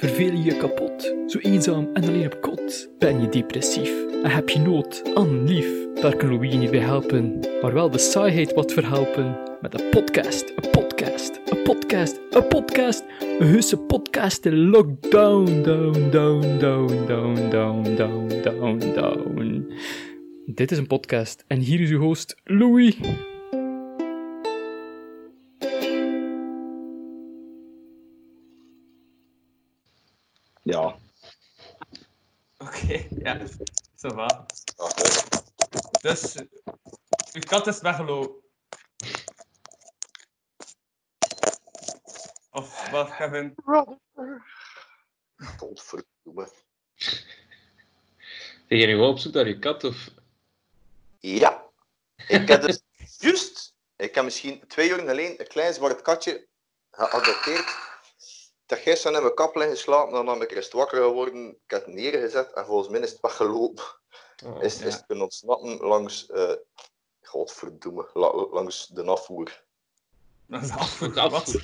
Verveel je je kapot? Zo eenzaam en alleen op kot? Ben je depressief en heb je nood aan lief? Daar kan Louis niet bij helpen, maar wel de saaiheid wat verhelpen. Met een podcast, een podcast, een podcast, een podcast. Een heuse podcast in lockdown, down, down, down, down, down, down, down, down. Dit is een podcast en hier is uw host Louis. Oké, ja. Ça va. Dus, uw kat is weggelopen. Of wat, Kevin? Godverdomme. Ben je nu wel op zoek naar je kat? Of... Ja. Ik heb dus juist, ik heb misschien twee jaar geleden een klein zwart katje geadopteerd. Dat gisteren in mijn kap liggen geslapen, dan ben ik eerst wakker geworden. Ik heb het neergezet en volgens mij is het weggelopen. Oh, Is, ja. is het kunnen ontsnappen langs, eh godverdomme, la- langs de afvoer. Dat is afvoer. Ook afvoer. Wat?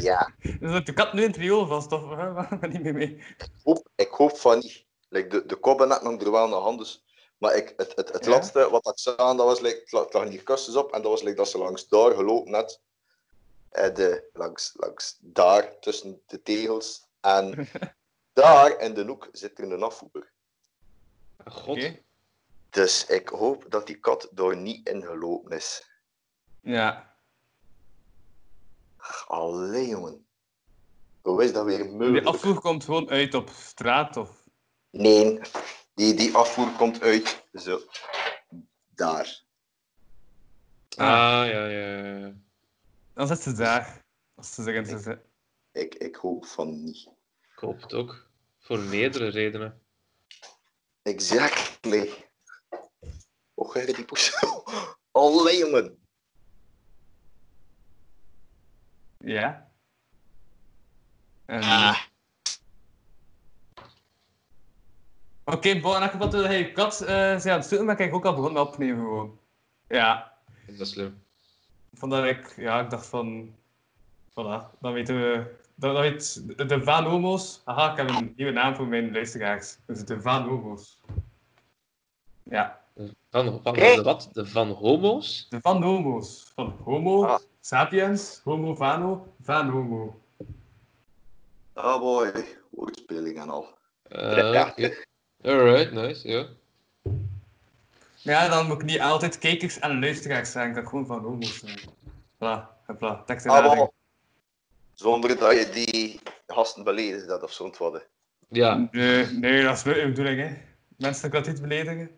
Ja. Dus de kat nu in het riool vast, of hè? Waar ben niet meer mee? hoop, ik hoop van niet. Like de, de kop en dat nog er wel naar hand dus. Maar ik, het, het, het Ja? laatste wat ik zag, dat was, like, het lag- die kussens op en dat was like, dat ze langs daar gelopen net. De, langs, langs daar, tussen de tegels. En daar in de hoek zit er een afvoer. God. Dus ik hoop dat die kat daar niet in gelopen is. Ja. Allee, jongen. Hoe is dat weer Die mogelijk? afvoer komt gewoon uit op straat, of... Nee, die, die afvoer komt uit. Zo. Daar. Ah, ja, ja, ja. Dan zit ze daar. Als ze zeggen, ze zit. Ik, ik hoop van niet. Ik hoop het ook. Voor meerdere redenen. Exactly. Hoe ga je die poes? Allee, jongen. Ja. En... Ah. Oké, bon, en ik wat dat je kat eh zijn aan het zoeken, maar ik ook al begonnen met opnemen gewoon. Ja. Dat is slim. Vandaar ik, ja, ik dacht van, voilà, dan weten we, dan, dan weet de, de Van Homo's, haha, ik heb een nieuwe naam voor mijn luisteraars. Dus de Van Homo's. Ja, Van, van Hey. de wat? De van homo's? de Van Homo's. Van Homo, Ah. Sapiens, Homo Vano, Van Homo. Oh boy. Woordspeling en al. Eh, Ja. Alright, nice, ja. Ja, dan moet ik niet altijd kijkers en luisteraars zijn, ik kan gewoon Van Homo's zijn. Voilà, hopla, tekst in. Zonder dat je die gasten beledigt dat of zo'n wat. Ja, Nee, nee, dat is niet de bedoeling, hè. Mensen dat iets beledigen.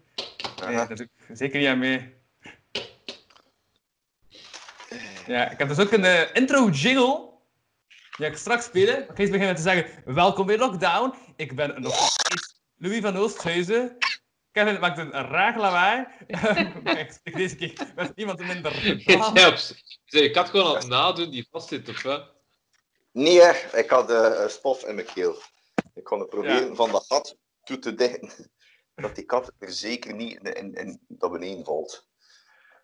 Nee, dat doe ik zeker niet aan mee. Ja, ik heb dus ook een eh, intro jingle. Die ga ik straks spelen. Ik ga eens beginnen met te zeggen: Welkom bij Lockdown. Ik ben nog steeds Louis van Oosthuizen. Kevin maakt een raar lawaai. Deze keer met iemand minder. ja Zeg, ik had gewoon aan het nadoen die vast zit, of wat? Nee, hè. ik had eh, stof in mijn keel. Ik kon het proberen Ja. van dat gat toe te dichten. Dat die kat er zeker niet in, in, in dat beneden valt.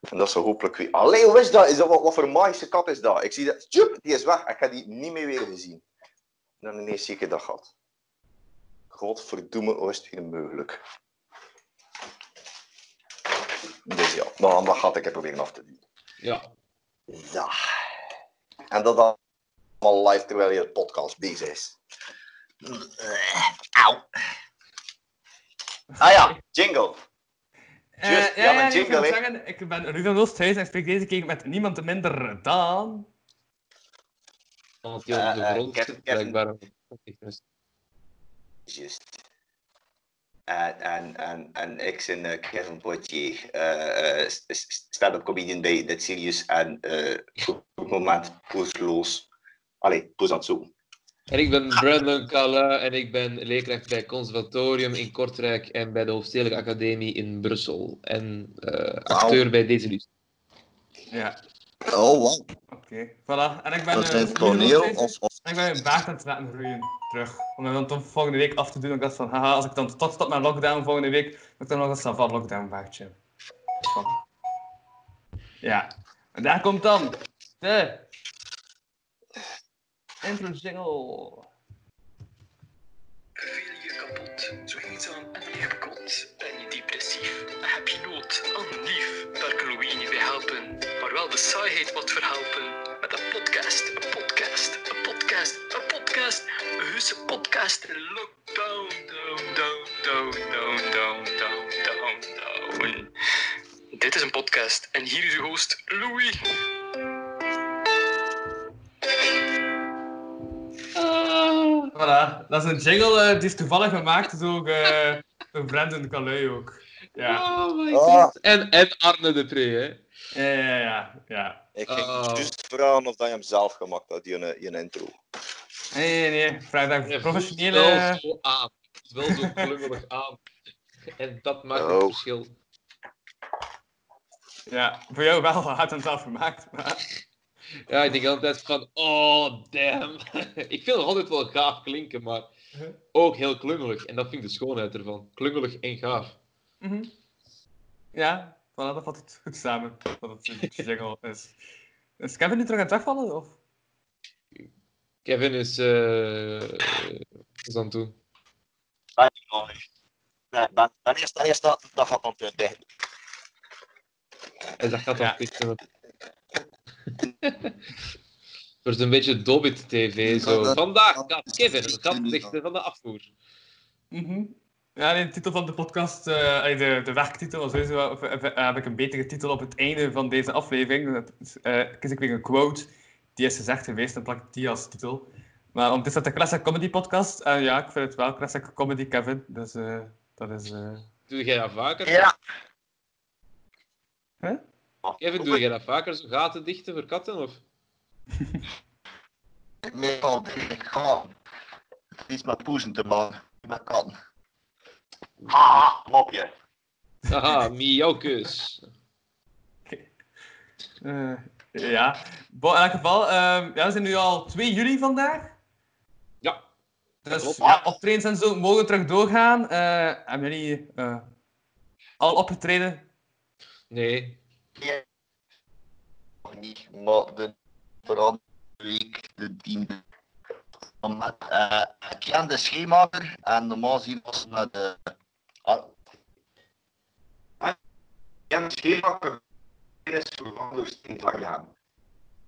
En dat ze hopelijk weer... Allee, hoe is dat? Is dat wat, wat voor magische kat is dat? Ik zie dat... Tjoep, die is weg. Ik ga die niet meer weer zien. En dan ineens zie ik dat gat. Godverdomme, hoe is het weer mogelijk? Dus ja, dan dat gat ik er proberen af te doen. Ja. Ja. En dat allemaal live terwijl je podcast bezig is. Auw. Ah ja, jingle. Eh, Just, ja, ik jingle, hè. zeggen: Ik ben Louis van Oosthuizen en ik spreek deze keer met niemand minder dan. Want die op de Eh, eh, grond Kevin- zit, Kevin- blijkbaar. Juist. En, en, en, en ik ben Kevin Poitier, st- st- stand-up comedian bij Dit Serious en eh, op het moment poezeloos. Allee, poes aan het zoeken. En ik ben Brandon Calla en ik ben leerkracht bij het Conservatorium in Kortrijk en bij de Hoofdstedelijke Academie in Brussel. En eh, acteur bij deze lust. Ja, Oh, wow. oké. Voilà. En ik ben. Dat eh, zijn van of... of... En ik ben een baard aan het laten groeien terug. Om dat dan toch volgende week af te doen. Ik dacht van, haha, als ik dan tot stop met lockdown volgende week, moet ik dan nog een savat lockdown baardje. Voilà. Ja. En daar komt dan de intro jingle. Verveel je kapot, zo eenzaam en kot. Ben je depressief, heb je nood aan lief. Daar je niet helpen, maar wel de saaiheid wat verhelpen. Met een podcast, een podcast, een podcast, een podcast. Een heuse podcast lockdown, down, down, down, down, down, down, down, down. Dit is een podcast en hier is uw host Louis. Voilà, dat is een jingle eh, die is toevallig gemaakt door, eh door Brandon Calais ook. Ja. Oh my Ah. god. En, en Arne de Pre, hè. Ja, ja, ja. ja. Ik ging Oh. juist vragen of dat je hem zelf gemaakt had, die, je intro. Nee, nee, nee. Vraag daar Je professionele... wel zo aan. Het is wel zo klungelig aan. En dat maakt het Oh. verschil. Ja, voor jou wel, hij had hem zelf gemaakt. Maar... Ja, ik denk altijd van, oh damn. ik vind het altijd wel gaaf klinken, maar ook heel klungelig. En dat vind ik de schoonheid ervan. Klungelig en gaaf. Mhm. Ja, voilà, dat valt het goed samen. Dat het een jingle is. Is Kevin nu terug aan het wegvallen? Of? Kevin is, eh is aan het doen. Nee, ben, ben eerst, ben eerst dat, dat gaat dan te dicht. En dat gaat Ja. dan fixen. Voor zo'n beetje Dobbit TV. Zo. Vandaag gaat Kevin het gat lichten van de afvoer. Mhm. Ja, nee, de titel van de podcast, eh, allee, de, de werktitel, of sowieso of, eh, eh, heb ik een betere titel op het einde van deze aflevering. Dat is, eh, kies ik weer een quote die is gezegd geweest en plak ik die als titel. Maar ondertussen is dat de Classic Comedy Podcast. En ja, ik vind het wel Classic Comedy, Kevin. Dus eh, dat is... eh, Doe jij dat vaker? Ja. Hè? Kevin, doe jij dat vaker? Zo gaten dichten voor katten? Of? Meestal ik gaan. Iets met poezen te maken. Met katten. Haha, mopje. Haha, miauw keus. eh, ja, Bon, in elk geval, ehm, ja, we zijn nu al 2 juli vandaag. Ja. Dus ja, optredens en zo mogen terug doorgaan. Eh, hebben jullie eh, al opgetreden? Nee. Nog niet, maar de week, de tiende. Met, eh, ik ken de schemaker en normaal zien was het met de. ah, ik ken de schemaker. is vervangen door Vargaan.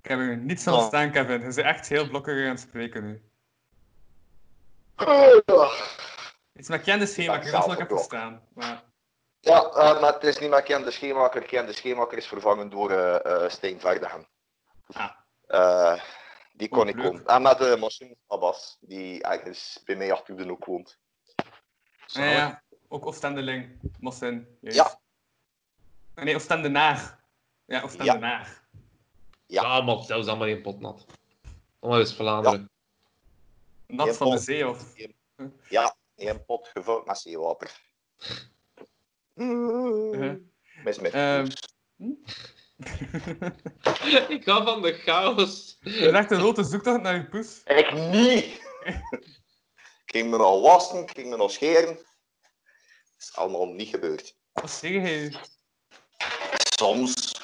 Ik heb er niets van Oh. staan, Kevin. Je bent echt heel blokkig aan het spreken nu. Iets met kende schema, ik Ja, dat zal ik even staan. Maar, Ja, eh, maar het is niet meer Ken de Schemaker. Ken de Schemaker is vervangen door eh eh Verdagen. ah, Eh, die kon ik komen. En met de machine Abbas, die ergens bij mij achter de ook woont. ja, ja, ook Oostendeling, juist. Ja. Nee, Oostendenaar. Ja, Oostendenaar. Ja. Ja, maar zelfs allemaal in pot nat. Allemaal is Vlaanderen. Nat van de zee, of... Ja, één pot gevuld met zeewater. Uh-huh. Mis met Ehm. ik ga van de chaos. Je echt een grote zoektocht naar je poes. Ik niet! ik ging me al wassen, ik ging me al scheren. Dat is allemaal niet gebeurd. Wat zeg je? Soms.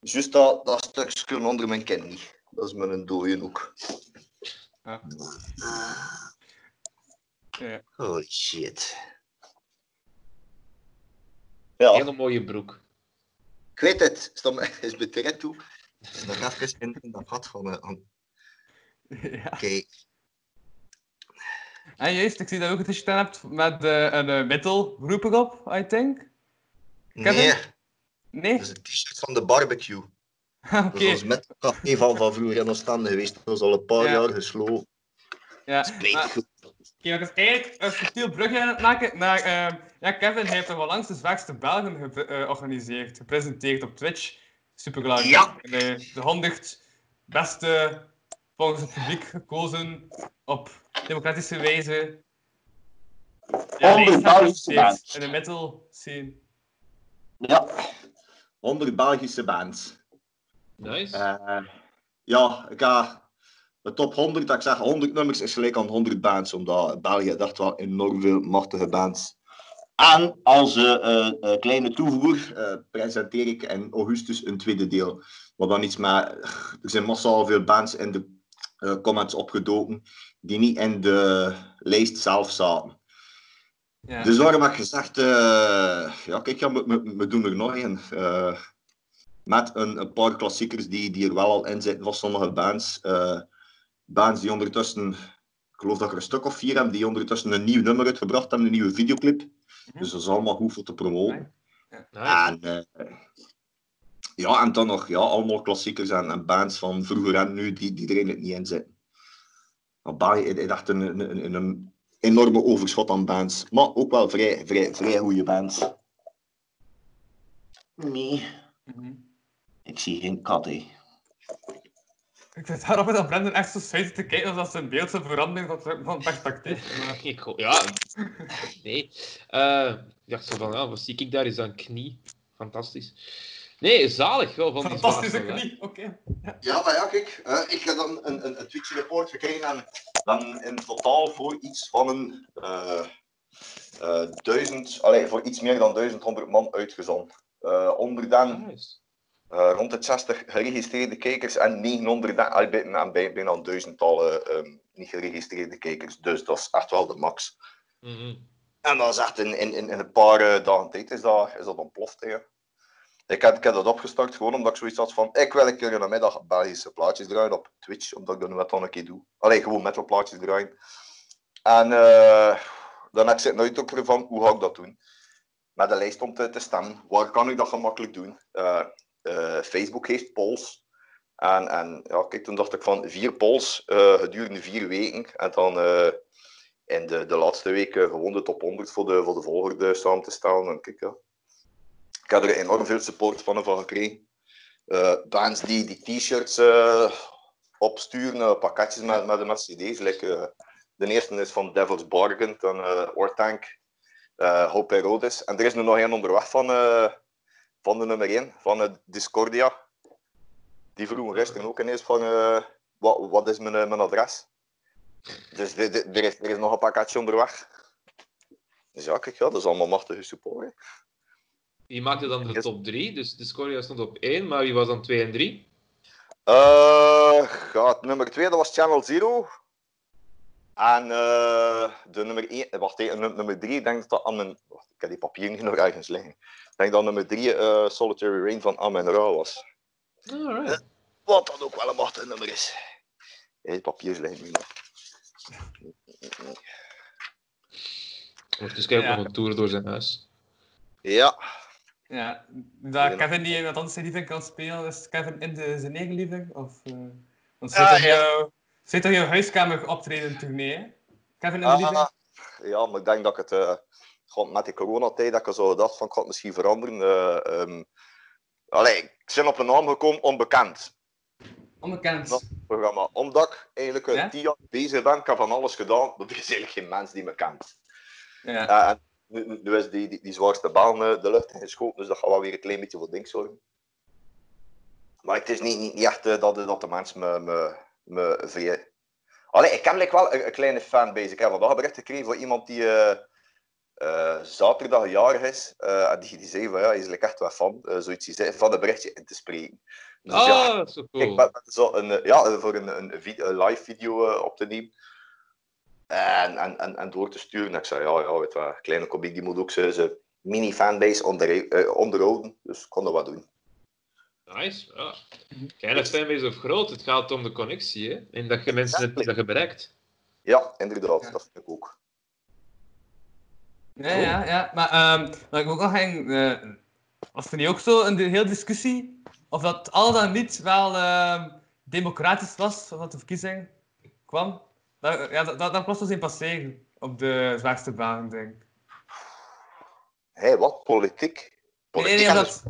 Juist dat, dat stukje onder mijn kin niet. Dat is mijn dooie ook. Ja. Ja. Oh shit. Ja, Hele mooie broek. Ik weet het. Stom is betrekt toe. Dat even in, in dat gat van. eh, aan- ja. Oké. En juist, ik zie dat je ook een t-shirt hebt met eh, een uh, metal groep erop, I think. Nee, Nee? dat is een t-shirt van de barbecue. Oké. Dat is ons café van, van vroeger in Oostende geweest. Dat is al een paar Ja. jaar gesloten. Ja. Spijtig. maar- Oké, ik was eigenlijk een subtiel brugje aan het maken naar... ja, Kevin heeft toch wel langs de zwaarste Belgen ge- eh, georganiseerd, gepresenteerd op Twitch. Superbelangrijk. Ja. De, de 100 beste volgens het publiek gekozen op democratische wijze. Ja, 100 nee, Belgische gepresenteerd bands. In de metal scene. Ja. 100 Belgische bands. Nice. Eh, ja, ik ga de top 100, dat ik zeg 100 nummers is gelijk aan 100 bands, omdat België echt wel enorm veel machtige bands. En als eh, eh, eh, kleine toevoer presenteer ik in augustus een tweede deel. Maar dan iets met, er zijn massaal veel bands in de comments opgedoken die niet in de lijst zelf zaten. Ja. Dus daarom heb ik gezegd, eh, ja kijk, ja, we, we, we doen er nog een. Met een, een paar klassiekers die, die er wel al in zitten van sommige bands. Eh, bands die ondertussen, ik geloof dat ik er een stuk of vier heb, die ondertussen een nieuw nummer uitgebracht hebben, een nieuwe videoclip. Dus dat is allemaal goed voor te promoten. En, eh, ja, en dan nog ja, allemaal klassiekers en, en bands van vroeger en nu die, die er eigenlijk niet in zitten. Maar België is echt een, een, een, een enorme overschot aan bands. Maar ook wel vrij, vrij, vrij goede bands. Nee, Mhm. ik zie geen kat, hè. Ik het grappig dat Brendan echt zo zit te kijken alsof zijn beeld zou veranderen van, van perspectief. Maar... Ik ja, nee. Eh, ik dacht zo van, ja, wat zie ik daar? Is dat een knie? Fantastisch. Nee, zalig wel van die Fantastische knie, oké. Ja, maar ja, kijk, eh, ik heb dan een, een, een Twitch report gekregen en dan in totaal voor iets van een eh, eh, duizend, allee, voor iets meer dan 1100 man uitgezonden. Eh onder dan Nice. Eh, rond de 60 geregistreerde kijkers en 900, en- bijna, en bij- bijna een duizendtal eh, ehm, niet geregistreerde kijkers. Dus dat is echt wel de max. Mhm. En dat is echt in, in, een paar eh, dagen tijd is dat, is dat ontploft. Hè. Ik heb, ik heb dat opgestart gewoon omdat ik zoiets had van, ik wil een keer in de middag Belgische plaatjes draaien op Twitch, omdat ik dat nu net dan een keer doe. Allee, gewoon metal plaatjes draaien. En eh, dan heb ik zitten uitzoeken van, hoe ga ik dat doen? Met een lijst om te, te stemmen. Waar kan ik dat gemakkelijk doen? Eh, eh, Facebook heeft polls. En, en kijk, toen dacht ik van vier polls eh, gedurende vier weken. En dan eh, in de, de laatste weken gewoon de top 100 voor de, voor de volgorde samen te stellen. En kijk, ja. Ik heb er enorm veel support van, van gekregen. Bands die die t-shirts opsturen, pakketjes met, met, met cd's. Like, de eerste is van Devil's Bargain, dan uh, Ortank, uh, Hope Herodes. En er is nu nog één onderweg van, van de nummer 1, van eh, Discordia. Die vroeg me gisteren ook ineens van, eh, wat, wat is mijn, eh, mijn adres? Dus de- de- er is, er is nog een pakketje onderweg. Dus ja, kijk, ja, dat is allemaal machtige support. hè. Wie maakte dan de top 3? Dus Discordia stond op 1, maar wie was dan 2 en 3? Eh, ja, nummer 2 dat was Channel Zero. En eh, de nummer 1, wacht even, num- nummer 3, ik denk dat dat aan mijn. Wacht, ik heb die papieren hier nog ergens liggen. Ik denk dat nummer 3 eh, Solitary Rain van Amen Ra was. Alright. Wat dat ook wel een machtig nummer is. Ja, die papiers liggen hier nog. Wordt dus kijk Ja. nog een tour door zijn huis. Ja, Ja, dat Kevin die iemand anders zijn lieving kan spelen, is Kevin in de, zijn eigen lieving? Of, eh want zit Ah, toch ja. jouw, zit toch jouw huiskamer optreden tournee, hè? Kevin lieving? Ah, ja, maar ik denk dat ik het eh, gewoon met die coronatijd dat ik zo dacht van ik ga het misschien veranderen. Eh, ehm, allee, ik ben op een naam gekomen onbekend. Onbekend. dat- Programma. Omdat ik eigenlijk eh, Ja? tien jaar bezig ben, ik heb van alles gedaan, maar er is eigenlijk geen mens die me kent. Ja. En nu, is die, die, die zwaarste baan eh, de lucht in geschoten, dus dat gaat wel weer een klein beetje voor ding zorgen. Maar het is niet, niet, niet echt eh, dat, de- dat de mensen me, me, me vrij... Allee, ik heb like wel een, een kleine fanbase. Ik heb vandaag een bericht gekregen van iemand die eh, zaterdag jarig is. eh, en die, die zei van ja, hij is like echt wel fan. zoiets die zei, van een berichtje in te spreken. Dus Ah, ja, ik ben zo een, ja, voor een, een, live video op te nemen. En, en, en, en door te sturen. En ik zei, ja, ja weet wat, kleine komiek die moet ook zijn zijn mini-fanbase onder, onderhouden. Dus ik kon dat wat doen. Nice, ja. Kleine fanbase of groot, het gaat om de connectie, hè. En dat je mensen het, dat je bereikt. Ja, inderdaad, dat vind ik ook. Ja, ja, ja. Maar ehm wat ik ook nog ging, eh, was er niet ook zo in de hele discussie of dat al dan niet wel ehm, democratisch was, of dat de verkiezing kwam? Dat, ja, dat, dat, was dus in passeren op de zwaarste baan, denk ik. Hé, wat? Politiek? Nee, Politiek nee, dat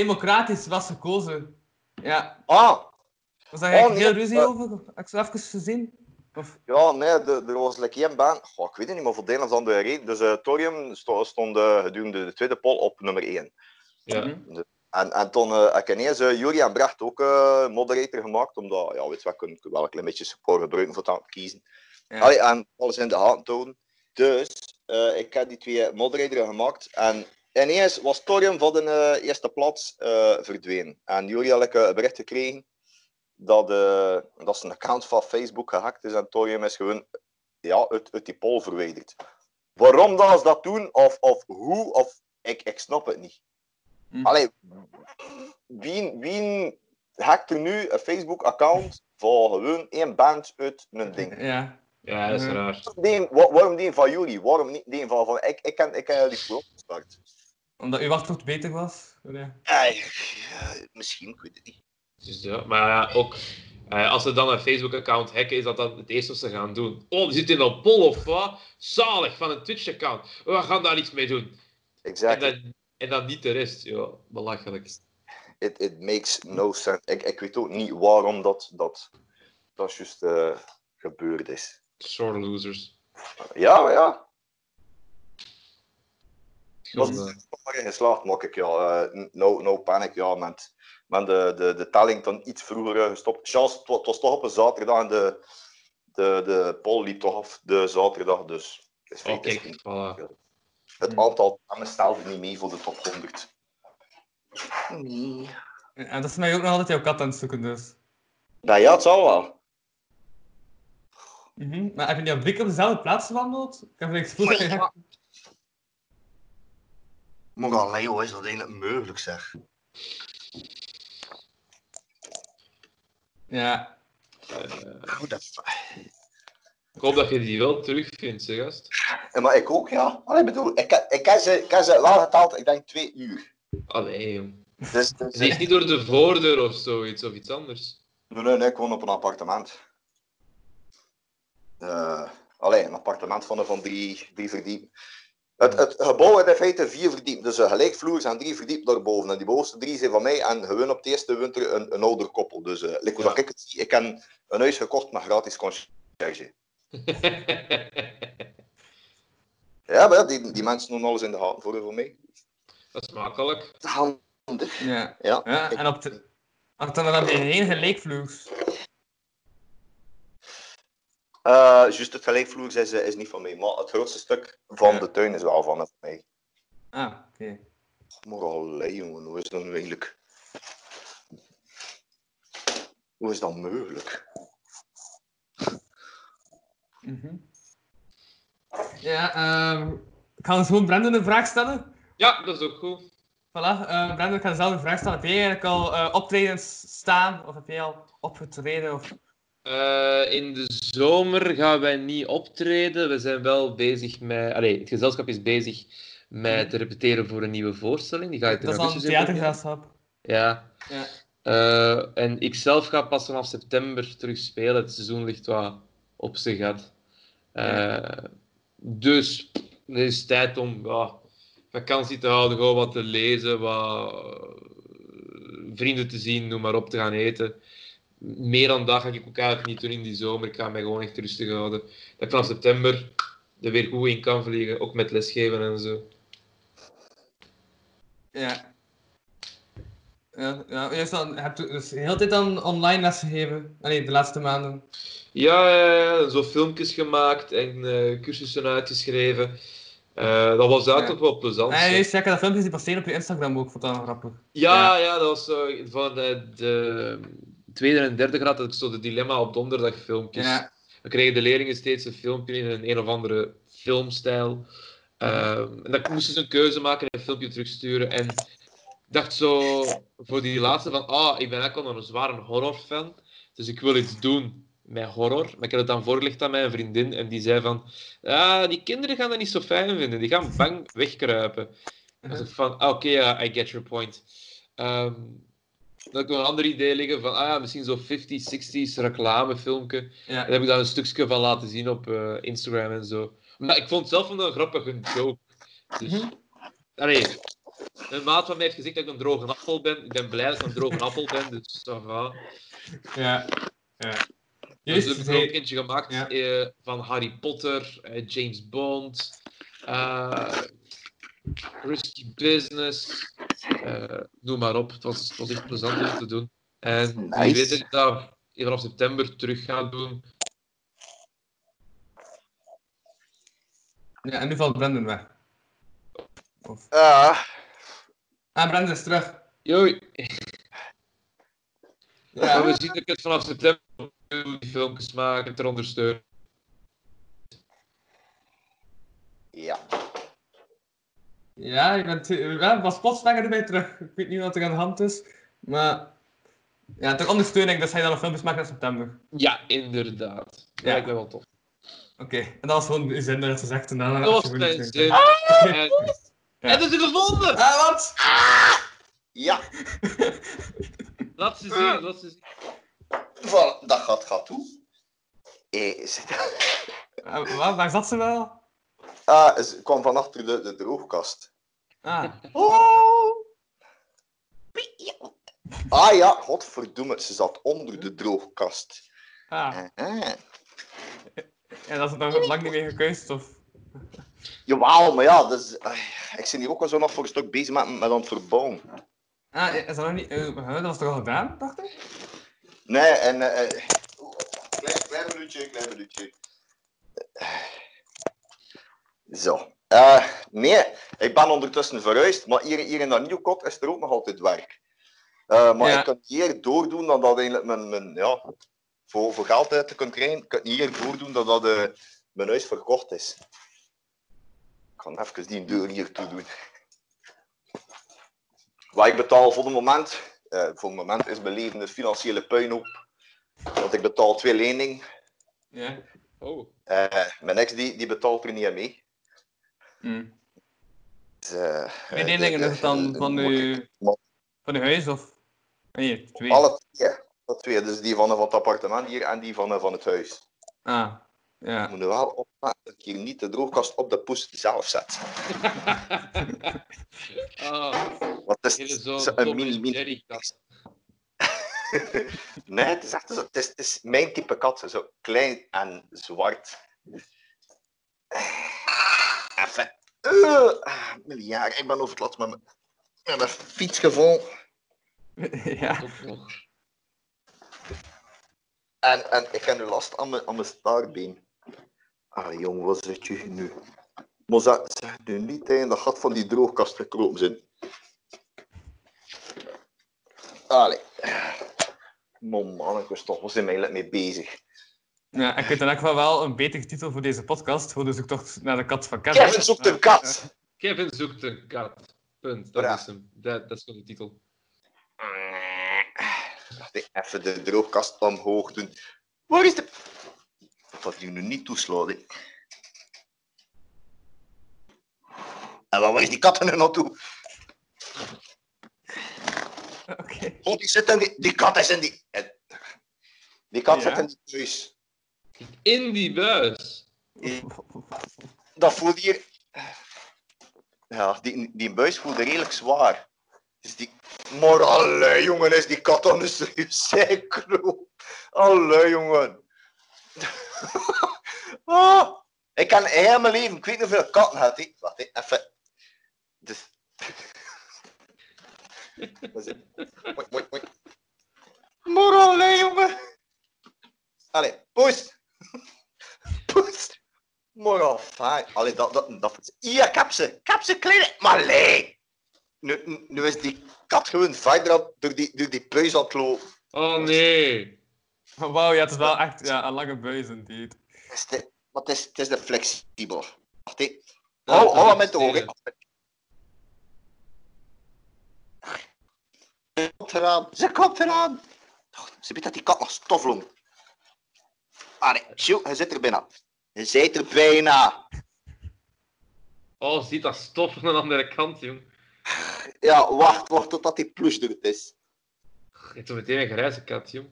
democratisch was gekozen. Ja, Ah, was daar eigenlijk Oh, heel ruzie eh. over? Heb ik zo even gezien? Of, ja, nee, de- er was like één baan. Goh, ik weet het niet, maar voor de een of andere reden. Dus eh Thorium sto- stond gedurende de tweede poll op nummer 1. Ja. Mhm. En, en toen eh, heb ik ineens uh, Jury en Brecht ook eh, moderator gemaakt, omdat, ja, weet je wat, kunnen wel een klein beetje support gebruiken voor het aan het kiezen. Ja. Allee, en alles in de hand tonen. Dus, eh, ik heb die twee moderatoren gemaakt en ineens was Thorium van de eh, eerste plaats eh, verdwenen. En Jury had ik eh, een bericht gekregen dat, eh, dat zijn account van Facebook gehackt is en Torium is gewoon ja, uit, uit die poll verwijderd. Waarom dat ze dat doen, of, of hoe, of ik, ik snap het niet. Hm. Allee, wie, wie hackt er nu een Facebook-account voor gewoon één band uit een ding? Ja. Ja, dat is Ja. raar. Die, wa- waarom die van jullie? Waarom niet die van, van ik, ik ken, ik ken jullie gewoon gestart. Omdat uw wachtwoord beter was? Ja. Eh, ja, misschien, ik weet het niet. Dus ja, maar ja, ook eh, als ze dan een Facebook-account hacken, is dat dan het eerste wat ze gaan doen. Oh, we zitten in een poll of wat? Zalig, van een Twitch-account. We gaan daar iets mee doen. En Exactly. dan, en dan niet de rest. Ja, belachelijk. It, it makes no sense. Ik, ik weet ook niet waarom dat, dat, dat juist eh, gebeurd is. Sore losers. Ja, maar ja. Was eh, maar in geslaagd, maak ik ja. eh, no, no panic, ja. Met, met de, de, de telling dan iets vroeger eh, gestopt. Chance, het wa- het was toch op een zaterdag en de, de, de poll liep toch af de zaterdag. Dus het, is oh, het is voilà. het aantal stemmen stelde niet mee voor de top 100. Nee. En dat is mij ook nog altijd jouw kat aan het zoeken, dus. Nou ja, het zal wel. Mhm. Maar heb je jouw blik op dezelfde plaats gewandeld? Ik heb het gevoel Maar alleen, hoe is dat eigenlijk mogelijk, zeg? Ja. Oh, dat... Ik hoop dat je die wel terugvindt, zeg gast. Ja, maar ik ook, ja. Allee, ik bedoel, ik, ik, ik, heb ze, ik ze geteld, ik denk twee uur. Allee. Dus, dus, Ze is niet door de voordeur of zoiets, of iets anders. Nee, nee, nee, ik woon op een appartement. Eh allee, een appartement van, van drie, drie verdiep. Het, het gebouw heeft in feite vier verdiep. Dus een gelijkvloers en drie verdiep daarboven. En die bovenste drie zijn van mij. En gewoon op de eerste winter een, een ouder koppel. Dus uh, Ja. ik het zie, ik heb een huis gekocht met gratis concierge. Ja, maar ja, die, die mensen doen alles in de hand voor, voor mij. dat is makkelijk. Handig. Ja. Ja. ja. En op de... Dan heb je geen gelijkvloers. Eh, juist het gelijkvloers is, eh, is niet van mij. Maar het grootste stuk van Ja. de tuin is wel van mij. Ah, oké. Maar allee, jongen, hoe is dat nu eigenlijk? Hoe is dat mogelijk? Mhm. Ja, ehm ik ga eens gewoon Brandon een vraag stellen. Ja, dat is ook goed. Voilà, eh Brandon, ik ga dezelfde vraag stellen. Heb jij eigenlijk al eh, optredens staan? Of heb jij al opgetreden? Of... Eh, in de zomer gaan wij niet optreden. We zijn wel bezig met... Allee, het gezelschap is bezig met te repeteren voor een nieuwe voorstelling. Die ga ik in Dat is al een theatergezelschap. Ja. Ja. Eh, en ik zelf ga pas vanaf september terug spelen. Het seizoen ligt wat op zijn gat. Eh, dus het is tijd om ja, vakantie te houden, gewoon wat te lezen, wat vrienden te zien, noem maar op, te gaan eten. Meer dan dat ga ik ook eigenlijk niet doen in die zomer. Ik ga mij gewoon echt rustig houden. Dat ik vanaf september er weer goed in kan vliegen, ook met lesgeven en zo. Ja. Ja, ja juist dan, heb je dus de hele tijd dan online lesgegeven? Nee, de laatste maanden. Ja, ja, ja, zo filmpjes gemaakt en eh, cursussen uitgeschreven. Eh, dat was Ja. wel plezant. Hè. juist, ja, ik dat filmpje zien passeren op je Instagram ook, vond dat grappig. Ja, ja, dat was zo van de, de tweede en derde graad dat ik zo de dilemma op donderdag filmpjes. Ja. Dan kregen de leerlingen steeds een filmpje in een een of andere filmstijl. Ehm, en dan moesten ze een keuze maken en een filmpje terugsturen. En ik dacht zo voor die laatste van, ah, ik ben eigenlijk al een zware horrorfan. Dus ik wil iets doen met horror. Maar ik heb het dan voorgelegd aan mijn vriendin en die zei van, ah, die kinderen gaan dat niet zo fijn vinden. Die gaan bang wegkruipen. Dacht ik van, ah, oké, I get your point. Ehm, dan had ik nog een ander idee liggen van, ah ja, misschien zo'n 50s, 60s reclamefilmpje. Ja. daar heb ik dan een stukje van laten zien op eh, Instagram en zo. Maar ik vond het zelf een grappige joke. Dus, Mhm. allee, een maat van mij heeft gezegd dat ik een droge appel ben. Ik ben blij dat ik een droge appel ben, dus ça va. Ja. ja. Dus zei- ook eentje gemaakt Ja. eh, van Harry Potter, eh, James Bond, Risky Business, eh, noem maar op. Het was, het was echt plezant om te doen. En wie Nice. weet dat ik dat vanaf september terug ga doen. Ja, en nu valt Brandon weg. Of... Ah, Ah, Brandon is terug. Joi. Maar we zien dat ik het vanaf september die filmpjes maken, ter ondersteunen. Ja. Ja, je bent, ja, was plots erbij terug. Ik weet niet wat er aan de hand is. Maar ja, ter ondersteuning, dus hij dan nog filmpjes maken in september. Ja, inderdaad. Dat Ja. lijkt me wel tof. Oké, en dat was gewoon uw zin dat je zegt. En daarna Dat was mijn zin. En, en dat is gevonden! Ah, wat? Ja. Laat ze zien, laat ze zien. Voilà, dat gaat, gaat toe. Eh, zit- Ah, wat? Waar zat ze wel? Ah, ze kwam van achter de, de droogkast. Ah, Oh. Ah ja, godverdomme, ze zat onder de droogkast. ah. Ah. En dat is nog lang niet meer gekuist, of? Jawel, maar ja, dus, ik ben hier ook al zo nog voor een stuk bezig met, met aan het verbouwen. Ah, is dat nog niet... eh, dat was toch al gedaan, dacht ik? Nee, en... eh, eh, klein, klein minuutje, klein minuutje. Zo. Eh, nee, ik ben ondertussen verhuisd, maar hier, hier in dat nieuwkot is er ook nog altijd werk. Eh, maar Ja. ik kan hier doordoen dan dat eigenlijk mijn, mijn ja, voor, voor geld uit te kunnen krijgen, ik kan hier doordoen dat dat eh, mijn huis verkocht is. Ik ga even die deur hier toe doen. Wat ik betaal voor het moment, voor het moment is mijn leven financiële puinhoop. Want ik betaal twee leningen. Ja. Oh. Mijn ex die, die betaalt er niet aan mee. Hm. Dus, eh, Twee eh, het dan de- van de- uw, van uw huis, of? Nee, twee. Alle twee. Alle twee. Dus die van, van het appartement hier en die van, van het huis. Ah, Ik ja. moet er wel opletten dat ik hier niet de droogkast op de poes zelf zet. Ah, het hier is, zo een en mini, mini... Nee, het is echt zo. Het is, het is mijn type kat. Zo klein en zwart. Even. Uh, miljard. Ik ben over het laatst met mijn, met fiets gevallen. ja. En, en ik heb nu last aan mijn, aan mijn staartbeen. Ah, jong, wat zit je nu? Maar zeg, zeg nu niet in dat gat van die droogkast gekropen zijn. Allee. Man, man, ik was toch er eigenlijk mee bezig. Ja, ik weet in elk geval wel een betere titel voor deze podcast. Voor de zoektocht naar de kat van Kevin. Kevin zoekt een kat! Kevin zoekt een kat. Punt. Dat is hem. Dat, dat is gewoon de titel. Even de droogkast omhoog doen. Waar is de... Dat je nu niet toeslaat, hè. En waar is die kat er nu naartoe? Oké. Oh, die, zit in die, die kat is in die... eh, Die kat Ja. zit in die buis. In die buis. Dat voelt hier... Ja, die, die buis voelde redelijk zwaar. Dus die... Maar jongen, is die kat een serieus zeikro. Allee, jongen. ah, ik kan heel mijn leven, ik weet niet hoeveel katten had ik. Wacht, even. Dus... Is? Mooi, allee, jongen. Allee, poes. Poes. Maar al fijn. Allee, dat, dat, dat... Ja, heb ze. Kleine. Maar allee. Nu, nu- is die kat gewoon verder door die, door die puis aan het lopen. Oh nee. Wauw, ja, het is wel echt ja, een lange buis, indeed. Het is de, maar het is, het is de flexibel. Wacht. Ja, Hou, is aan met de ogen. Ze komt eraan. Ze komt eraan. Ze weet dat die kat nog stof sjoe, hij zit er bijna. Hij zit er bijna. Oh, ziet dat stof van de andere kant, jong. Ja, wacht, wacht totdat die eruit is. Je hebt zo meteen een grijze kat, jong.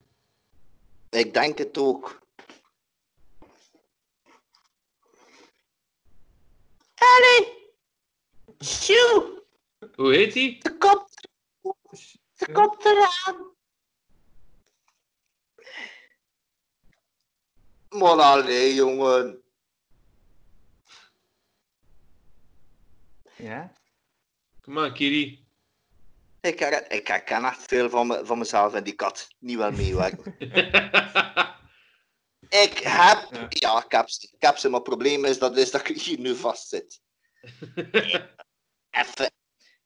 Ik denk het ook. Ellen! Sjoe! Hoe heet die? Ze komt, ze komt eraan. Man, allee, jongen. Ja? Kom maar, Kiri. Ik, her- ik herken echt veel van, me, van mezelf en die kat. Niet wel meewerken. Ik heb... Ja. Ja, ik heb, ze. ik heb ze. Maar het probleem is dat, is dat ik hier nu vast zit. Even.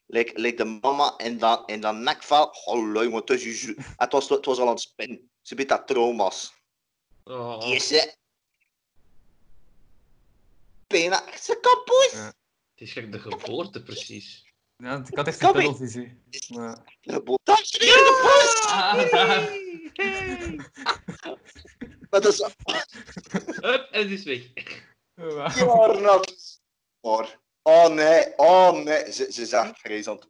Lijkt lijkt de mama in dat, in dat nekvel. Oh, lui, maar het, is het, was, het was al aan het spinnen. Ze biedt dat trauma's. Oh, Is ze? Bijna echt ze kapot. Ja. het is gelijk de geboorte, precies. Ja, ik had echt een tunnelvisie. Maar... De botas is weer de. Ah, daar. Maar dat is Hup, en het is weg. Wauw. Arnold. Maar, oh nee, oh nee. Ze, ze zegt vreselijk.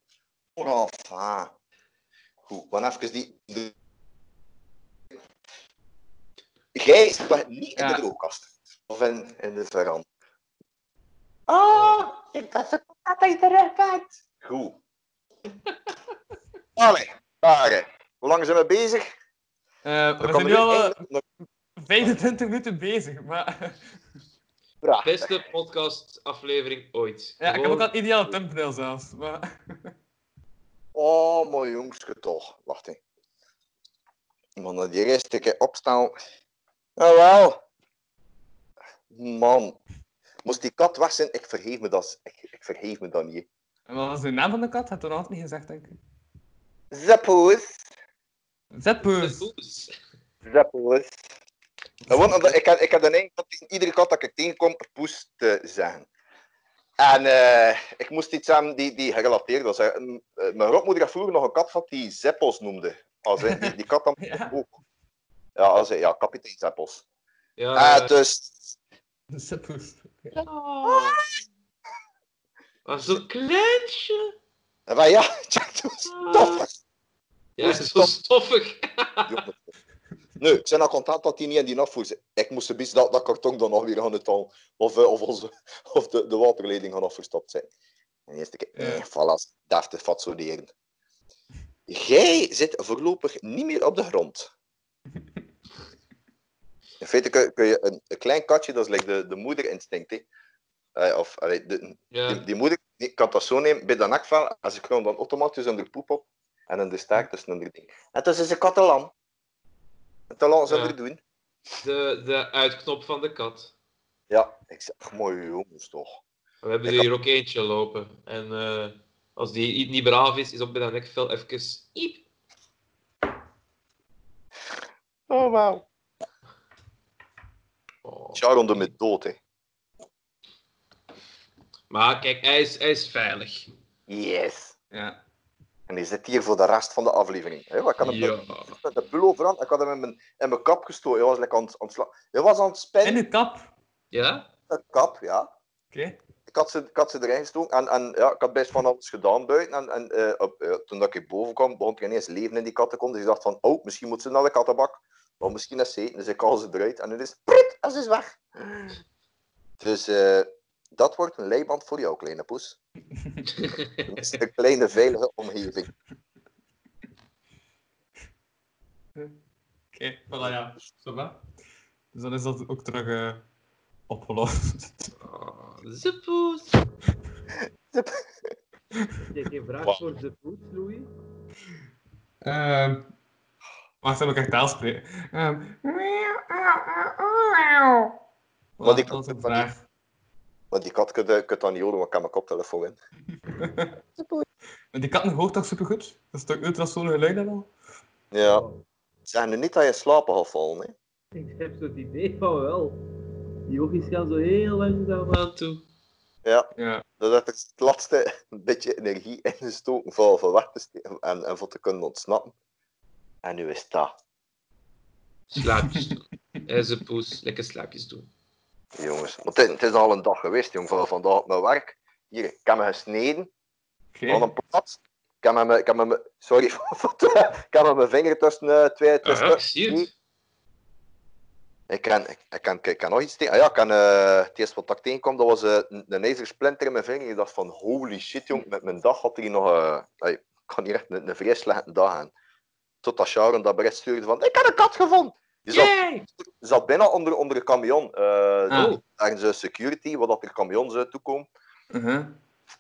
Oh, enfin. Goed, even die... De... Jij zit niet in de droogkast. Of in, in de veranda. Oh, ik dacht dat dat je terug bent. Goed. Allee, daar. Hoe lang zijn we bezig? Eh, we zijn nu al eh, eindelijk nog 25 minuten bezig, maar... Beste podcast-aflevering ooit. Ja, ik heb ook al een ideale thumbnail zelfs. Maar... Oh, mooi jongske toch. Wacht even. Man, dat die eerste keer opstaan. Jawel. Man. Moest die kat weg zijn, ik vergeef me dat, ik, ik vergeef me dat niet. En wat was de naam van de kat? Had je nog altijd niet gezegd, denk ik. Zeppoes. Zeppoes. Gewoon omdat ik heb, ik heb de neiging om iedere kat dat ik tegenkom, poes te zeggen. En eh, ik moest iets aan die, die gerelateerd was. hè. Eh, Mijn grootmoeder had vroeger nog een kat gehad die Zeppos noemde. Als die, die kat dan Ja. ook. Ja, als ja, kapitein Zeppos. Ja, Eh, dus Zetpoes. Oh. Maar zo'n kleintje. Maar ja, check. Tof. Ja, zo stoffig. Nee, ik ben al content dat hij niet in die afvoer zit. Ik moest best dat, dat karton dan nog weer aan het halen. Of, eh, of, onze, of de, de waterleiding gaan afgestopt zijn. En de eerste keer, Ja. eh, voilà, deftig fatsoeneren. Jij zit voorlopig niet meer op de grond. In feite kun, kun je een, een klein katje, dat is like de, de moederinstinct. hè. Eh, of, allee, de. Die, die moeder die kan dat zo nemen bij dat nekvel en ze kruimt dan automatisch onder poep op en in de staart tussen onder ding. En tussen is een kattelan. En zou Ja. er doen. De, de uitknop van de kat. Ja, ik zeg, ach, mooi jongens toch. We hebben Ik er hier ook eentje lopen. En eh, als die niet- niet braaf is, is op bij dat nekvel even... Iep. Oh, wauw. Sharon de met dood, hè. Maar kijk, hij is, hij is veilig. Yes. Ja. En die zit hier voor de rest van de aflevering. Hè, wat kan hem Ja. met de pul overhand. Ik had hem in mijn, in mijn kap gestoken. Hij was lekker aan, het- aan het sla- Hij was aan het In spinnen. uw kap. Ja? De kap, ja. Oké. Ik had ze, ik had ze erin gestoken en, en ja, ik had best van alles gedaan buiten. En, en eh, op, eh, toen dat ik boven kwam, begon er ineens leven in die kattenkont. Dus ik dacht van, oh, misschien moet ze naar de kattenbak. Of misschien is ze eten. Dus ik haal ze eruit en nu is het prut, en ze is weg. Dus eh, dat wordt een leiband voor jou, kleine poes. Een kleine veilige omgeving. Oké, voilà, ja. Zo va. Dus dan is dat ook terug eh, opgelost. Oh, de poes. Heb je geen vraag voor de poes, Louis? Ehm wacht, heb ik echt taal spreken. Ehm Wat ik- dat is een van die- vraag. Want die kat kunt dan niet horen, want ik heb mijn koptelefoon in. Maar die katten hoort toch supergoed? Dat is toch ultrasonen geluid en al? Ja. Zeg nu niet dat je slapen gaat vallen, hè. Ik heb zo het idee van wel. Die oogjes gaan zo heel langzaam aan toe. Ja. Ja. Dat is het laatste een beetje energie ingestoken voor, voor weg te steken en, en voor te kunnen ontsnappen. En nu is dat. Slaapjes doen. En ze poes, lekker slaapjes doen. Jongens, want het, is- het is al een dag geweest, jong, van vandaag op mijn werk. Hier, ik heb me gesneden Oké. aan een plaats. Ik heb me, ik heb me, sorry, ik heb me mijn vinger tussen eh, twee... Tussen, ja, ik zie het. Ik kan, ik, kan, ik kan nog iets tegen. Ah ja, ik kan, eh, het eerste wat ik tegenkwam, dat was eh, een, een ijzersplinter in mijn vinger. Ik dacht van, holy shit, jong, met mijn dag had hij nog... eh ey, ik kan hier echt een, een vrij slechte dag aan. Totdat Sharon dat bericht stuurde van, ik heb een kat gevonden! Die zat, Yay! zat bijna onder, onder een camion. eh Ah. Ergens een security, waar dat er camions uit toekomen. Uh-huh.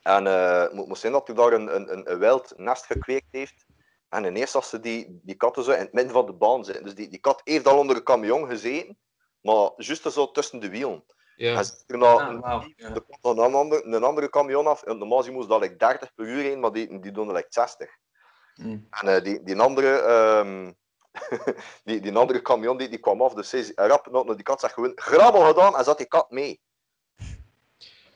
En het moet, moet zijn dat hij daar een, een, een, wild nest gekweekt heeft. En ineens als ze die, die katten zo in het midden van de baan zitten. Dus die, die kat heeft al onder een camion gezeten, maar juist zo tussen de wielen. Ja. En er nog Ah, ja. er komt een, ander, een andere camion af. En normaal moest dat like 30 per uur heen, maar die, die doen er like 60. Mm. En eh, die, die andere... ehm, die, die andere camion die, die kwam af, dus is rap naar naar die kat zegt gewoon grabbel gedaan en zat die kat mee.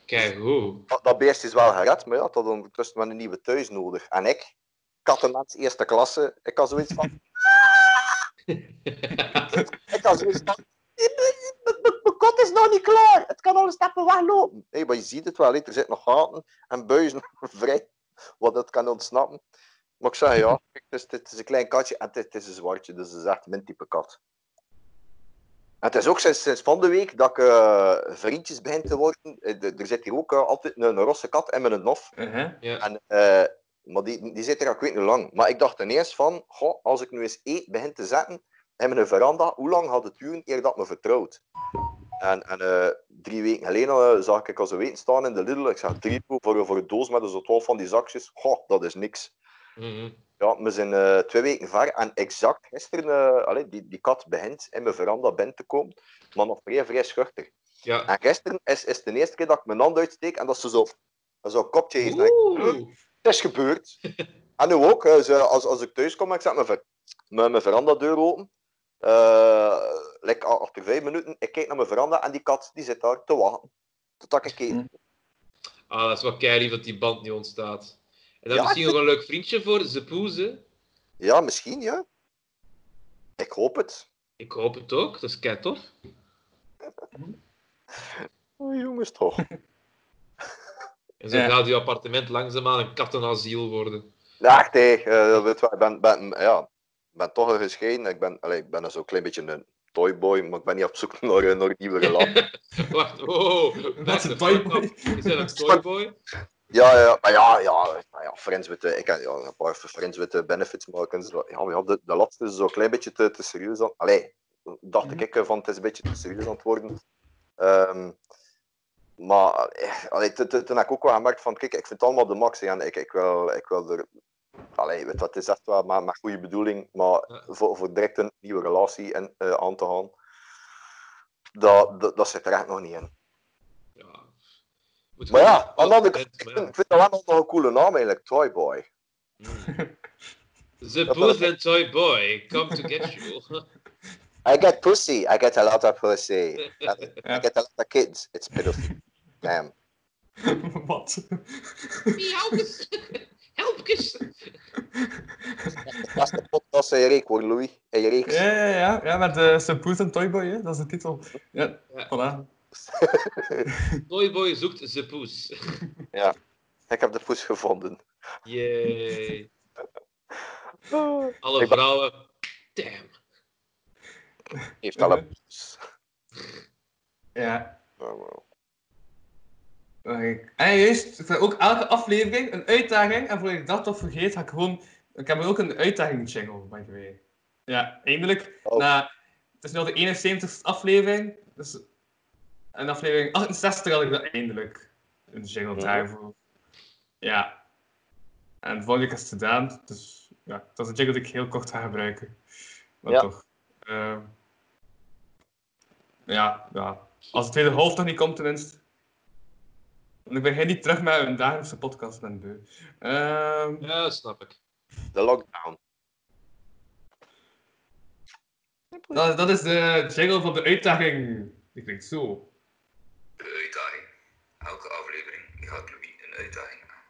Kijk, hoe. Dat, dat beest is wel gered, maar ja, dat had ondertussen wel een nieuwe thuis nodig. En ik, kattenmens eerste klasse, ik had zoiets van... ik had zoiets van... Mijn kot is nog niet klaar. Het kan al een stappen weglopen. Nee, maar je ziet het wel. Er zitten nog gaten en buizen vrij. Wat het kan ontsnappen. Maar ik zeg ja, kijk, het, is, het is een klein katje en het, is- een zwartje. Dus het is echt mijn type kat. En het is ook sinds, sinds van de week dat ik eh, vriendjes begin te worden. Eh, de- Er zit hier ook eh, altijd een, een rosse kat in mijn nof. Uh-huh. Ja. En, eh, maar die, die zit er al ik weet niet hoe lang. Maar ik dacht ineens van, goh, als ik nu eens eet begin te zetten in mijn veranda, hoe lang had het duren eer dat me vertrouwt? En, en eh, drie weken geleden eh, zag ik als een weten staan in de Lidl. Ik zeg drie voor, voor een doos met zo twaalf van die zakjes. Goh, dat is niks. Mhm. Ja, we zijn eh, twee weken ver en exact gisteren, eh, allee, die, die kat begint in mijn veranda binnen te komen, maar nog vrij, vrij schuchter. Ja. En gisteren is, is de eerste keer dat ik mijn hand uitsteek en dat ze zo, zo'n kopje heeft. Ik, Oeh. het is gebeurd. En nu ook, ze- als, als ik thuis kom en ik zet mijn, ver, mijn, mijn verandadeur open, eh like, achter vijf minuten, ik kijk naar mijn veranda en die kat die zit daar te wachten. Totdat ik eet. Ah, dat is wel keilief dat die band niet ontstaat. En dan Ja, misschien nog een leuk vriendje voor ze poezen. Ja, misschien, ja. Ik hoop het. Ik hoop het ook, dat is kei tof. Oh, jongens, toch. En zo Ja. gaat uw appartement langzaamaan een kattenasiel worden. Eh, weet je wel. ik ben, ben, ja, ik ben toch een gescheiden. Ik ben, allee, ik ben zo'n klein beetje een toyboy, maar ik ben niet op zoek naar, een- naar een nieuwe relatie. Wacht, oh. Wat is een toyboy? Is dat een toyboy? Ja, ja, maar ja, ja, maar ja friends with the, ik heb ja, een paar friends with the benefits maken. en zo. Ja, maar ja, de, de laatste is zo'n klein beetje te, te serieus aan. Allee, dacht Mhm. ik van het is een beetje te serieus aan het worden. Ehm, maar allee, toen, heb ik ook wel gemerkt van, kijk, ik vind het allemaal de max. En ik, ik, wil, ik wil er, allee, weet wat, het is echt wel maar met goede bedoeling, maar Ja. voor, voor direct een nieuwe relatie in, eh, aan te gaan, dat, dat, dat zit er echt nog niet in. Maar ja, gewoon- aan de andere kant, maar ik vind, ik vind dat wel nog een coole naam eigenlijk, Toyboy. Mm. The Booth and Toy Boy, come to get you. I get pussy. I get a lot of pussy. I get a lot of kids. It's pitiful. Damn. Wat? Helpjes! Helpjes! Dat is de podcast in je reek hoor, Louis. In je reeks. Ja, ja, ja. Ja, met de Subpoot en Toyboy, hè? dat is de titel. Ja, Ja. voilà. Toy Boy zoekt The Poes. Ik heb de poes gevonden. Yay. Oh, Alle vrouwen. Damn. Heeft al een poes. Ja. Oh, wow. En juist, ik ook elke aflevering een uitdaging. En voordat ik dat toch vergeet, ga ik gewoon... Ik heb ook een uitdaging jingle, by the way. Ja, eindelijk. Oh. Na, het is nu al de 71ste aflevering. Dus in aflevering 68 had ik dat eindelijk. Een jingle daarvoor. Ja. En de volgende keer is het gedaan. Dus ja, dat is een jingle die ik heel kort ga gebruiken. Maar Ja. toch. ehm, ja, ja. Als de tweede half nog niet komt, tenminste. Want ik ben geen niet terug met een dagelijkse podcast ben beu. Ehm, Ja, dat snap ik. De lockdown. dat, dat is de jingle van de uitdaging. Die klinkt zo. De uitdaging. Elke aflevering gaat Louis een uitdaging aan.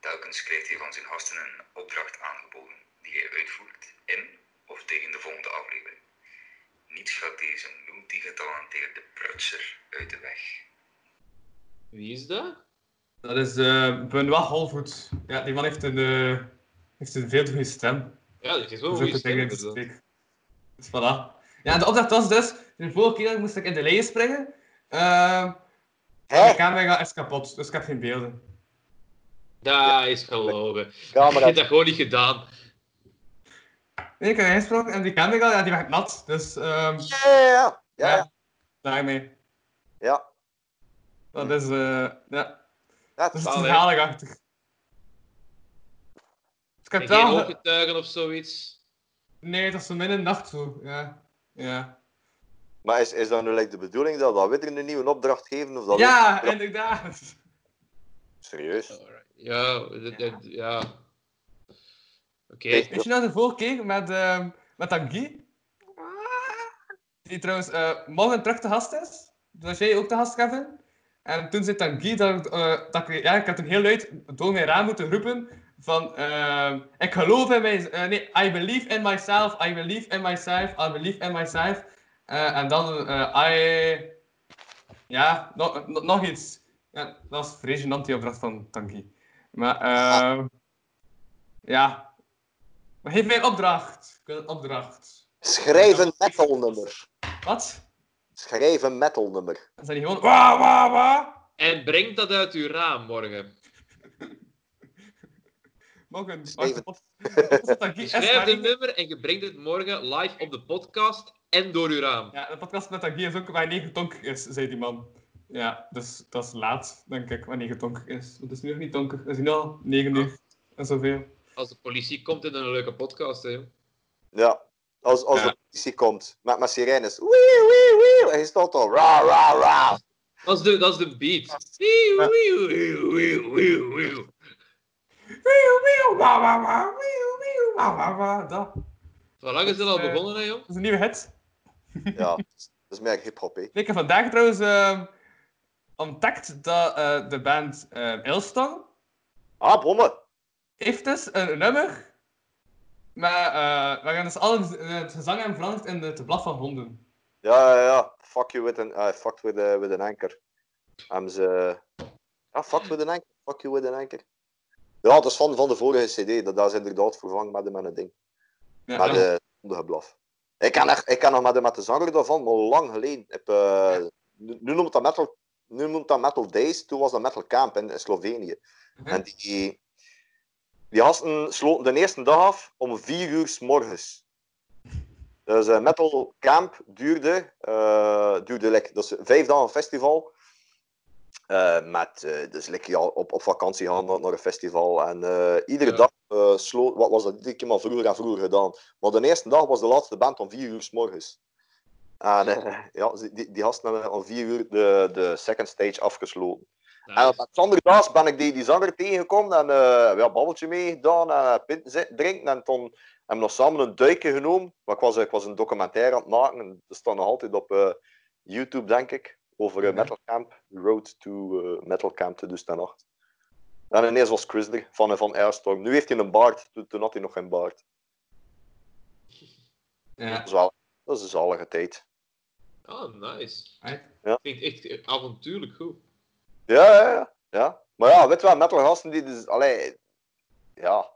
Telkens krijgt hij van zijn gasten een opdracht aangeboden die hij uitvoert in of tegen de volgende aflevering. Niets gaat deze multigetalenteerde prutser uit de weg. Wie is dat? Dat is eh Benoit Holvoet. Ja, die man heeft een, eh, heeft een veel te goede stem. Ja, dat is wel Om een zulke goede stem. inderdaad. spreken. Dus voilà. Ja, en de opdracht was dus, de vorige keer moest ik in de leien springen. Ehm de camera is kapot, dus ik heb geen beelden. Dat is gelogen. Ik camera. heb dat gewoon niet gedaan. Nee, ik heb ingesprongen en die camera, ja, die werd nat. Dus ehm Ja, ja, ja. Ja, ja. daarmee. ja. Dat is, eh ja, Dat dat is het verhaligachtig. Dus ik heb En wel... geen ge- ooggetuigen of zoiets. Nee, dat is zo min een nacht zo. Ja. Ja. Maar is, is dat nu like, de bedoeling dat, dat we er een nieuwe opdracht geven? Of dat we- Ja, inderdaad. Serieus? Alright. Ja, dat- dat- ja. Oké. Weet je nou de vorige keer met, ehm met Tanguy? Die trouwens eh, morgen terug te gast is. Dus was jij ook te gast, Kevin? En toen zei Tanguy dat, eh, dat ik, ja, ik had toen heel luid door mijn raam moeten roepen van ehm, ik geloof in mij, eh, nee, I believe in myself, I believe in myself, I believe in myself. Eh, en dan, eh, I, ja, nog, iets. Ja, dat was vrij gênant die opdracht van Tanguy. Maar, ehm ja, maar geef mij een opdracht. Ik wil een opdracht. Schrijf een metalnummer. Wat? Schrijf een metalnummer. Dan zijn die gewoon wa wa wa. En breng dat uit uw raam morgen. Morgen. Schrijf maar een nummer en je brengt het morgen live op de podcast en door uw raam. Ja, de podcast met Tanguy is ook wanneer getonker is, zei die man. Ja, dus dat is laat, denk ik, wanneer getonker is. Want het is nu nog niet donker. Het is nu al 9 uur en zoveel. Als de politie komt in een leuke podcast, hè. joh. Ja. Als, als Ja. de politie komt met, met sirenes. Wee, wee, wee. En je staat al. Ra, ra, ra. Dat is de, dat is de beat. Wieuw, wieuw, wieuw, wieuw, wieuw, wieuw. Wieuw, wieuw, wa wa wa, wieuw, wieuw, wa wa wa. Dat. Dat Hoe lang is dat al Eh, begonnen, hè, joh? is een nieuwe hit. Ja. Dat is meer hip-hop. Ik heb vandaag trouwens ehm, ontdekt dat eh, de band uh, Ilston Ah, bommen. heeft dus een nummer maar, uh, waarin dus al het, gezang en verandert in het blad van honden. Ja, ja, ja. Fuck you with an, uh, fuck with, uh, with an anchor. Hebben ze... Ja, fuck with an anchor. Fuck you with an anchor. Ja, dat is van, van de vorige cd. Dat, dat is inderdaad vervangen met, een ding. Ja, Met ja. de hondengeblaf. Ik ken, echt, ik ken nog met de, met de zanger daarvan, maar lang geleden. Heb, eh, nu, nu noemt dat metal, nu noemt dat Metal Days. Toen was dat Metal Camp in, in Slovenië. Mhm. En die, die gasten sloten de eerste dag af om vier uur s morgens. Dus eh, Metal Camp duurde, eh duurde like, dat is vijf dagen festival. Eh, met, eh, dus like, ja, op, op vakantie gaan naar, naar een festival. En eh, iedere Ja. dag sloot, wat was dat iedere keer maar vroeger en vroeger gedaan. Maar de eerste dag was de laatste band om vier uur s morgens. En ja, die, die gasten hebben om vier uur de, de second stage afgesloten. En op andere dag ben ik die, die zanger tegengekomen en eh ja, babbeltje meegedaan en uh, pint zitten drinken. En toen hebben we nog samen een duikje genomen. Maar ik was, ik was een documentaire aan het maken. En dat staat nog altijd op YouTube, denk ik. Over eh. Metal Camp. Road to eh, Metal Camp 2008. En ineens was Chris er, van, van Airstorm. Nu heeft hij een baard. Toen, toen had hij nog geen baard. Ja. Dat is, wel, dat is een zalige tijd. Oh, nice. Right. Klinkt echt avontuurlijk goed. Ja, ja, ja. ja. Maar ja, weet je wel, metal gasten die dus, allee, ja.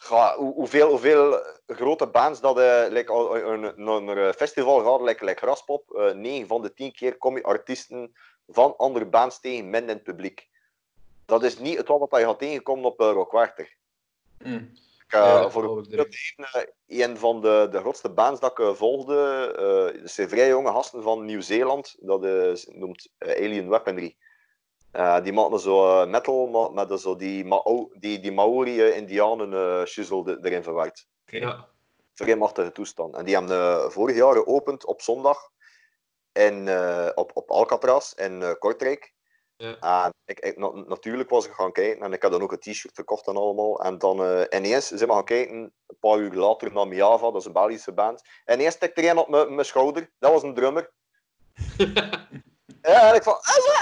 Ga, hoe- hoeveel, hoeveel grote bands dat eh like, al- een- naar een festival gaan, like, like Graspop, eh 9 van de 10 keer kom je artiesten van andere bands tegen min in het publiek. Dat is niet het wat je gaat tegenkomen op uh, Rockwachter. Mm. Ik, eh, Ja, voor een, eh, een van de, de grootste bands dat ik eh, volgde, eh dat zijn vrij jonge gasten van Nieuw-Zeeland, dat is, noemt eh, Alien Weaponry. Eh, die maken zo eh, metal, maar met zo die, Mao, die, die Maori-Indianen eh shizzle de- erin verwerkt. Oké. Ja. Vrij machtige toestand. En die hebben eh, vorig jaar geopend op zondag in, eh, op, op Alcatraz in eh, Kortrijk. Ja. En ik, ik, na- natuurlijk was ik gaan kijken en ik had dan ook een t-shirt gekocht en allemaal. En dan eh, ineens zijn we gaan kijken, een paar uur later, naar Miava, dat is een Belgische band. En ineens tikte er een op mijn mijn schouder, dat was een drummer. Ja, en ik van, ah, ja,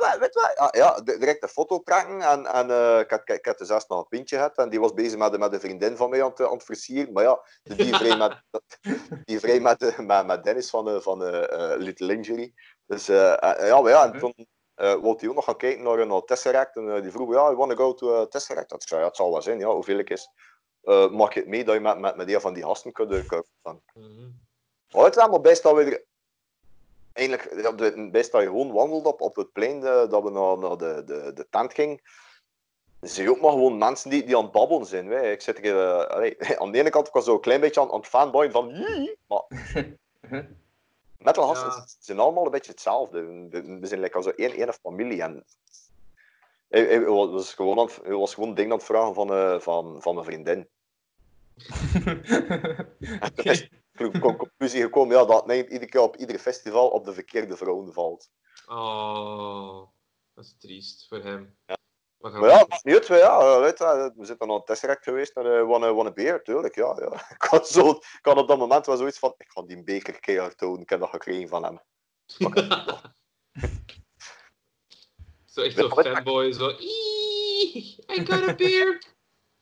ah? Ah, ja, di- direct een foto trekken. En, en eh, ik, had, ik, had dus eerst nog een pintje gehad. En die was bezig met, met een vriendin van mij aan het, aan het versieren. Maar ja, die vrij met, die vrij met, eh, met, met Dennis van, eh, van eh, eh, Little Injury. Dus eh, eh, ja, maar ja, en toen eh wilde hij ook nog gaan kijken naar een Tesseract. En eh, die vroeg, ja, you want to go to uh, Tesseract? Dat zei, ja, het zal wel zijn, ja, hoeveel ik is. Eh mag je het mee dat je met, met, met die van die gasten kunt eh, kunt? Mhm. Maar het is allemaal best dat we er... Eigenlijk, ja, de- best dat je gewoon wandelt op, op het plein eh, dat we naar, naar de, de, de tent gingen. zie je ook maar gewoon mensen die, die aan het babbelen zijn. Hè. Ik zit er, eh, allee, aan de ene kant was zo een klein beetje aan, aan het fanboyen van... "Jee", Maar metal gasten Ja. zijn allemaal een beetje hetzelfde. We we zijn lekker zo één, één familie. En hij, hij was gewoon, aan, het- hij was gewoon ding aan het vragen van, eh, van, van mijn vriendin. con- conclusie gekomen ja, dat mij iedere keer op ieder festival op de verkeerde vrouwen valt. Oh, dat is triest voor hem. Ja. Maar ja, we maakt niet uit, ja, weet we zitten aan Tesseract geweest en uh, wanna, beer, tuurlijk, ja, ja. Ik had, zo, ik had op dat moment wel zoiets van, ik ga die beker keihard tonen, ik heb dat gekregen van hem. Zo echt zo'n fanboy, zo... "Eee, I got a beer!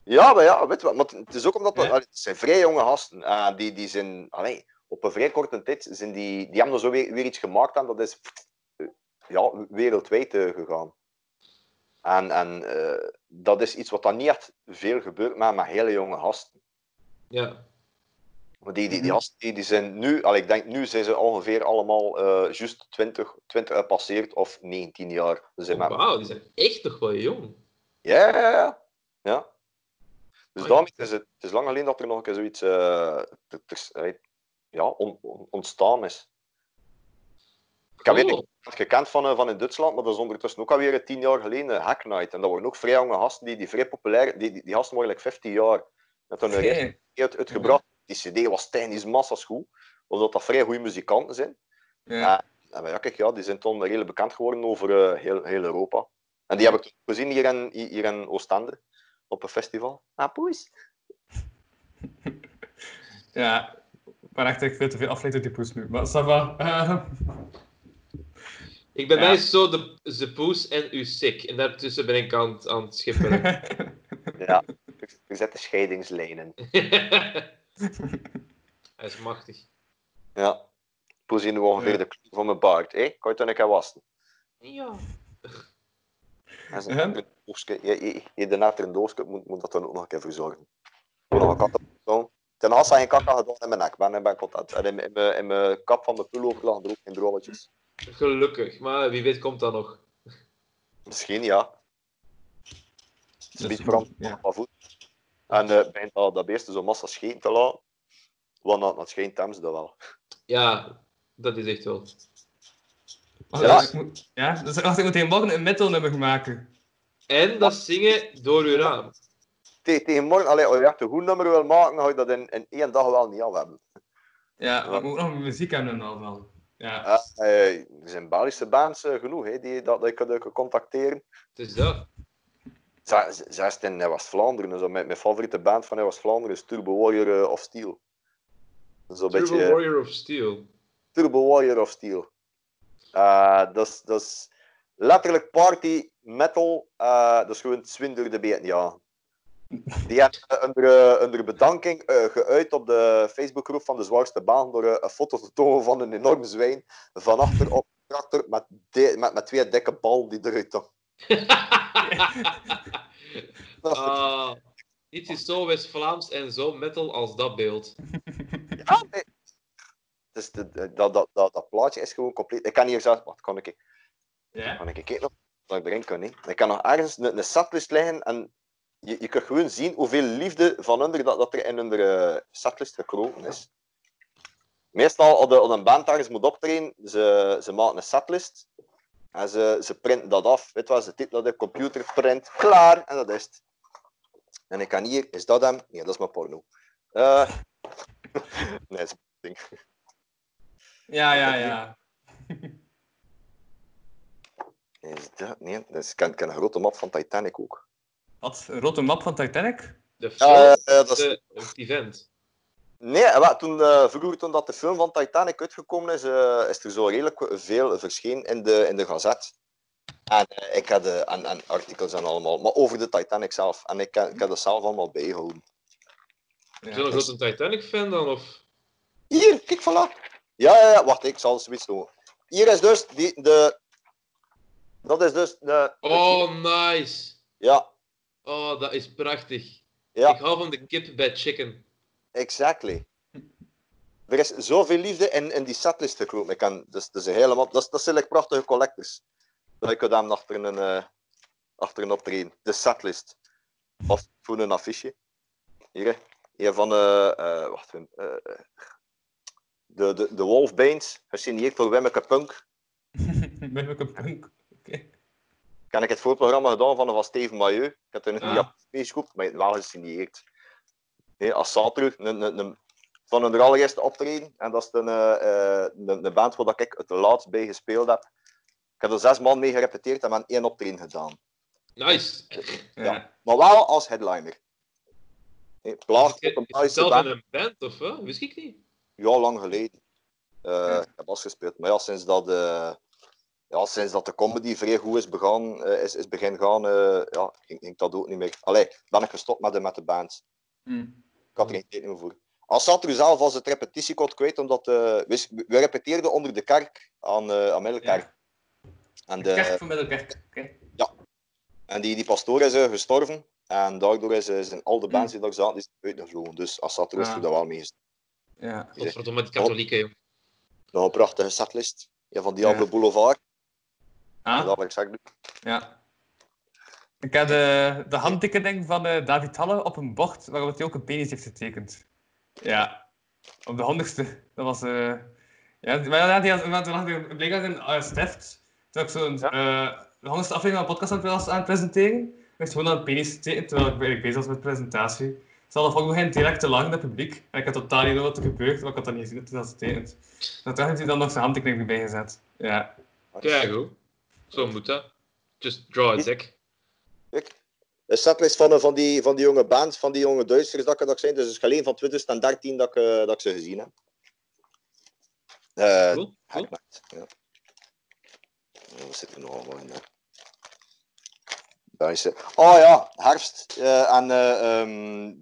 Ja, maar ja, weet je wat, maar het is ook omdat we, Ja? allee, het zijn vrij jonge gasten, eh, die, die zijn, allee, op een vrij korte tijd, zijn die, die hebben er zo weer, weer iets gemaakt en dat is eh, ja, wereldwijd eh, gegaan. En, en eh, dat is iets wat dan niet echt veel gebeurt met, met hele jonge gasten. Ja. Maar die, die, die gasten die, die zijn nu, allee, ik denk nu zijn ze ongeveer allemaal eh juist 20, 20 gepasseerd of 19 jaar. Ze zijn Oh, Wauw, die zijn echt nog wel jong. Ja, ja, ja. ja. Dus Oei. daarom is het, het is lang geleden dat er nog een keer zoiets eh, eh, ja, on- on- ontstaan is. Ik heb Cool. weet het gekend van, eh, van in Duitsland, maar dat is ondertussen ook alweer eh, tien jaar geleden Hack Night. En dat worden ook vrij jonge gasten, die, die vrij populair die, die, die gasten like 15 jaar. Met hun. CD uit, uitgebracht. Die CD was tijdens massas goed, omdat dat vrij goede muzikanten zijn. Ja. En maar ja, kijk, ja, die zijn toen redelijk bekend geworden over eh, heel, heel Europa. En die heb ik gezien hier in, hier in Oostende, op een festival. Ah, poes. Ja, maar echt ik veel te veel afleid uit die poes nu. Maar ça va. Eh, Ik ben Ja. mij zo de, de poes en u sick. En daartussen ben ik aan, het- aan het schipperen. Ja, er, er zitten scheidingslijnen. Hij is machtig. Ja. Poes nu ongeveer Ja. de kleur van mijn baard. Hé, kan je toen een keer wassen? Ja. Een doosje- Je, je, je de net een doosje, moet, moet dat dan ook nog een keer verzorgen. Ik nog een. Ten als hij een kak had gedaan in mijn nek, ben ik ben content. En in, in, mijn, in mijn kap van mijn pullover lag er ook geen drolletjes. Gelukkig, maar wie weet komt dat nog. Misschien ja. Het is een beetje veranderd ja. van voet. En uh, bij dat, dat beest zo massa scheen te laten, want dat, dat scheen Thames dat wel. Ja, dat is echt wel. Ja. dus ik moet, ja, dus wacht, ik moet morgen een metal nummer maken. En dat zingen door uw raam. Te- tegen morgen, allee, als je echt een goed nummer wil maken, dan ga je dat in, in één dag wel niet af hebben. Ja, maar ik moet ook nog muziek hebben en al van. Ja. Ja, eh, er zijn Belgische bands eh, genoeg hè, die dat, dat je kunt contacteren. Het is dat. Zelfs in eh, West-Vlaanderen, dus mijn, mijn favoriete band van West-Vlaanderen is Turbo Warrior eh, of Steel. Zo'n Turbo beetje eh, Warrior of Steel. Turbo Warrior of Steel. Eh, dat, is, dat is letterlijk party metal. eh, dat is gewoon zwin door de been, ja. Die hebben eh, onder, eh, onder bedanking eh, geuit op de Facebookgroep van de Zwaarste Baan door eh, een foto te tonen van een enorm zwijn van achter op een tractor met, de- met, met twee dikke ballen die eruit toch. Ah, iets is zo West-Vlaams en zo metal als dat beeld. Ja, nee. Dus de, de- dat, dat, dat, dat plaatje is gewoon compleet. Ik kan hier zelfs. Wat kan ik? Ja? Kan ik kijken nog? Dat ik erin kan. Hè? Ik kan nog ergens een, een setlist liggen en je, je kunt gewoon zien hoeveel liefde van onder dat, dat er in hun eh, setlist gekropen is. Meestal, als, de, als een band ergens moet optreden, ze, ze maken een setlist en ze, ze printen dat af. Weet wat, ze titelen de computer, print, klaar en dat is het. En ik kan hier, is dat hem? Nee, dat is mijn porno. Eh nee, dat is mijn ding. Ja, ja, ja. Is dat? Nee, dat is, ik ken, een grote map van Titanic ook. Wat? Een rode map van Titanic? De Ja, film, eh, dat is- het event. Nee, eh, toen, eh, vroeger toen dat de film van Titanic uitgekomen is, eh, is er zo redelijk veel verschenen in de, in de gazet. En eh, ik had de, en, en artikels en allemaal, maar over de Titanic zelf. En ik, ik heb dat zelf allemaal bijgehouden. Is er een grote Titanic-fan dan? Of... Hier, kijk, voilà. Ja, ja, ja, wacht, ik zal het zoiets doen. Hier is dus die, de... Dat is dus de... Oh, nice. Ja, Oh, dat is prachtig. ja. Ik hou van de kip bij chicken. Exactly. Er is zoveel liefde in, in die setlist. Ik kan, dus, dus helemaal, dat, is- dat zijn like prachtige collectors. Dat ik hem achter een, eh achter een optreden. De setlist. Of voor een affiche. Hier, hier van eh eh wacht even. eh, de, de, de Wolfbanes, gesigneerd door Wimmeke Punk. Met welke punk? Kan ik het voorprogramma gedaan van, Steven Mailleu. Ik heb er een Ah. Japanse groep, maar wel gesigneerd. Nee, als zaterdag, een, een, een van hun allereerste optreden. En dat is een, eh, eh, de, band waar dat ik het laatst bij gespeeld heb. Ik heb er zes man mee gerepeteerd en hebben één optreden gedaan. Nice. Ja. Maar wel als headliner. Nee, Plaat op een het zelf in een band of wat? Wist ik niet. Ja, lang geleden. Eh, Ja. Ik heb bas gespeeld. Maar ja, sinds dat, ja, sinds dat de comedy vrij goed is, begaan, eh, is, is begin gaan, eh, ja, ging, ging dat ook niet meer. Allee, ben ik gestopt met de, met de band. Hm. Ik had er geen tijd meer voor. Als zat er zelf als het repetitiekot kwijt, omdat eh, we, we repeteerden onder de kerk aan, eh aan Middelkerk. En, de, Kerk van Middelkerk. Oké. en die, die pastoor is eh, gestorven. En daardoor is, zijn al de bands die daar zaten, die zijn uitgevlogen. Dus er is, Ja. doe dat wel mee. Ja. Godverdomme, die katholieken, jong. Nog een prachtige setlist. Ja, van Diablo Ja. Boulevard. Ah, Dat wil ik ja. Ik heb de, de handtekening van eh, David Halle op een bord waarop hij ook een penis heeft getekend. Ja. Op de handigste. Dat was... eh ja, maar ja, die had, want toen had ik blijkbaar een uh, stift. Toen ik zo'n... eh de handigste aflevering van de podcast aan het, was aan het presenteren. Ik gewoon aan een penis getekend terwijl ik eigenlijk bezig was met de presentatie. Ze hadden volgens mij direct te lang in het publiek. En ik had totaal niet door wat er gebeurt, maar ik had dat niet gezien toen dat ze tekent. Toen heeft hij dan nog zijn handtekening erbij gezet. Ja. Kijk hoe. Zo moet dat. Just draw a dick. Kijk. De setlist van, eh, van, die, van die jonge bands, van die jonge Duitsers, dat ik dat zijn. Dus het is alleen van 2013 dat ik, eh, dat ik ze gezien heb. Eh Cool. ja. Wat zit er nog allemaal in? Hè? Daar is, eh, Oh ja, herfst. en ehm,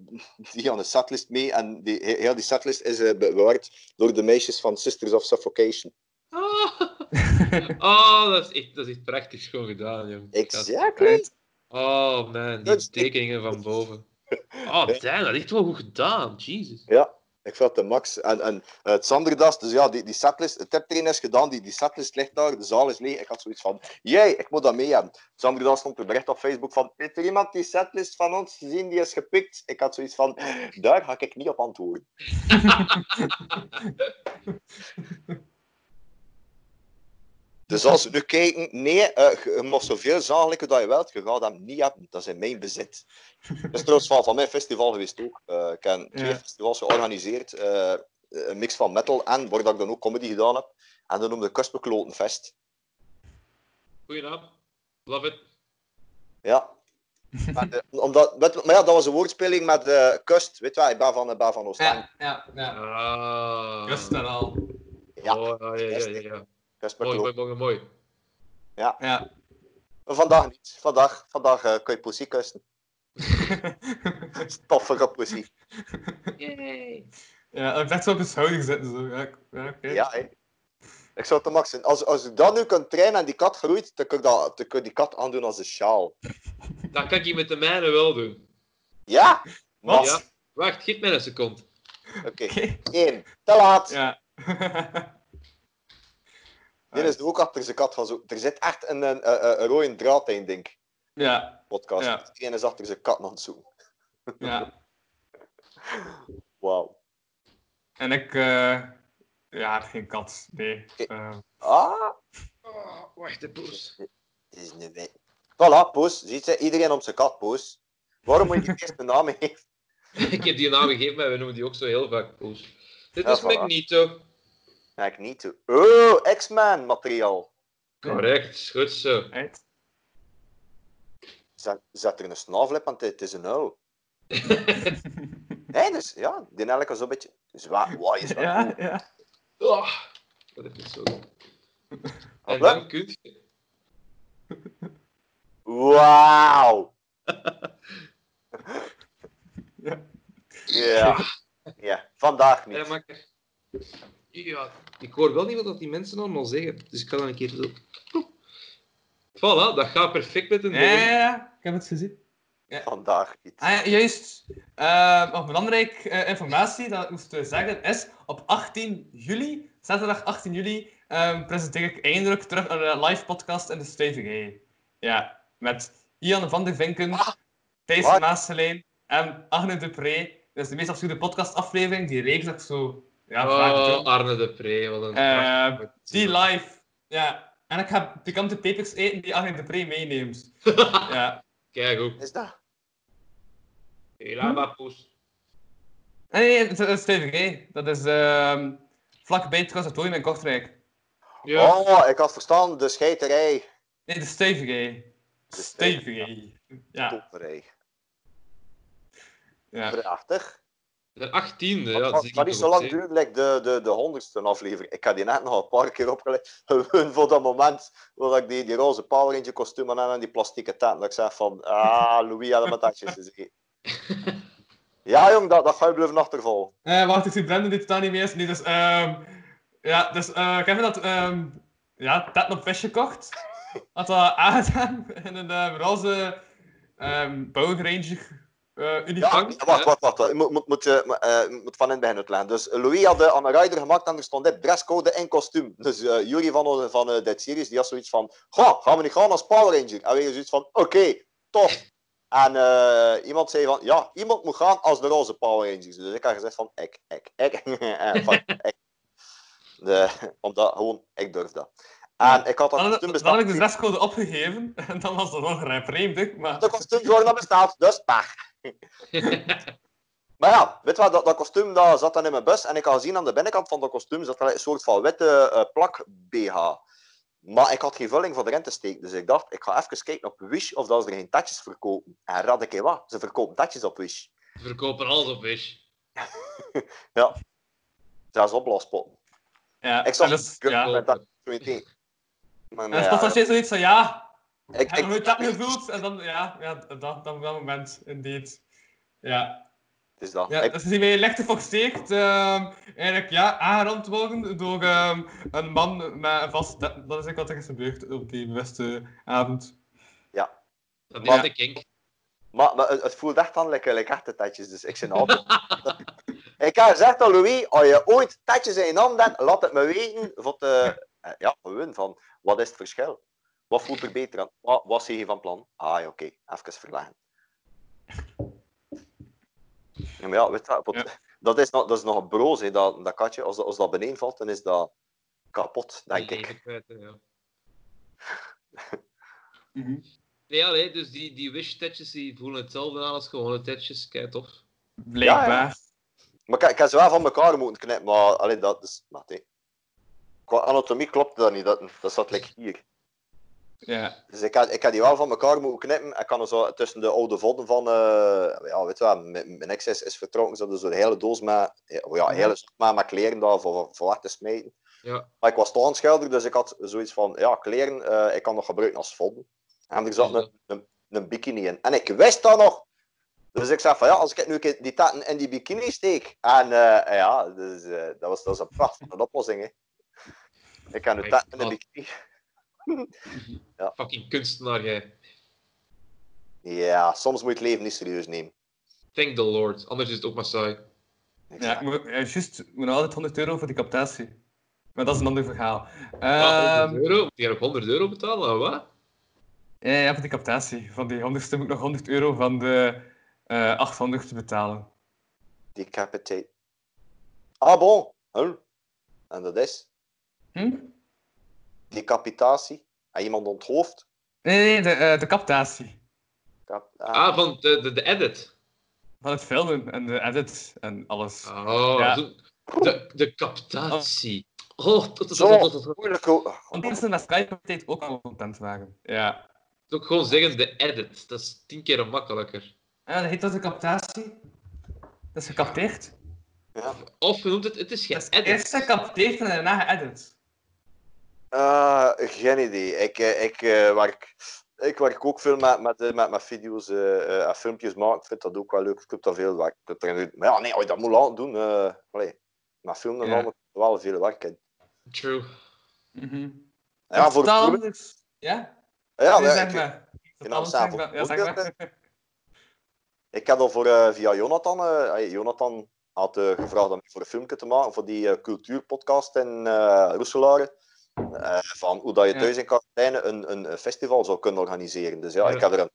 die aan de setlist mee. En die, he- heel die setlist is bewaard door de meisjes van Sisters of Suffocation. Ah, oh, dat is echt, dat is echt prachtig schoon gedaan, jong. Exactly. Oh man, die tekeningen van boven. Oh, damn, dat is echt wel goed gedaan. Jesus. Ja, ik vind de max. En, en eh, het Sanderdas, dus ja, die, die setlist, het tiptrain is gedaan, die, die setlist ligt daar, de zaal is leeg. Ik had zoiets van, jij, ik moet dat mee hebben. Sanderdas stond een bericht op Facebook van, heeft er iemand die setlist van ons gezien, die is gepikt? Ik had zoiets van, daar ga ik niet op antwoorden. Dus als we nu kijken, nee, eh, je je mag zoveel zagelijken dat je wilt, je gaat hem niet hebben. Dat is in mijn bezit. Dat is trouwens van, van mijn festival geweest ook. Eh, ik heb twee Ja. festivals georganiseerd. eh, een mix van metal en, waar dat ik dan ook comedy gedaan heb. En dat noemde Kuspeklotenfest. Goeie naam. Love it. Ja. maar, eh, omdat, weet- maar ja, dat was een woordspeling met eh kust. Weet je wel, ik ben van, ben van Oostende. Ja, ja, ja. Ah. Just en al. Ja. Oh, ja, ja, ja, ja, ja. Mooi, mooi, mooi, mooi. Ja. Vandaag niet. Vandaag, vandaag eh, kun je poesie kussen. Stoffige poesie. Yay. ja, ik dacht zo op je schouder zitten. Zo. Ja, ik- ja, oké. Ja. Ik zou het de max zijn. Als, als ik dat nu kan trainen en die kat groeit, dan kun je, dat, dan kun je die kat aandoen als een sjaal. Dat kan ik met de mijne wel doen. Ja? Max? Ja. Wacht, geef mij een seconde. Oké. Eén. Te laat. Ja. Dit is ook achter zijn kat gaan zoeken. Er zit echt een, een, een, een rode draad in, denk ik. ja, Podcast. Ja. Iedereen is achter zijn kat aan het zoeken. ja. Wauw. En ik, eh ja, geen kat. Nee. Eh, Ah, Oh, wacht, de poes. is een wit. Voilà, Poes. Ziet ze? Iedereen op zijn kat, Poes. Waarom moet je die eerste naam geven? ik heb die naam gegeven, maar we noemen die ook zo heel vaak poes. Dit Ja, is voilà. Magneto. Ja, ik niet. toe. Oh, X-Men materiaal. Correct, goed zo. right. Zet, zet er een snavel op, want het is een uil. Nee, dus ja, die elke is zo'n beetje zwaar. Wow, is wel Ja, cool. ja. Oh, dat is zo. En Wat? dan kun je... Wauw. Ja. Ja. Ja, vandaag Ja, niet. makker. Ja, ik hoor wel niet wat die mensen allemaal zeggen, dus ik ga dan een keer zo... Voilà, dat gaat perfect met een Ja, ja, ja, ik heb het gezien. Vandaag niet. Ah, ja, juist. Eh, nog belangrijke eh, informatie dat ik moest eh, zeggen is: op 18 juli, zaterdag 18 juli, ehm, presenteer ik eindelijk terug een live podcast in de Stevige. Ja, met Ian van der Vinken, Ah, Thijs wat? Maasselijn en Agne de Pre. Dat is de meest absurde podcastaflevering, die reeks dat ik zo ja, Oh. Arne de Pre, wat een Eh, prachtig- Die live. Ja. En ik ga pikante pepers eten die Agne de Pre meeneemt. Ja. Kijk ook. Is dat? Hela, poes. Nee, het is TVG. Dat is ehm vlak bij het conservatorium in Kortrijk. Ja. Oh, ik had verstaan, de scheiterij. Nee, de STVG. STVG. Ja, Toverij. ja. Prachtig. De 18e, ja. Maar dat niet zo lang duurt, like de, de, de honderdste aflevering. Ik heb die net nog een paar keer opgelegd. Gewoon voor dat moment waar ik die, die roze Power Ranger kostuum aan en die plastieke tent. Dat ik zeg van, ah, Louis had mijn tatjes te zeggen. Ja, jong, dat, dat ga je blijven achtervolgen. Eh, wacht, ik zie Brendan die totaal niet meer is. Nee, dus, ehm ja, dus eh Kevin had ehm ja, tet op visje gekocht. Had dat aangedaan in een eh, roze ehm Eh Ja, wacht, wacht, wacht. Ik moet, eh, moet, eh, moet van in het begin uitleggen. Dus Louis had eh, aan een rider gemaakt en er stond dit dresscode in kostuum. Dus eh Jury van, van Dead Series, die had zoiets van, Goh, gaan we niet gaan als Power Ranger? En wij zoiets van, oké, tof. En iemand zei van, ja, iemand moet gaan als de roze Power Rangers. Dus ik had gezegd van, ik, ik, ik. En van, ik. De, omdat, gewoon, ik durf dat. En ik had dat Dan, dan ik de dresscode opgegeven en dan was er nog een vreemde, maar... De kostuum worden bestaat, dus pech. Maar ja, weet je wat, dat, dat kostuum dat zat dan in mijn bus en ik had gezien aan de binnenkant van dat kostuum zat er een soort van witte eh, plak BH. Maar ik had geen vulling voor erin te steken, dus ik dacht, ik ga even kijken op Wish of dat ze er geen tatjes verkopen. En raad ik wat, ze verkopen tatjes op Wish. Ze verkopen alles op Wish. Ja, zelfs opblaaspotten. Ja, Ik zag dus, ja. met dat zoiets. Maar nee, ja, als je zoiets van, ja, ik, heb je ik, nooit dat gevoeld? En dan, ja, ja dat, dat, dat moment, indeed. Ja. het is dat. Ja, Ik- dus die mij licht geforceerd ehm eigenlijk ja, aangerand worden door ehm, een man met een vast... Dat, dat is eigenlijk wat er is gebeurd op die bewuste avond. Dat is Ja. de kink. Maar, maar het, het voelt echt aan like, like echte tatjes, dus ik zit altijd... ik heb gezegd aan Louis, als je ooit tatjes in je hand hebt, laat het me weten. Voor te, eh, ja, gewoon van, wat is het verschil? Wat voelt er beter aan? Wat, wat zie je van plan? Ah ja, oké, even verleggen. Ja, maar ja, weet je wat, wat- Ja. Dat, is nog, dat is nog een broos, hè, dat, dat katje. Als, dat- als dat beneden valt, dan is dat kapot, denk ik. hè, ja. Mhm. Nee, dus die, die wish-tetjes die voelen hetzelfde aan als gewone tetjes. Kijk, tof. Blijkbaar. Maar ik, ik heb ze wel van elkaar moeten knippen, maar allee, dat is... Maar, nee. Qua anatomie klopt dat niet, dat, dat zat like hier. Ja. Dus ik heb, ik die wel van elkaar moeten knippen. Ik kan er zo tussen de oude vodden van... eh, ja, weet je wel, mijn, mijn ex is, is vertrokken, ze hadden zo'n hele doos met... Ja, een hele met, met kleren daar voor, voor weg te smijten. Ja. Maar ik was staanschilder, dus ik had zoiets van... Ja, kleren, eh, ik kan nog gebruiken als vodden. En er zat Ja. een, een, een bikini in. En ik wist dat nog. Dus ik zei van ja, als ik nu een keer die tatten in die bikini steek. En eh, ja, dus, eh, dat, was, dat was een prachtige oplossing. Hè. Ik heb nu My tatten in de God. bikini. Fucking kunstenaar, jij. Ja, soms moet je het leven niet serieus nemen. Thank the Lord. Anders is het ook maar saai. Ja, moet, ja, juist, ik moet nog altijd 100 euro voor die captatie. Maar dat is een ander verhaal. Ja, Ehm 100 euro? Moet je nog 100 euro betalen? of Wat? ja, ja, voor die captatie. Van die 100ste moet ik nog 100 euro van de eh 800 betalen. Decapitate. Ah bon. Huh? En dat is Hm? Decapitatie. En iemand onthoofd. Nee, nee, de, eh, de captatie. Cap- ah. Ah, van de, de, de edit. Van het filmen en de edit en alles. Oh, Ja. de, de captatie. Oh, dat is moeilijk. Want mensen met Skype tijd ook al content waren. Ja. ook gewoon zeggen de edit. Dat is tien keer makkelijker. Ja, dat heet dat de captatie? Dat is gecapteerd. Ja. Of je noemt het, het is geëdit. eerst gecapteerd en daarna geëdit. Eh, geen idee. Ik, eh, ik, eh, werk, ik werk ook veel met, met, eh, met, met video's eh, eh, en filmpjes maken. Ik vind dat ook wel leuk. Ik heb daar veel werk. ik heb Maar ja, nee, als je dat moet laten doen. eh allee, met filmen Ja. ja. wel veel werk in. True. Mhm. Ja, voor anders. Ja? ja, Nee, nee, ik, maar. in Totaal anders, zeg Amsterdam maar. Ja, ook zeg dat, maar. ik heb al voor, eh, via Jonathan... eh, Jonathan had gevraagd om voor een filmpje te maken voor die cultuurpodcast in eh Roeselare. Eh, van hoe dat je Ja. thuis in quarantaine een, een festival zou kunnen organiseren. Dus ja, Ja. Ik, heb er een,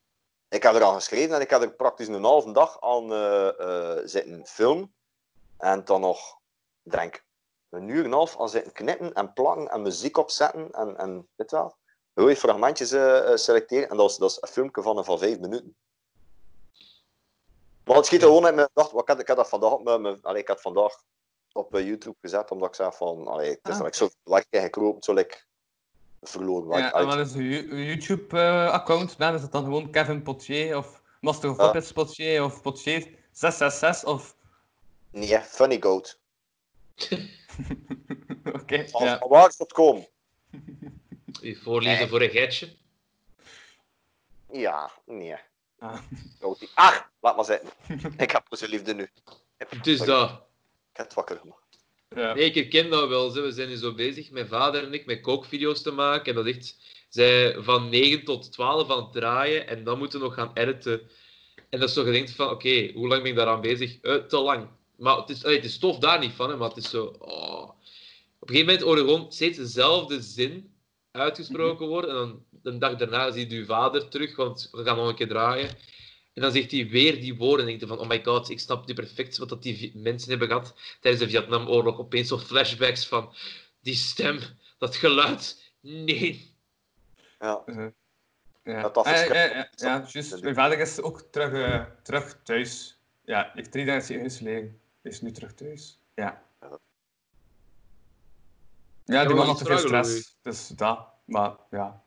ik heb er aan geschreven en ik heb er praktisch een halve dag aan eh, eh, zitten filmen. En dan nog, denk, een uur en een half aan zitten knippen en plakken en muziek opzetten. En, en weet je wel, gewoon fragmentjes eh, eh, selecteren. En dat is, dat is een filmpje van, van vijf minuten. Maar het schiet er gewoon in mijn want Ik had, ik had dat vandaag mijn, mijn- allee, ik had vandaag op eh, YouTube gezet, omdat ik zei van, allee, het is Ah. dat ik zo like gekropen, zo like verloren. Ja, ik en wat is uw uw YouTube-account? Dan is het dan gewoon Kevin Potier of Master of Ja. Puppets Potier of Potier 666 of... Nee, Funny Goat. Oké, Van, ja. van waar is dat komen? Je voorlezen voor een getje. Ja, nee. Ah. Goatie. Ach, laat maar zitten. ik heb dus liefde nu. Het is dat. Ik heb het wakker gemaakt. Ja. Nee, ik herken dat wel. Ze. We zijn nu zo bezig, mijn vader en ik, met kookvideo's te maken. En dat is echt... Zij van 9 tot 12 aan het draaien en dan moeten we nog gaan editen. En dat is zo gedenkt van, oké, hoe lang ben ik daaraan bezig? Eh, te lang. Maar het is, allee, het is tof daar niet van, hè, maar het is zo... oh. Op een gegeven moment hoor je gewoon steeds dezelfde zin uitgesproken worden. En dan de dag daarna zie je je vader terug, want we gaan nog een keer draaien. En dan zegt hij weer die woorden. En denk van, oh my god, ik snap nu perfect wat dat die mensen hebben gehad tijdens de Vietnamoorlog. Opeens zo flashbacks van die stem, dat geluid. Nee. Ja. Ja, Dat dat Ah, ja, verschil- ja, ja, ja, juist. Mijn vader is ook terug, eh, terug thuis. Ja, heeft drie dagen in het ziekenhuis gelegen. Hij is nu terug thuis. Ja. Ja. Ja, die man had iets te veel stress. Dus dat. Maar ja.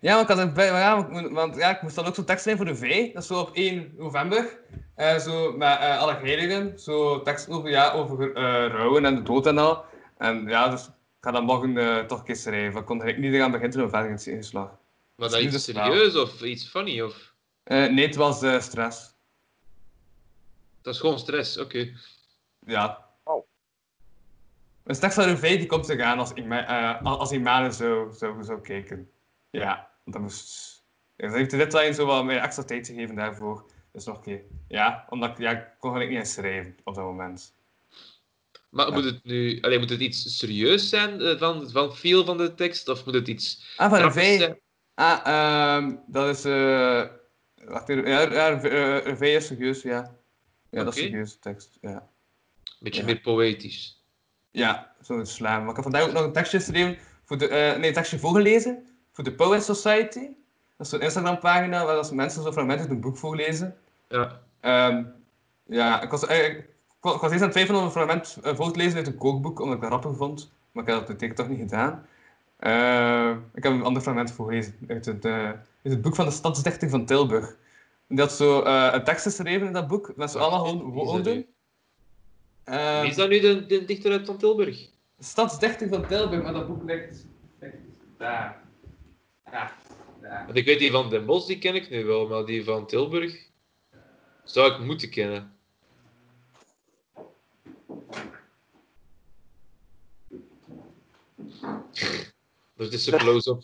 Ja, want ik, had een, ja, want- ja, ik moest dan ook zo'n tekst schrijven voor de V. Dat is zo op 1 november. Eh, zo met eh alle heiligen. Zo tekst over, ja, over eh, rouwen en de dood en al. En ja, dus ik ga dat morgen eh, toch een keer schrijven. Ik kon er niet aan beginnen toen mijn vader in lag. Maar Dat is iets dus wel. serieus of iets funny? Of... Eh, nee, het was eh, stress. Dat is gewoon stress, oké. Ja. Oh. Een tekst van Revee die komt zich aan als, Ima eh, als Imane zou, zou, zou kijken. Ja, want dat moest... Dan heeft de deadline zo wat meer extra tijd gegeven daarvoor. Dus nog een keer. Ja, omdat ik, ja, ik kon eigenlijk niet eens schrijven op dat moment. Maar Ja. moet het nu... Allee, moet het iets serieus zijn eh, van, van feel van de tekst? Of moet het iets Ah, van Revee... zijn? Ah, ehm, dat is... eh wacht even. Ja, Revee is serieus, ja. Ja, dat is serieuze tekst, ja. Een beetje Ja. meer poëtisch. Ja, zo'n slam. Maar ik heb vandaag ook nog een tekstje geschreven, voor de, eh, nee, een tekstje voorgelezen voor de Poet Society. Dat is zo'n Instagram-pagina waar dat mensen zo fragmenten uit een boek voorlezen. Ja. Ehm, ja, ik was, eh, ik, wa- ik was eerst aan het twijfelen om een fragment eh, voor te lezen uit een kookboek, omdat ik dat grappig vond. Maar ik heb dat natuurlijk toch niet gedaan. Eh, ik heb een ander fragment voorgelezen uit het, uit het boek van de stadsdichter van Tilburg. Die had zo een tekst geschreven in dat boek, met zo allemaal gewoon dat woorden. nu? Wie is dat nu de, de dichter uit van Tilburg? Stadsdichter van Tilburg, maar dat boek ligt, ligt daar. Want ik weet die van Den Bosch, die ken ik nu wel, maar die van Tilburg zou ik moeten kennen. Het is een close-up.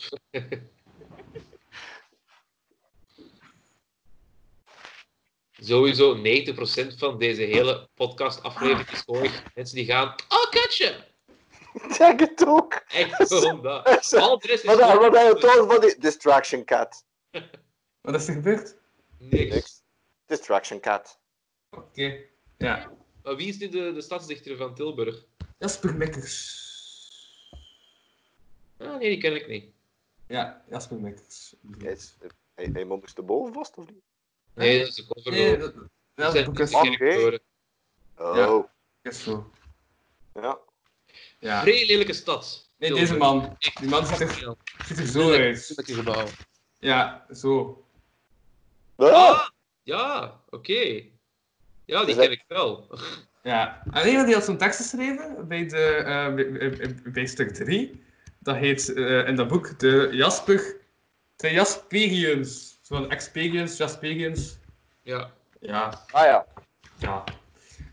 Sowieso 90% van deze hele podcast-aflevering is gewoon mensen die gaan. Oh, katje! Ik denk het ook. Echt gewoon dat. Al de rest is Wat wat je trouwens van die Distraction Cat? Wat is er gebeurd? Niks. Niks. Distraction Cat. Oké, ja. Maar wie is nu de, de stadsdichter van Tilburg? Jasper Mikkers. Ah, nee, die ken ik niet. Ja, Jasper Mikkers. Is, hij, hij moest boven vast of niet? Nee, dat is de cover. Nee, Nee, dat, dat is. Oh. Ja. is zo. Ja. Ja. Vrij lelijke stad. Nee, deze man. Echt Die man ziet er, heel ziet er zo uit. Gebouw. Ja, zo. Ah, ja, oké. Ja, die ken dat- ik wel. Ja. En iemand die had zo'n tekst geschreven bij, de, eh, bij, bij- bij stuk 3. Dat heet eh, in dat boek de Jasper... De Jasperians. Zo'n Experience, Jasperians. Ja. Ja, ah ja. Ja.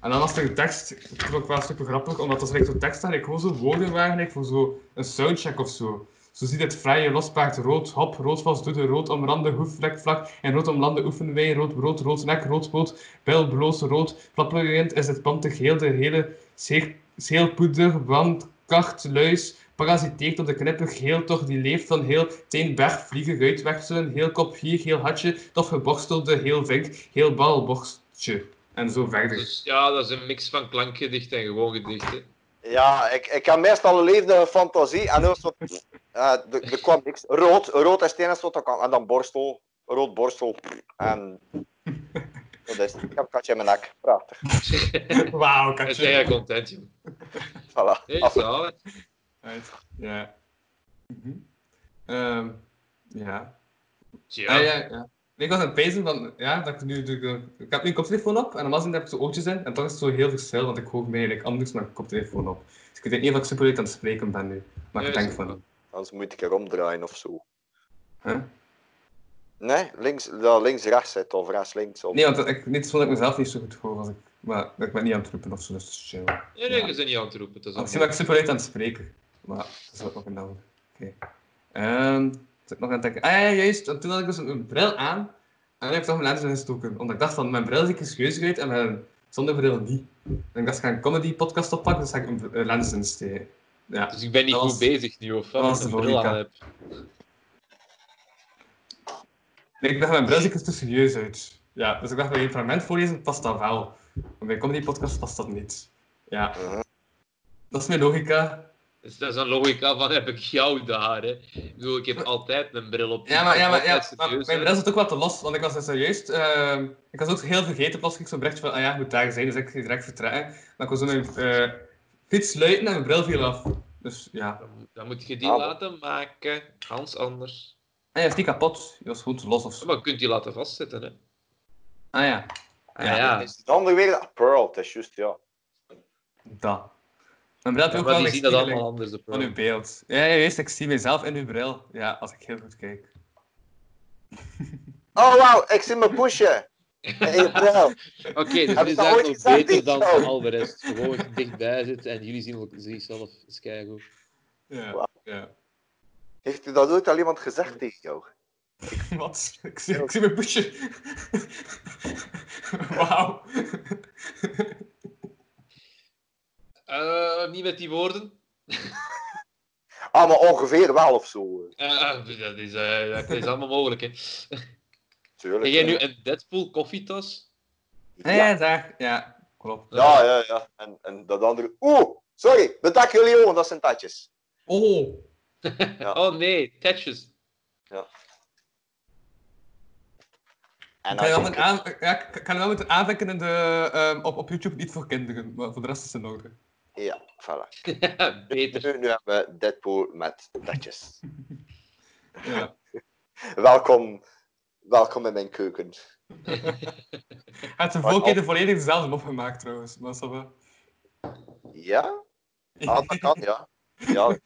En dan was er een tekst, ik vond wel super grappig, omdat dat zo'n tekst dat ik gewoon zo woorden like, voor zo een soundcheck of zo. Zo ziet het vrije lospaard rood, hop, rood vast rood omrande hoefvlek vlak, en rood omlande oefenen wij, rood brood, rood nek, rood poot, pijl bloos rood, flapperend is het pantig geel, de hele zeelpoeder, wand, kacht, luis, parasiteert op de knipper, geel toch, die leeft van heel, teen berg, vliegen, uitwekselen, heel kop, hier, heel hatje, tof geborstelde, heel vink, heel bal, borstje. En zo verder. Dus ja, dat is een mix van klankgedichten en gewoon gedichten. Ja, ik, ik heb meestal een levendige fantasie en dan zo, eh, er, er kwam niks. Rood, rood is het enige wat er kan. En dan borstel, rood borstel. En Dat is het. Ik heb een katje in mijn nek. Prachtig. Wauw, Dat is katje. eigen content, joh. Voilà. Zalig. Ja. Mhm. Ehm, ja. Tja. Ah, ja, ja. Ik was aan het pezen van, ja, dat ik nu, ik heb nu een koptelefoon op en normaal gezien heb ik zo oortjes in en toch is het zo heel verschil, want ik hoor mij eigenlijk anders met een koptelefoon op. Dus ik weet niet of ik super leuk aan het spreken ben nu, maar Ja, ik denk van, Anders moet ik erom draaien of zo. hè? Nee, links, ja, links rechts zit of rechts links. Of... Nee, want ik, niet dat ik mezelf niet zo goed hoor als ik, maar ik ben niet aan het roepen of zo, dus chill. Nee, nee, je bent niet aan het roepen. Dat is Misschien ben ik super leuk aan het spreken, maar dat is ook nog een ander. Oké. Ehm, wat zit ik nog aan het denken? Ah ja, ja, juist, want toen had ik dus een bril aan en dan heb ik toch mijn lenzen ingestoken, omdat ik dacht van, mijn bril ziet er serieus uit en mijn zonder bril niet. En ik dacht, ik ga een comedy podcast oppakken, dus ga ik een een lens insteken. Ja. Dus ik ben niet Dat goed was- bezig nu, of wat? Als de ik een bril aan heb. Nee, ik dacht, mijn bril ziet er te serieus uit. Ja, dus ik dacht, bij een fragment voorlezen past dat wel. Maar bij een comedy podcast past dat niet. Ja, dat is mijn logica. Dus dat is een logica van, heb ik jou daar, hè. Ik bedoel, ik heb altijd een bril op. Ja, maar, ja, maar, ja, maar mijn bril zit ook wel te los, want ik was dus serieus. ehm, ik was ook heel vergeten, plots ik zo'n berichtje van, ah ja, je moet daar zijn, dus ik ging direct vertrekken. Maar ik was zo mijn eh, fiets luiten en mijn bril viel af. Dus ja. Dan moet- Dan moet je die Ah, laten maken, Hans anders. En hij is niet kapot, die was gewoon te los of zo. Maar je kunt die laten vastzetten, hè. Ah ja, Ah, Ja, ja. Is het andere weer? Ah, Pearl, het is juist, ja. dat. Bril heeft Ja, ook maar wel die een zien dat allemaal anders. De van uw beeld. Ja, ja, juist, ik zie mezelf in uw bril. Ja, als ik heel goed kijk. Oh, wauw, ik zie mijn pushen. Hey, bro. Oké, dus Heb jullie dat zijn ooit nog beter dan al de rest. Gewoon dichtbij zitten en jullie zien ook zichzelf keigoed. Ja, Wauw. ja. Heeft u dat ooit al iemand gezegd tegen jou? Wat? Ik zie, ik zie mijn busje. Wauw. Eh, niet met die woorden. Ah, maar ongeveer wel of zo. Eh, dat, is, eh, dat is allemaal mogelijk, hè. Tuurlijk. Heb jij nu ja. een Deadpool koffietas? Ja, Ja, ja, daar. Ja, klopt. ja, ja. ja. En, en dat andere... Oeh, sorry, bedak jullie oren, dat zijn tatjes. Oh. Ja. Oh nee, Tetjes. En Kan je, wel met ik- aan, ja, ik kan je wel moeten aanvinken in de, ehm, op, op YouTube niet voor kinderen, maar voor de rest is het in orde. Ja, voilà. Beter. Nu, nu hebben we Deadpool met tatjes. Ja. welkom, welkom in mijn keuken. Hij heeft de vorige keer de volledig dezelfde mop gemaakt trouwens, maar dat wel. Ja? Ah, dat kan, ja. ja.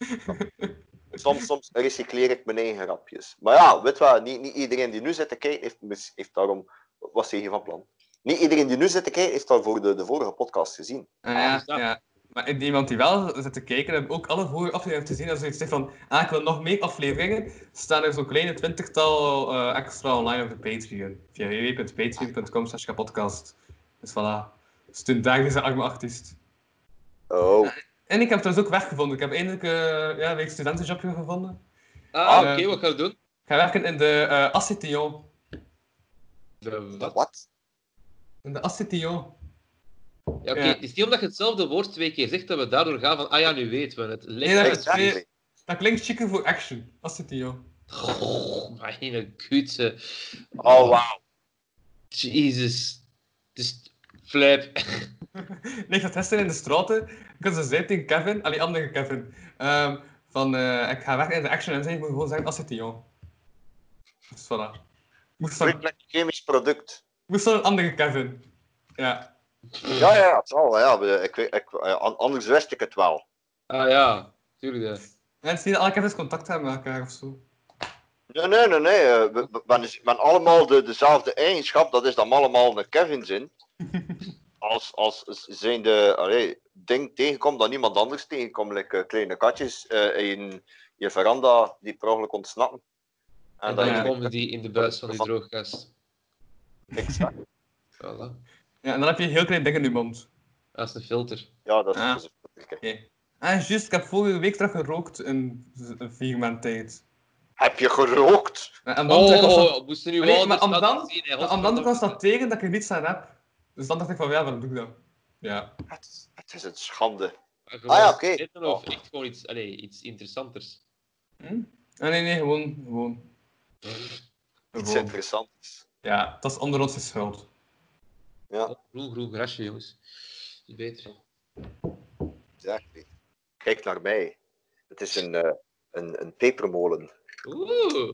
Soms, soms recycleer ik mijn eigen grapjes. Maar ja, weet wat, niet, niet iedereen die nu zit te kijken heeft, heeft daarom... Wat zeg je van plan? Niet iedereen die nu zit te kijken heeft daarvoor de, de vorige podcast gezien. Ah, ja, ja. Maar iemand die wel zit te kijken, heb ook alle vorige afleveringen gezien. Als zoiets zegt van, ah, ik wil nog meer afleveringen, staan er zo'n kleine twintigtal eh, extra online op de Patreon. Via www.patreon.com slash podcast. Dus voilà. Steun daar deze arme artiest. Oh, En ik heb trouwens ook werk gevonden. Ik heb eindelijk eh ja, een studentenjobje gevonden. Ah, Eh, oké, wat ga je doen? Ik ga werken in de eh Assitillon. De wat? In de Assitillon. Ja, oké. Ja. Het is niet omdat je hetzelfde woord twee keer zegt dat we daardoor gaan van, ah ja, nu weten we het. Nee, dat uit. is- Exactly. Dat klinkt chiquer voor action. Assitillon. Oh, mijn kutse. Oh, wauw. Jezus. Het is flap. Nee, ik zat gisteren in de straten. Ik had ze zei tegen Kevin, allee, andere Kevin, ehm, van eh, ik ga weg in de action en zei, ik moet gewoon zeggen Assitillon. Dus voilà. Moest van, Vriendelijk chemisch product. moest van een andere Kevin. Ja. Ja, ja, het zal wel. Ja. Ik, ik, an- anders wist ik het wel. Ah ja, tuurlijk. Ja. En het is niet dat alle Kevins contact hebben met elkaar of zo. Nee, nee, nee. nee. eh, We, we, we hebben allemaal de, dezelfde eigenschap. Dat is dan allemaal een Kevin zin. Als, als zijn de allee, ding tegenkomt dat niemand anders tegenkomt. Like, eh, kleine katjes eh, in je veranda die per ongeluk ontsnappen. En dan komen die in de buis van die droogkast. Exact. Voilà. Ja, en dan heb je een heel klein ding in je mond. Dat is een filter. Ja, dat is Ah. is een filter. Ah, juist, ik heb vorige week terug gerookt in vier maanden tijd. Heb je gerookt? En dan was dat- Oh, moesten nu Maar nee, wel maar om de dan- zien, hè, Maar om dan te godverdomme. constateren dat ik er niets aan heb. Dus dan dacht ik van, ja, waarom doe ik dat? Ja. Het, het is een schande. Ah ja, oké. Of echt gewoon iets, allee, iets interessanters. Hm? Ah, nee, nee, gewoon, gewoon. Iets Gewoon. interessants. Ja, dat is onder onze schuld. Ja, Groen, groen grasje, jongens. Is beter. exactly. Kijk naar mij. Het is een, eh, een, een pepermolen. Oeh,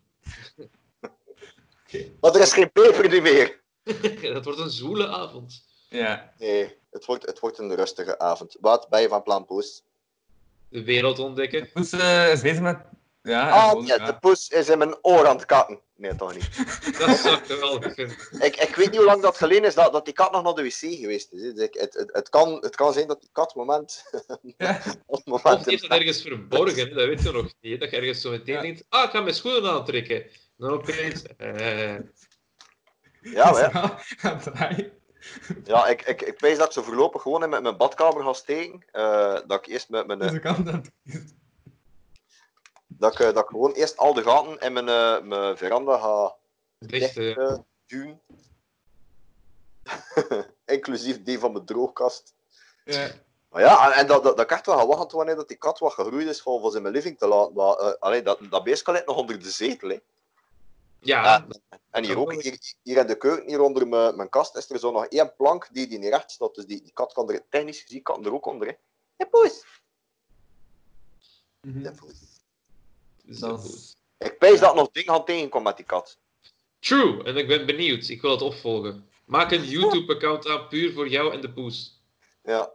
Maar er is geen peper nu meer. dat wordt een zwoele avond. Ja. Nee, het wordt, het wordt een rustige avond. Wat ben je van plan, Poes? De wereld ontdekken. Poes eh, is bezig met... Ja, Ah, ja. de poes is in mijn oor aan het katten. Nee, toch niet. Dat zou ik geweldig vinden. Ik, ik weet niet hoe lang dat geleden is dat, dat die kat nog naar de wc geweest is. hè. Dus ik, het, het, het, kan, het kan zijn dat die kat moment, Ja. op het Of moment die heeft dat ergens verborgen, hè, dat weet je nog niet. hè. Dat je ergens zo meteen Ja. denkt, ah, ik ga mijn schoenen aantrekken. Dan opeens, eh, Ja, maar ja. Gaan ik, ik, ik dat ik zo voorlopig gewoon in mijn, mijn badkamer ga steken. Eh, dat ik eerst met mijn, Dus ik kan dat... ik, eh, dat ik gewoon eerst al de gaten in mijn, eh, mijn veranda ga dicht, duwen. Inclusief die van mijn droogkast. Ja. Maar ja, en, dat, dat, dat ik echt wel ga wachten wanneer dat die kat wat gegroeid is voor ze in mijn living te laten. Maar eh, allee, dat, dat beest kan net nog onder de zetel. Hè. ja, en hier ook, hier, hier in de keuken, hier onder mijn, mijn kast, is er zo nog één plank die, die niet recht staat. Dus die, die kat kan er, technisch gezien, kan er ook onder. Hè. Poes. Ja, Dat is... Ik pees dat nog dingen gaan tegenkomen met die kat. True, en ik ben benieuwd. Ik wil het opvolgen. Maak een YouTube-account aan puur voor jou en de poes. Ja,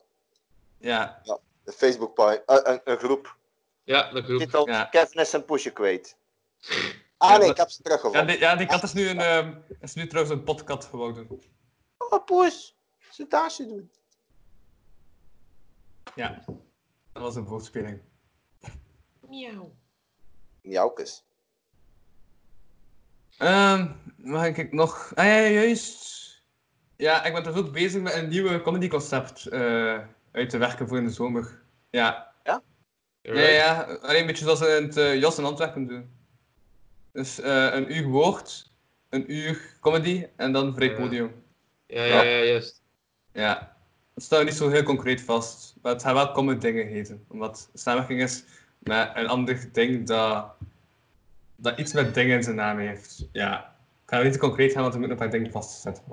Ja. een Facebook-pagina, eh, een, een groep. Ja, een groep. Titel, Ja. Kevin is zijn poesje kwijt. Ah nee, ik heb ze Ja teruggevonden. die, ja, die kat is nu, een, ehm, is nu trouwens een potkat geworden. Oh, poes. Ze daasje doen. Ja. Dat was een woordspeling. Miauw. Miauwkes. Ehm, mag ik nog... Ah ja, juist. Ja, ik ben dus ook bezig met een nieuwe comedyconcept eh uit te werken voor in de zomer. Ja. Ja, ja. Alleen een beetje zoals we in het eh, Jos in Antwerpen doen. Dus eh, een uur woord, een uur comedy en dan vrij Ja. podium. Ja, ja, ja, juist. Ja. Het staat niet zo heel concreet vast, maar het gaat wel comedy dingen heten. Omdat samenwerking is met een ander ding dat, dat iets met dingen in zijn naam heeft. Ja. Ik ga niet te concreet gaan, want we moeten nog een paar dingen vastzetten.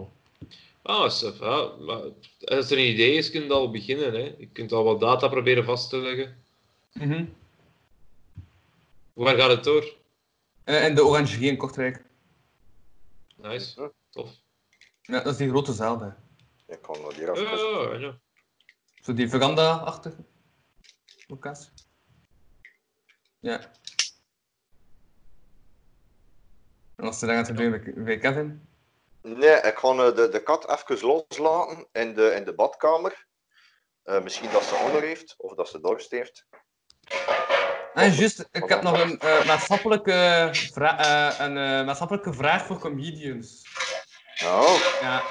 Ah. Maar als er een idee is, kun je al beginnen. Hè. Je kunt al wat data proberen vast te leggen. Mhm. Waar gaat het door? Eh, en de Orangerie in Kortrijk. Nice. Tof. Ja, dat is die grote zaal daar. Ik kan nog hier Ja, even... ja, ja. Zo die veranda-achtige locatie. Ja. En wat ze daar aan het doen bij- Kevin? Nee, ik ga eh, de, de kat even loslaten in de, in de badkamer. Eh, misschien dat ze honger heeft, of dat ze dorst heeft. En juist, ik heb nog een, eh, maatschappelijke, vra- eh, een eh, maatschappelijke vraag voor comedians. Oh, Ja.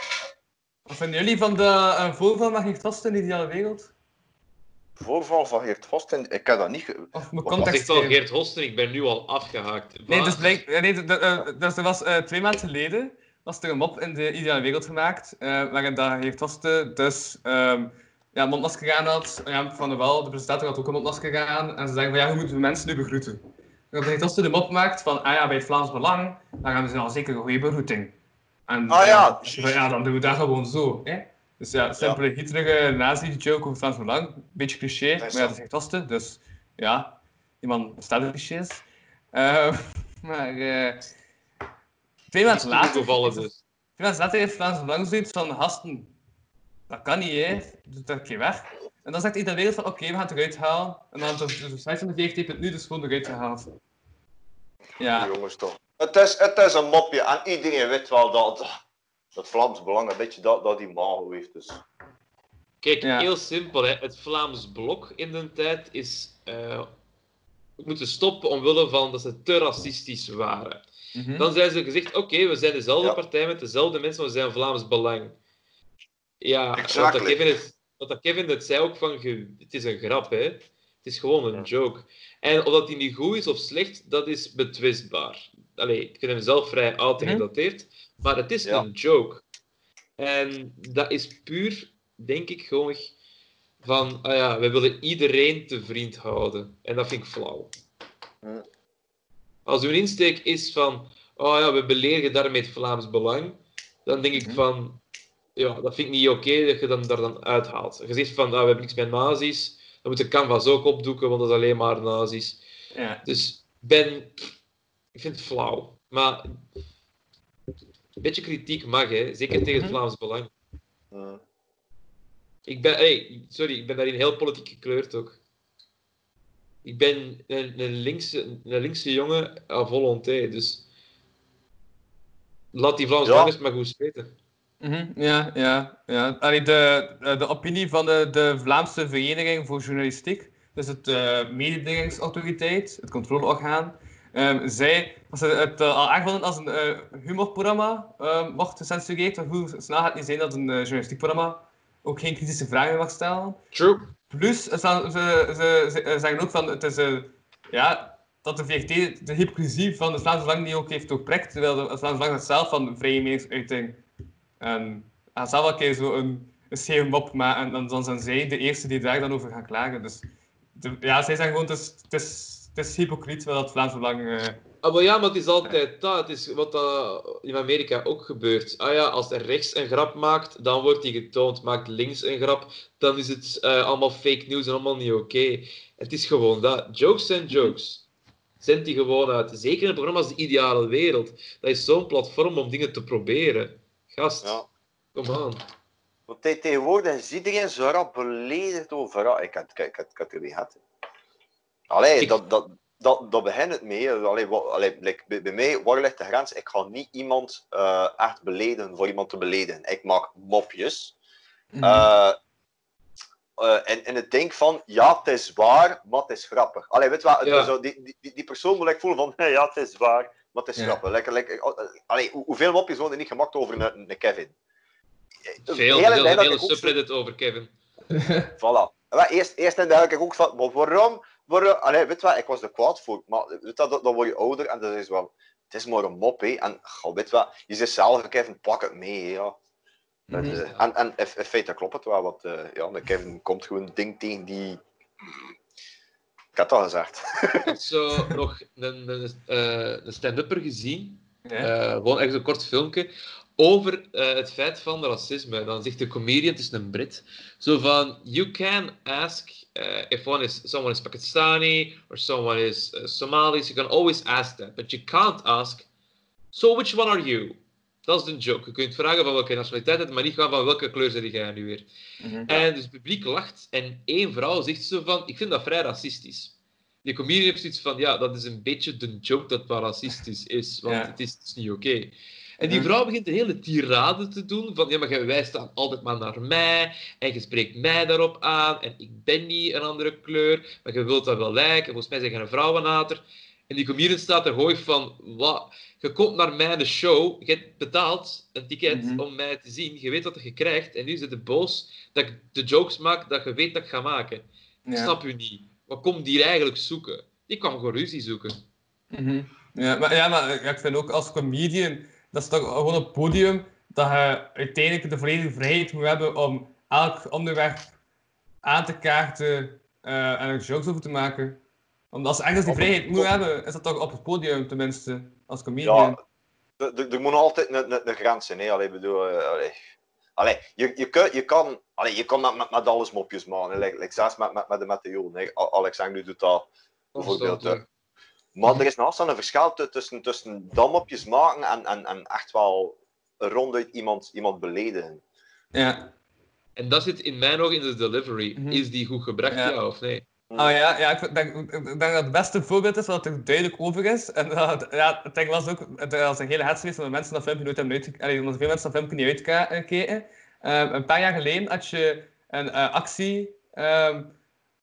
Wat vinden jullie van de uh, voorval met Geert Vast in de ideale wereld? Voorval van Geert Vast. in- Ik heb dat niet... Of mijn Dat context al geven? Geert Hosten, ik ben nu al afgehaakt. Nee, dus, blijk, nee, de- de- eh, dus er was eh, twee maanden geleden was er een mop in de ideale wereld gemaakt, eh, waarin dat Geert Hoste dus ehm ja, mondmasker aan had. Ja, van de Wel, de presentator had ook een mondmasker aan. En ze zeggen van ja, hoe moeten we mensen nu begroeten? En dat Geert Hoste de mop maakt van, ah ja, bij het Vlaams Belang, dan gaan ze al zeker een goede begroeting. En Ah, ja. ja, dan doen we dat gewoon zo. Hè? Dus ja, simpele, gieterige nazi-joke over het Vlaams Belang. Beetje cliché, maar ja, dat is Hoste, dus ja, iemand bestaat de clichés. Eh, maar eh, twee maanden later, Toevallen twee dus. maanden later heeft Vlaams Belang zoiets van gasten. Dat kan niet, hè? Dat keer weg. En dan zegt iedereen van oké, we gaan het eruit halen. En dan is de site van de VRT nu dus gewoon eruit gehaald. Ja, Jongens toch. Het is, het is een mopje en iedereen weet wel dat, dat, Vlaams Belang een beetje dat, dat die mago heeft. Dus. Kijk, Ja. heel simpel. Hè. Het Vlaams Blok in de tijd is eh, moeten stoppen omwille van dat ze te racistisch waren. Mhm. Dan zijn ze gezegd, oké, we zijn dezelfde Ja. partij met dezelfde mensen, maar we zijn Vlaams Belang. Ja, wat dat Exactly. Kevin, het, wat dat Kevin het zei ook van, het is een grap, hè. Het is gewoon een Ja. joke. En of dat die niet goed is of slecht, dat is betwistbaar. Allee, ik vind hem zelf vrij oud Mhm. en dat heeft, maar het is Ja. een joke. En dat is puur, denk ik, gewoon van, ah ja, we willen iedereen te vriend houden. En dat vind ik flauw. Als uw insteek is van, oh ja, we beledigen daarmee het Vlaams Belang, dan denk ik Mhm. van, ja, dat vind ik niet oké dat je dan daar dan uithaalt. Je zegt van, nou, we hebben niks met nazi's, dan moet de canvas ook opdoeken, want dat is alleen maar nazi's. Ja. Dus ben, ik vind het flauw. Maar een beetje kritiek mag, hè. zeker tegen het Mhm. Vlaams Belang. Ik ben, hey, sorry, ik ben daarin heel politiek gekleurd ook. Ik ben een, een, linkse, een linkse jongen à volonté, dus laat die Vlaams Ja. Belangers maar goed spelen. Mhm, Ja, ja, ja. Allee, de, de opinie van de, de Vlaamse Vereniging voor Journalistiek, dus het eh mededingingsautoriteit, het controleorgaan, ehm zij, als ze het eh, al aangevonden als een eh, humorprogramma ehm wordt gecensureerd, hoe snel gaat het niet zijn dat een eh, journalistiek programma ook geen kritische vragen mag stellen. True. Plus, ze, ze, ze, ze zeggen ook van het is ja, dat de VRT de hypocrisie van het Vlaams Belang niet ook heeft doorprikt, terwijl de, het Vlaams Belang het zelf van vrije meningsuiting en hij zal wel een keer zo een, een scheve mop maken en dan, dan zijn zij de eerste die daar dan over gaan klagen. Dus de- ja, zij zeggen gewoon het is, het is, het is hypocriet wat het Vlaams Belang... eh, Ah, maar ja, maar het is altijd dat. Het is wat dat in Amerika ook gebeurt. Ah ja, als er rechts een grap maakt, dan wordt die getoond. Maakt links een grap, dan is het eh, allemaal fake news en allemaal niet oké. Het is gewoon dat. Jokes zijn jokes. Zend die gewoon uit. Zeker in een programma als De Ideale Wereld. Dat is zo'n platform om dingen te proberen. Gast, Ja. kom aan. Want te- tegenwoordig is iedereen zo rap beledigd over. ah, Ik had, ik, ik, ik had het er weer gehad. Allee, Ik- dat, dat, dat, dat begint het mee. Allee, wa- allee, like, bij, bij mij, waar ligt de grens? Ik ga niet iemand eh, echt beledigen voor iemand te beledigen. Ik maak mopjes. Eh, eh, en, en het ding van, ja, het is waar, maar het is grappig. Allee, weet wat, Ja. zo, die, die, die persoon wil ik voelen van, ja, het is waar, maar het is Ja. grappig. Lekker, lekker, allee, hoe- hoeveel mopjes worden er niet gemaakt over een, een Kevin? Veel, heel, dat hele subreddit over Kevin. Voilà. Eerst, eerst en ik ook van, maar waarom? Waarom allee, weet je wat, ik was er kwaad voor, maar weet wat, dan, dan word je ouder en dat is wel, het is maar een mop, hè. En goh, weet je wat, je zegt zelf, Kevin, pak het mee, hè, ja. Dat, eh, en en in, in feite klopt het wel, want eh, ja, Kevin komt gewoon ding tegen die... Ik had het al gezegd. Ik heb zo nog een, een, eh, een stand-upper gezien. Eh, gewoon echt een kort filmpje over eh, het feit van racisme. Dan zegt de comedian, het is een Brit, zo van, you can ask eh, if one is, someone is Pakistani or someone is uh, Somalis, you can always ask that, but you can't ask, so which one are you? Dat is de joke. Je kunt vragen van welke nationaliteit het, maar niet gaan van welke kleur ben jij nu weer. Mhm. En dus het publiek lacht en één vrouw zegt zo van, ik vind dat vrij racistisch. Die comedian heeft zoiets van, ja, dat is een beetje de joke dat wat racistisch is, want Ja. het, is, het is niet oké. En die vrouw begint een hele tirade te doen van, ja, maar jij wijst dan altijd maar naar mij, en je spreekt mij daarop aan, en ik ben niet een andere kleur, maar je wilt dat wel lijken, volgens mij zeg je een vrouwenhater. En die comedian staat er hoog van, wat, je komt naar mijn show, je hebt betaald een ticket Mhm. om mij te zien, je weet wat je krijgt, en nu zit het boos dat ik de jokes maak dat je weet dat ik ga maken. Ik snap u niet. Wat komt die hier eigenlijk zoeken? Die kwam gewoon ruzie zoeken. Mhm. Ja, maar, ja, maar ik vind ook als comedian, dat is toch gewoon een podium dat je uiteindelijk de volledige vrijheid moet hebben om elk onderwerp aan te kaarten eh, en er jokes over te maken. Want als je echt die vrijheid moet hebben, is dat toch op het podium tenminste, als comedian. Ja, er- moet altijd een, een, een grens zijn, hè. Allee, bedoel, eh, allee. Allee, je, je, kun, je kan, allee, je kan met, met, met alles mopjes maken, like, like zelfs met, met, met de. Al- Alexander doet dat bijvoorbeeld. Maar er is naast een verschil tu- tussen, tussen dat mopjes maken en, en, en echt wel ronduit iemand, iemand beledigen. Ja. En dat zit in mijn ogen in de delivery. Mhm. Is die goed gebracht, Ja. ja, of nee? Oh ja, ja ik, denk, ik denk dat het beste voorbeeld is wat er duidelijk over is. En dat, ja, het ding was ook, het was een hele hets omdat mensen dat filmpje nooit hebben uitgekeken. Omdat veel mensen dat filmpje niet uitkeken. Ehm, een paar jaar geleden had je een eh, actie. ehm,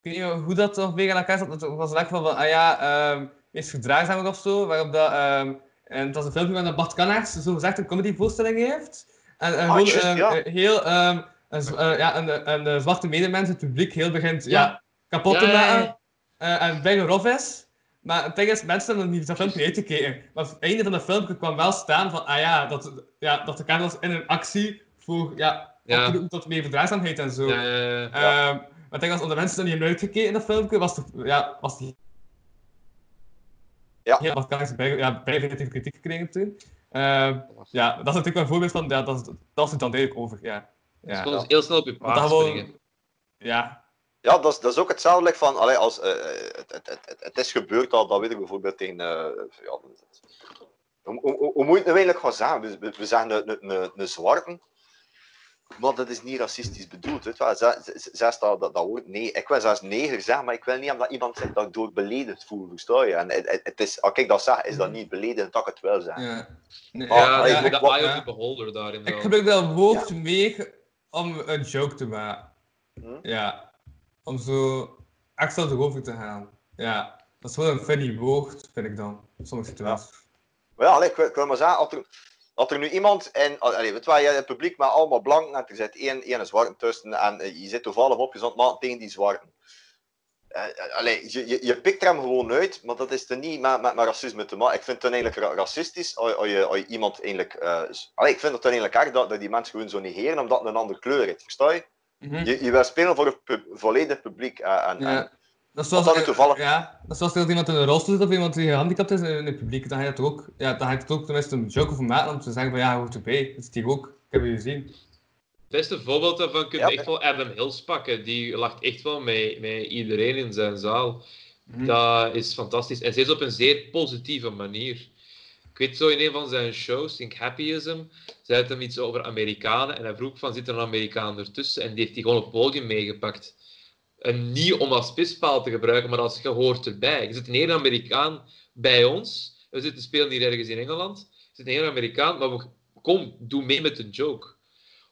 ik weet niet hoe dat toch weer aan elkaar zat. Het was een van, van ah ja, ehm is gedraagzamer of zo. Waarop dat, ehm, en het was een filmpje waar Bart Kannaerts zo gezegd een comedyvoorstelling heeft. En, en Ah, gewoon ehm, ja. heel, ehm, een, eh, ja, een, een, een zwarte medemens, het publiek, heel begint ja. Ja. kapot Ja, te ja, ja. maken. eh, en bijna rof is. Maar het ding is, mensen hebben niet dat filmpje uitgekeken. Maar op het einde van de filmpje kwam wel staan van, ah ja, dat, ja, dat de Carlos in een actie voor, ja, Ja. tot meer verdraagzaamheid en zo. Ja, ja, ja. Ehm, maar het ding was, omdat mensen er niet hebben uitgekeken in dat filmpje, was, de, ja, was die Ja. heel wat kansen bij, ja, tegen kritiek gekregen toen. Eh, ja, dat is natuurlijk een voorbeeld van, ja, dat, is- dat is het dan eigenlijk over, ja. Ja. Soms heel snel op je paard springen. ja. Ja, dat is, dat is ook hetzelfde like van, allee, als, eh, het, het, het, het, het is gebeurd al, dat weet ik bijvoorbeeld tegen, eh, ja, hoe, hoe, hoe- hoe moet je het nou eigenlijk gaan zeggen? We, we, we zeggen een, een, een, een zwarte, maar dat is niet racistisch bedoeld. Weet wel. Zelfs dat, dat, woord, nee, ik wil zelfs neger zeggen, maar ik wil niet omdat iemand zegt dat ik door beledigd voel, versta je? En het, is, als ik dat zeg, is dat niet beledigend dat ik het wel zeg. ja. Nee, Ja, ik- de wat- eye of ja. the beholder daarin Ik gebruik dat woord meer om een joke te maken. Hm? Ja. Om zo extra erover te gaan. Ja. Dat is wel een funny woord, vind ik dan. Sommige situaties. Maar ja, allee, ik, wil, ik wil maar zeggen, als er, nu iemand in, allee, weet je wel, het publiek met allemaal blanken en er zit één, één zwarte tussen en eh, je zit toevallig op je zand maken tegen die zwarten. Eh, allee, je, je, je pikt er hem gewoon uit, maar dat is er niet met, met, met racisme te maken. Ik vind het dan eigenlijk ra- racistisch als, je, als je iemand eigenlijk... allee, ik vind het dan eigenlijk erg dat, dat die mensen gewoon zo negeren omdat het een andere kleur heeft, versta je? Mhm. Je, je wil spelen voor een pu- volledig publiek. en, en, Ja. Dat is zoals, dat toevallig- ja, dat is zoals als iemand in een rolstoel zit of iemand die gehandicapt is in het publiek. Dan ga je het ook, ja, dan ga je het ook tenminste een joke over maken om te zeggen van ja, hoort erbij. Dat is die ook. Ik heb je gezien. Het beste voorbeeld daarvan kun je Ja, echt wel Adam Hills pakken. Die lacht echt wel met, met iedereen in zijn zaal. Mhm. Dat is fantastisch. En steeds op een zeer positieve manier. Ik weet zo in een van zijn shows, Think Happyism, zei het hem iets over Amerikanen. En hij vroeg van, zit er een Amerikaan ertussen? En die heeft hij gewoon op het podium meegepakt. En niet om als pispaal te gebruiken, maar als je hoort erbij. Er zit een hele Amerikaan bij ons. We zitten spelen hier ergens in Engeland. Er zit een hele Amerikaan, maar we, kom, doe mee met de joke.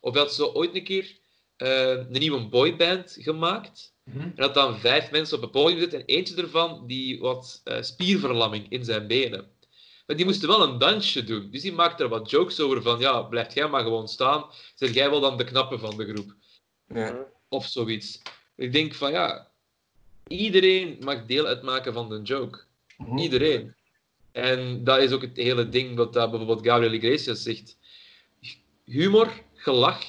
Of had zo ooit een keer eh, een nieuwe boyband gemaakt. Mhm. En had dan vijf mensen op het podium zitten en eentje ervan die wat eh, spierverlamming in zijn benen. Maar die moesten wel een dansje doen. Dus die maakte er wat jokes over van, ja, blijf jij maar gewoon staan. Zeg jij wel dan de knappe van de groep. Ja. Of zoiets. Ik denk van, ja, iedereen mag deel uitmaken van de joke. Mhm. Iedereen. En dat is ook het hele ding wat dat bijvoorbeeld Gabriel Iglesias zegt. Humor, gelach,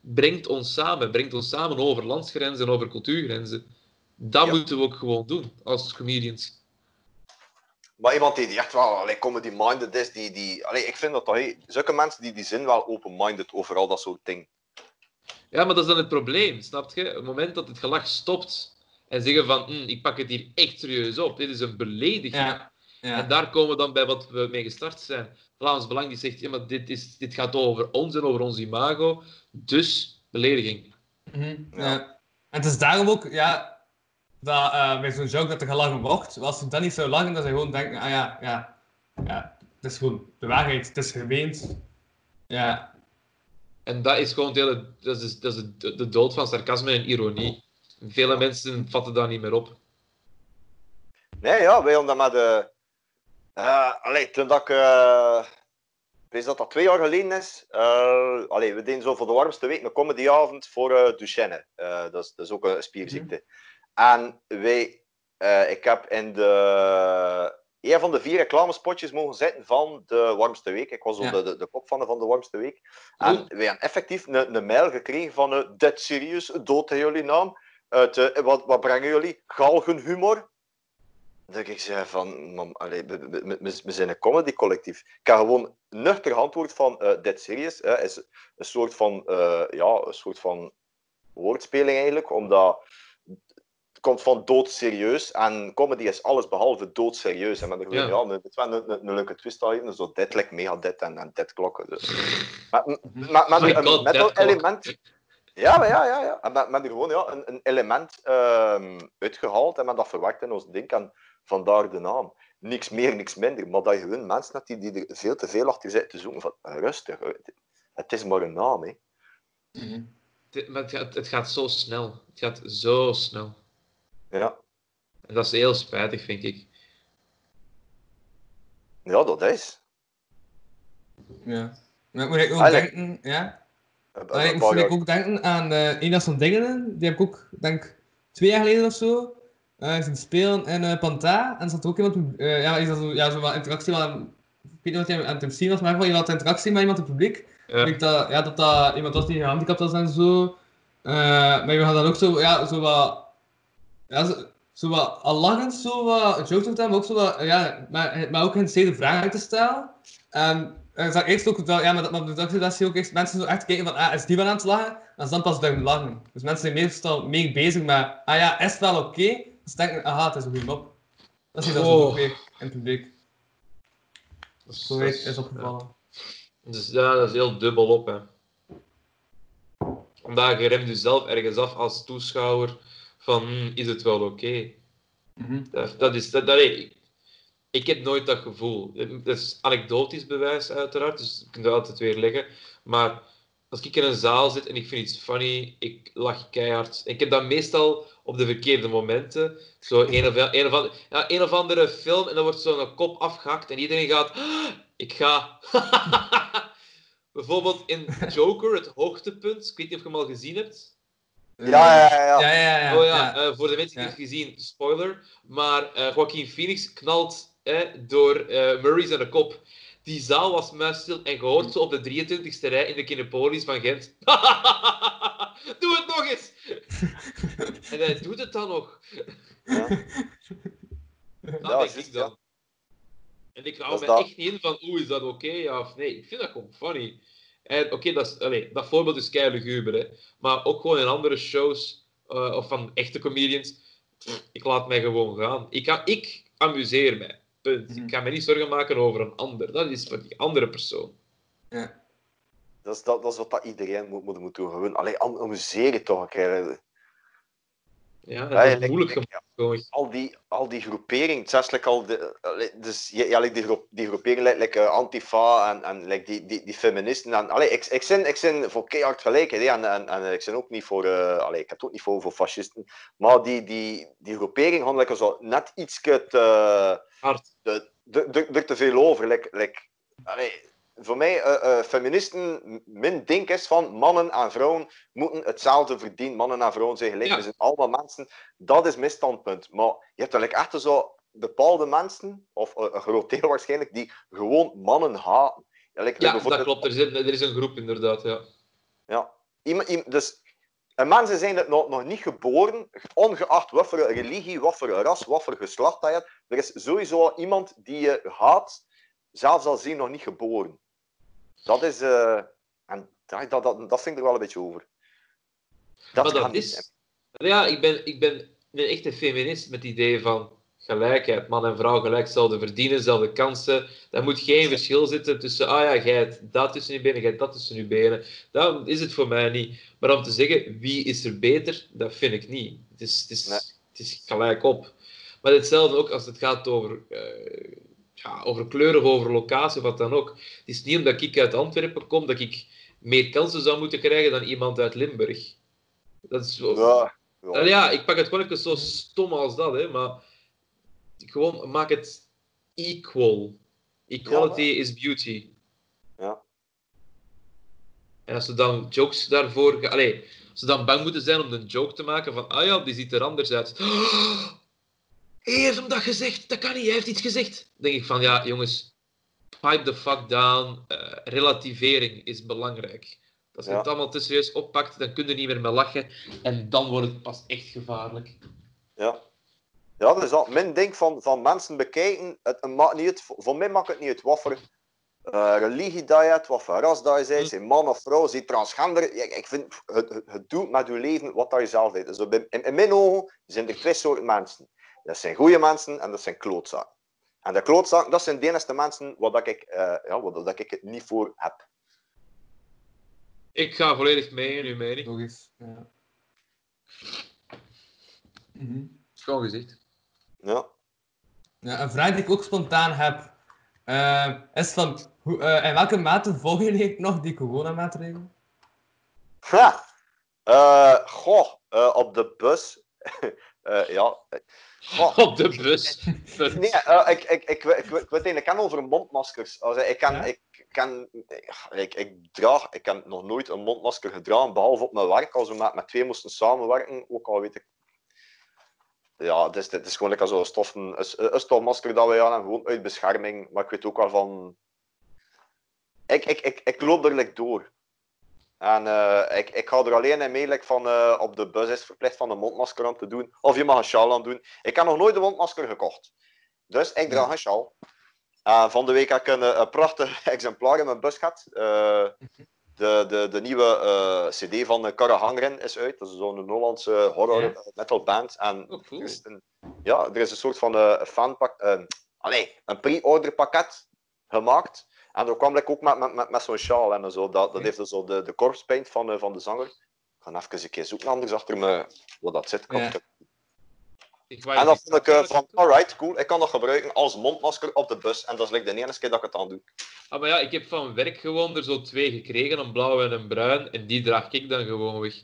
brengt ons samen. Brengt ons samen over landsgrenzen en over cultuurgrenzen. Dat Ja. moeten we ook gewoon doen als comedians. Maar iemand die die echt wel allee, comedy-minded is, die, die, allee, ik vind dat toch, hey, zulke mensen die, die zijn wel open-minded over al dat soort dingen. Ja, maar dat is dan het probleem, snap je? Op het moment dat het gelach stopt en zeggen van, "Hm, ik pak het hier echt serieus op, dit is een belediging. Ja. En daar komen we dan bij wat we mee gestart zijn. Vlaams Belang die zegt, ja, maar dit, is, dit gaat over ons en over ons imago, dus belediging. Mhm, Ja. ja. En het is daarom ook, ja, dat eh, bij zo'n joke dat er gelachen wordt. Als ze dan niet zo lachen, dat ze gewoon denken, ah ja, ja, ja, het is gewoon de waarheid, het is gemeend. Ja, En dat is gewoon het hele, dat is, dat is de, de dood van sarcasme en ironie. Vele mensen vatten dat niet meer op. Nee, ja, wij hadden dat met de... eh allee, toen dat ik... eh, weet dat dat twee jaar geleden is. eh, allee, we deden zo voor de warmste week een comedyavond voor eh Duchenne. Eh, dat, is, dat is ook een spierziekte. En wij... eh, ik heb in de... Een van de vier reclamespotjes mogen zitten van de warmste week. Ik was zo Ja. de, de, de kop van de, van de warmste week. En wij hebben effectief een, een mail gekregen van uh, Dead Serious, dood jullie naam. Uit, eh, wat, wat brengen jullie? Galgenhumor? Dat ik zei van, mam, allee, we, we, we- we- we zijn een comedy collectief. Ik heb gewoon nuchter antwoord van eh Dead Serious. Is een soort van, ja, een soort van woordspeling eigenlijk, omdat komt van doodserieus en comedy is alles behalve doodserieus. En met Ja. ja, een, het is wel een, een, een leuke twist geven, zo dead like mega dead en, en dead klokken. Dus. Maar, maar, maar, God, metal dead clock. element. Ja, maar ja, ja, ja. En met, met er gewoon ja, een, een element ehm, uitgehaald en met dat verwerkt in ons ding. En vandaar de naam. Niks meer, niks minder. Maar dat je gewoon mensen hebt die, die er veel te veel achter zitten te zoeken. Van, rustig, het, is maar een naam. Hè. Het, maar het, gaat, het gaat zo snel. Het gaat zo snel. Ja. En dat is heel spijtig, vind ik. ja, dat is. ja. Maar moet ik ook Allee. denken, ja. Maar ik moet ik ook denken aan eh een van dingen, die heb ik ook, denk ik, twee jaar geleden of zo, eh zien spelen in eh Panta. En er zat ook iemand, eh ja, is dat zo, ja, zo wat interactie, wel, ik weet niet wat hij aan het zien was, maar in ieder geval, je had interactie met iemand in het publiek. Ja. Ik denk dat, ja, dat dat iemand was die gehandicapt was en zo. Eh, maar je had dan ook zo, ja, zo wat, ja, zo, zo wat al lachend zo wat jokes met hem, ook zo wat, ja, maar, maar ook steden vragen uit te stellen. Um, ik zag eerst ook wel, ja, maar dat, maar dat, dat zie je ook echt mensen zo echt kijken van, ah, is die wel aan het lachen? En dan pas dat lachen. Dus mensen zijn meestal mee bezig met, ah ja, is het wel oké? Okay? Dus denken, aha, het is een goede mop. Dat zie je dan zo in het publiek. Zo is, is opgevallen. Dus ja, dat is heel dubbel op, hè. Omdat je remt jezelf ergens af als toeschouwer van, hm, is het wel oké? Mhm. dat, dat is, dat, dat, ik, ik heb nooit dat gevoel. Dat is anekdotisch bewijs, uiteraard, dus je kunt het altijd weer leggen. Maar als ik in een zaal zit en ik vind iets funny, ik lach keihard. En ik heb dat meestal op de verkeerde momenten. Zo een of, een of, andere, ja, een of andere film en dan wordt zo'n kop afgehakt en iedereen gaat... "Ah, Ik ga... Bijvoorbeeld in Joker, het hoogtepunt. Ik weet niet of je hem al gezien hebt. Ja, ja, ja. ja. Ja, ja, ja. oh ja, ja. eh, voor de mensen die Ja. het gezien, spoiler. Maar eh Joaquin Phoenix knalt eh, door eh Murray zijn kop. Die zaal was muisstil en gehoord zo op de 23e rij in de Kinepolis van Gent. Doe het nog eens! en hij doet het dan nog. Ja. Dat Ja, denk ik dan. En ik hou me dat. echt niet in van, oeh, is dat oké, ja of nee. Ik vind dat gewoon funny. En oké, dat, dat voorbeeld is keihard luguber, hè. Maar ook gewoon in andere shows, eh, of van echte comedians, pff, ik laat mij gewoon gaan. Ik, ga, ik amuseer mij. Punt. Mhm. Ik ga me niet zorgen maken over een ander. Dat is voor die andere persoon. Dat is, dat, dat is wat dat iedereen moet, moet, moet doen. Gewoon, amuseer je toch. hè. Ja, dat is moeilijk like, gemaakt. al die, al die groeperingen, zelfs like al de, dus, ja, ja, like die, groep, die groeperingen, like, like, eh, Antifa en, en like die, die, die feministen. En, allee, ik, ik, ben, ik ben voor keihard gelijkheid, hè, en, en, en ik ben ook niet voor, eh, allee, ik heb het ook niet voor, voor fascisten, maar die, die, die groepering had like, zo net iets te, Hard. de, de, de, er te veel over. Like, like, allee, voor mij, eh, eh, feministen, mijn ding is van mannen en vrouwen moeten hetzelfde verdienen. Mannen en vrouwen zijn gelijk, Ja. we zijn allemaal mensen. Dat is mijn standpunt. Maar je hebt eigenlijk echt zo bepaalde mensen, of eh, een groot deel waarschijnlijk, die gewoon mannen haten. Ja, like, dat klopt. Er, zit, er is een groep inderdaad, ja. ja. Iemand, iem- dus, en mensen zijn het nog, nog niet geboren, ongeacht wat voor religie, wat voor ras, wat voor geslacht dat je hebt. Er is sowieso al iemand die je haat, zelfs al zijn nog niet geboren. Dat is... eh, en dat, dat, dat, dat vind ik er wel een beetje over. maar dat niet is... Ja, ik ben, ik ben een echte feminist met het idee van gelijkheid. Man en vrouw gelijk hetzelfde verdienen, dezelfde kansen. Er moet geen verschil zitten tussen, ah ja, jij hebt dat tussen je benen, jij hebt dat tussen je benen. Dat is het voor mij niet. Maar om te zeggen, wie is er beter, dat vind ik niet. Het is, het is, Nee. het is gelijk op. Maar hetzelfde ook als het gaat over, eh, ja, over kleur of over locatie, wat dan ook. Het is niet omdat ik uit Antwerpen kom, dat ik meer kansen zou moeten krijgen dan iemand uit Limburg. Dat is zo... Ja, ja. Ja, ik pak het gewoon even zo stom als dat, hè, maar gewoon maak het equal. Equality Ja, is beauty. Ja. En als ze dan jokes daarvoor... Allee, als ze dan bang moeten zijn om een joke te maken van ah ja, die ziet er anders uit. Hij heeft hem dat gezegd, dat kan niet, hij heeft iets gezegd. Dan denk ik van ja, jongens, pipe the fuck down. Eh, relativering is belangrijk. Als je Ja. het allemaal te serieus oppakt, dan kun je er niet meer mee lachen. En dan wordt het pas echt gevaarlijk. Ja. Ja, dat is dat. Mijn ding van, van mensen bekijken, het, het maakt niet uit, voor mij maakt het niet uit wat voor eh, religie dat je hebt, wat voor ras dat je bent, Hm. zijn man of vrouw, zijn transgender. Ik, ik vind, het, het, doet met je leven wat dat je zelf bent. Dus in, in mijn ogen zijn er twee soorten mensen. Dat zijn goede mensen en dat zijn klootzakken. En de klootzakken, dat zijn de enige mensen waar dat ik, eh, ja, waar dat ik het niet voor heb. Ik ga volledig mee in uw mening. Logisch. Ja. Mhm. Schoon gezegd. Ja. Ja, een vraag die ik ook spontaan heb, eh, is van, hoe, eh, in welke mate volgen jullie nog die coronamaatregelen? Ha! Eh, goh, op de bus. Eh, ja. Goh. Op de bus. Nee, eh, ik, ik, ik, ik, ik, weet niet, ik kan over mondmaskers. Als, ik, kan, Ja? ik, kan, ik, ik, draag, ik heb nog nooit een mondmasker gedragen, behalve op mijn werk, als we met, met twee moesten samenwerken. Ook al weet ik. Ja, het is, het is gewoon lekker zo'n stof, een, een, een stofmasker dat we aan hebben, gewoon uit bescherming. Maar ik weet ook wel van. Ik, ik, ik, ik loop er like door. En eh, ik, ik ga er alleen in mee, like van eh, op de bus is verplicht van een mondmasker aan te doen. Of je mag een sjaal aan doen. Ik heb nog nooit een mondmasker gekocht. Dus ik draag een sjaal. En van de week heb ik een, eh, een prachtig exemplaar in mijn bus gehad. Eh, de, de, de nieuwe CD van Cara Hangren is uit. Dat is zo'n Hollandse horror Ja. metal band. En Oh, er is een, ja, er is een soort van fanpak, allee, een pre-order pakket gemaakt. En dat kwam like, ook met, met, met, met zo'n sjaal en zo. Dat, dat heeft dus zo de, de corpse paint van, eh, van de zanger. Ik ga even een keer zoeken, anders achter me wat dat zit. Ja. ik- Ik En dan vond ik kat van, alright, cool. Ik kan dat gebruiken als mondmasker op de bus. En dat is like, de enige keer dat ik het aan doe. Ah, maar ja, ik heb van werk gewoon er zo twee gekregen, een blauw en een bruin. En die draag ik dan gewoon weg.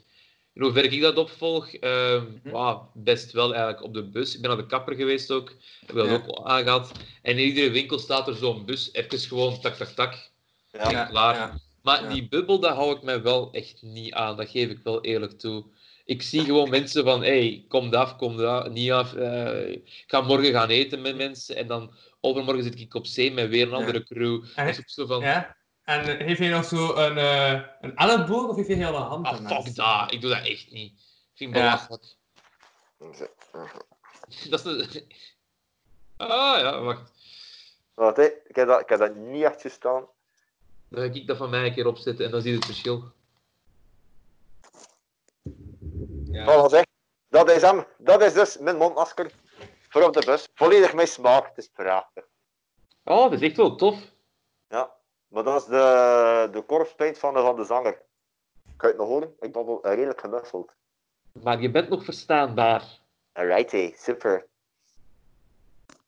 In hoeverre ik dat opvolg, ehm, Mhm. best wel eigenlijk op de bus. Ik ben naar de kapper geweest ook, heb dat Ja. ook aangehad. En in iedere winkel staat er zo'n bus, even gewoon tak, tak, tak. Ja. Ja. klaar. ja. Maar Ja. die bubbel, daar hou ik mij wel echt niet aan. Dat geef ik wel eerlijk toe. Ik zie gewoon mensen van, hey, kom af, kom er niet af. eh, ik ga morgen gaan eten met mensen. En dan overmorgen zit ik op zee met weer een andere crew. En- Dat is ook zo van, Ja. En eh, heeft hij nog zo een, eh een elleboog of heeft hij heel een hand? ah, fuck dat. Ik doe dat echt niet. Ik vind het Ja. belachelijk. Dat is de... Ah ja, wacht. Wat, hè? Ik, heb dat, ik heb dat niet echt gestaan. Dan ga ik dat van mij een keer opzetten en dan zie je het verschil. Ja. Voilà, zeg. Dat is hem. Dat is dus mijn mondmasker voor op de bus. Volledig mijn smaak. Het is prachtig. Oh, dat is echt wel tof. Ja. Maar dat is de, de corpse paint van de, van de zanger. Kan je het nog horen? Ik ben wel redelijk gemuffeld. Maar je bent nog verstaanbaar. Alright, hey. Super.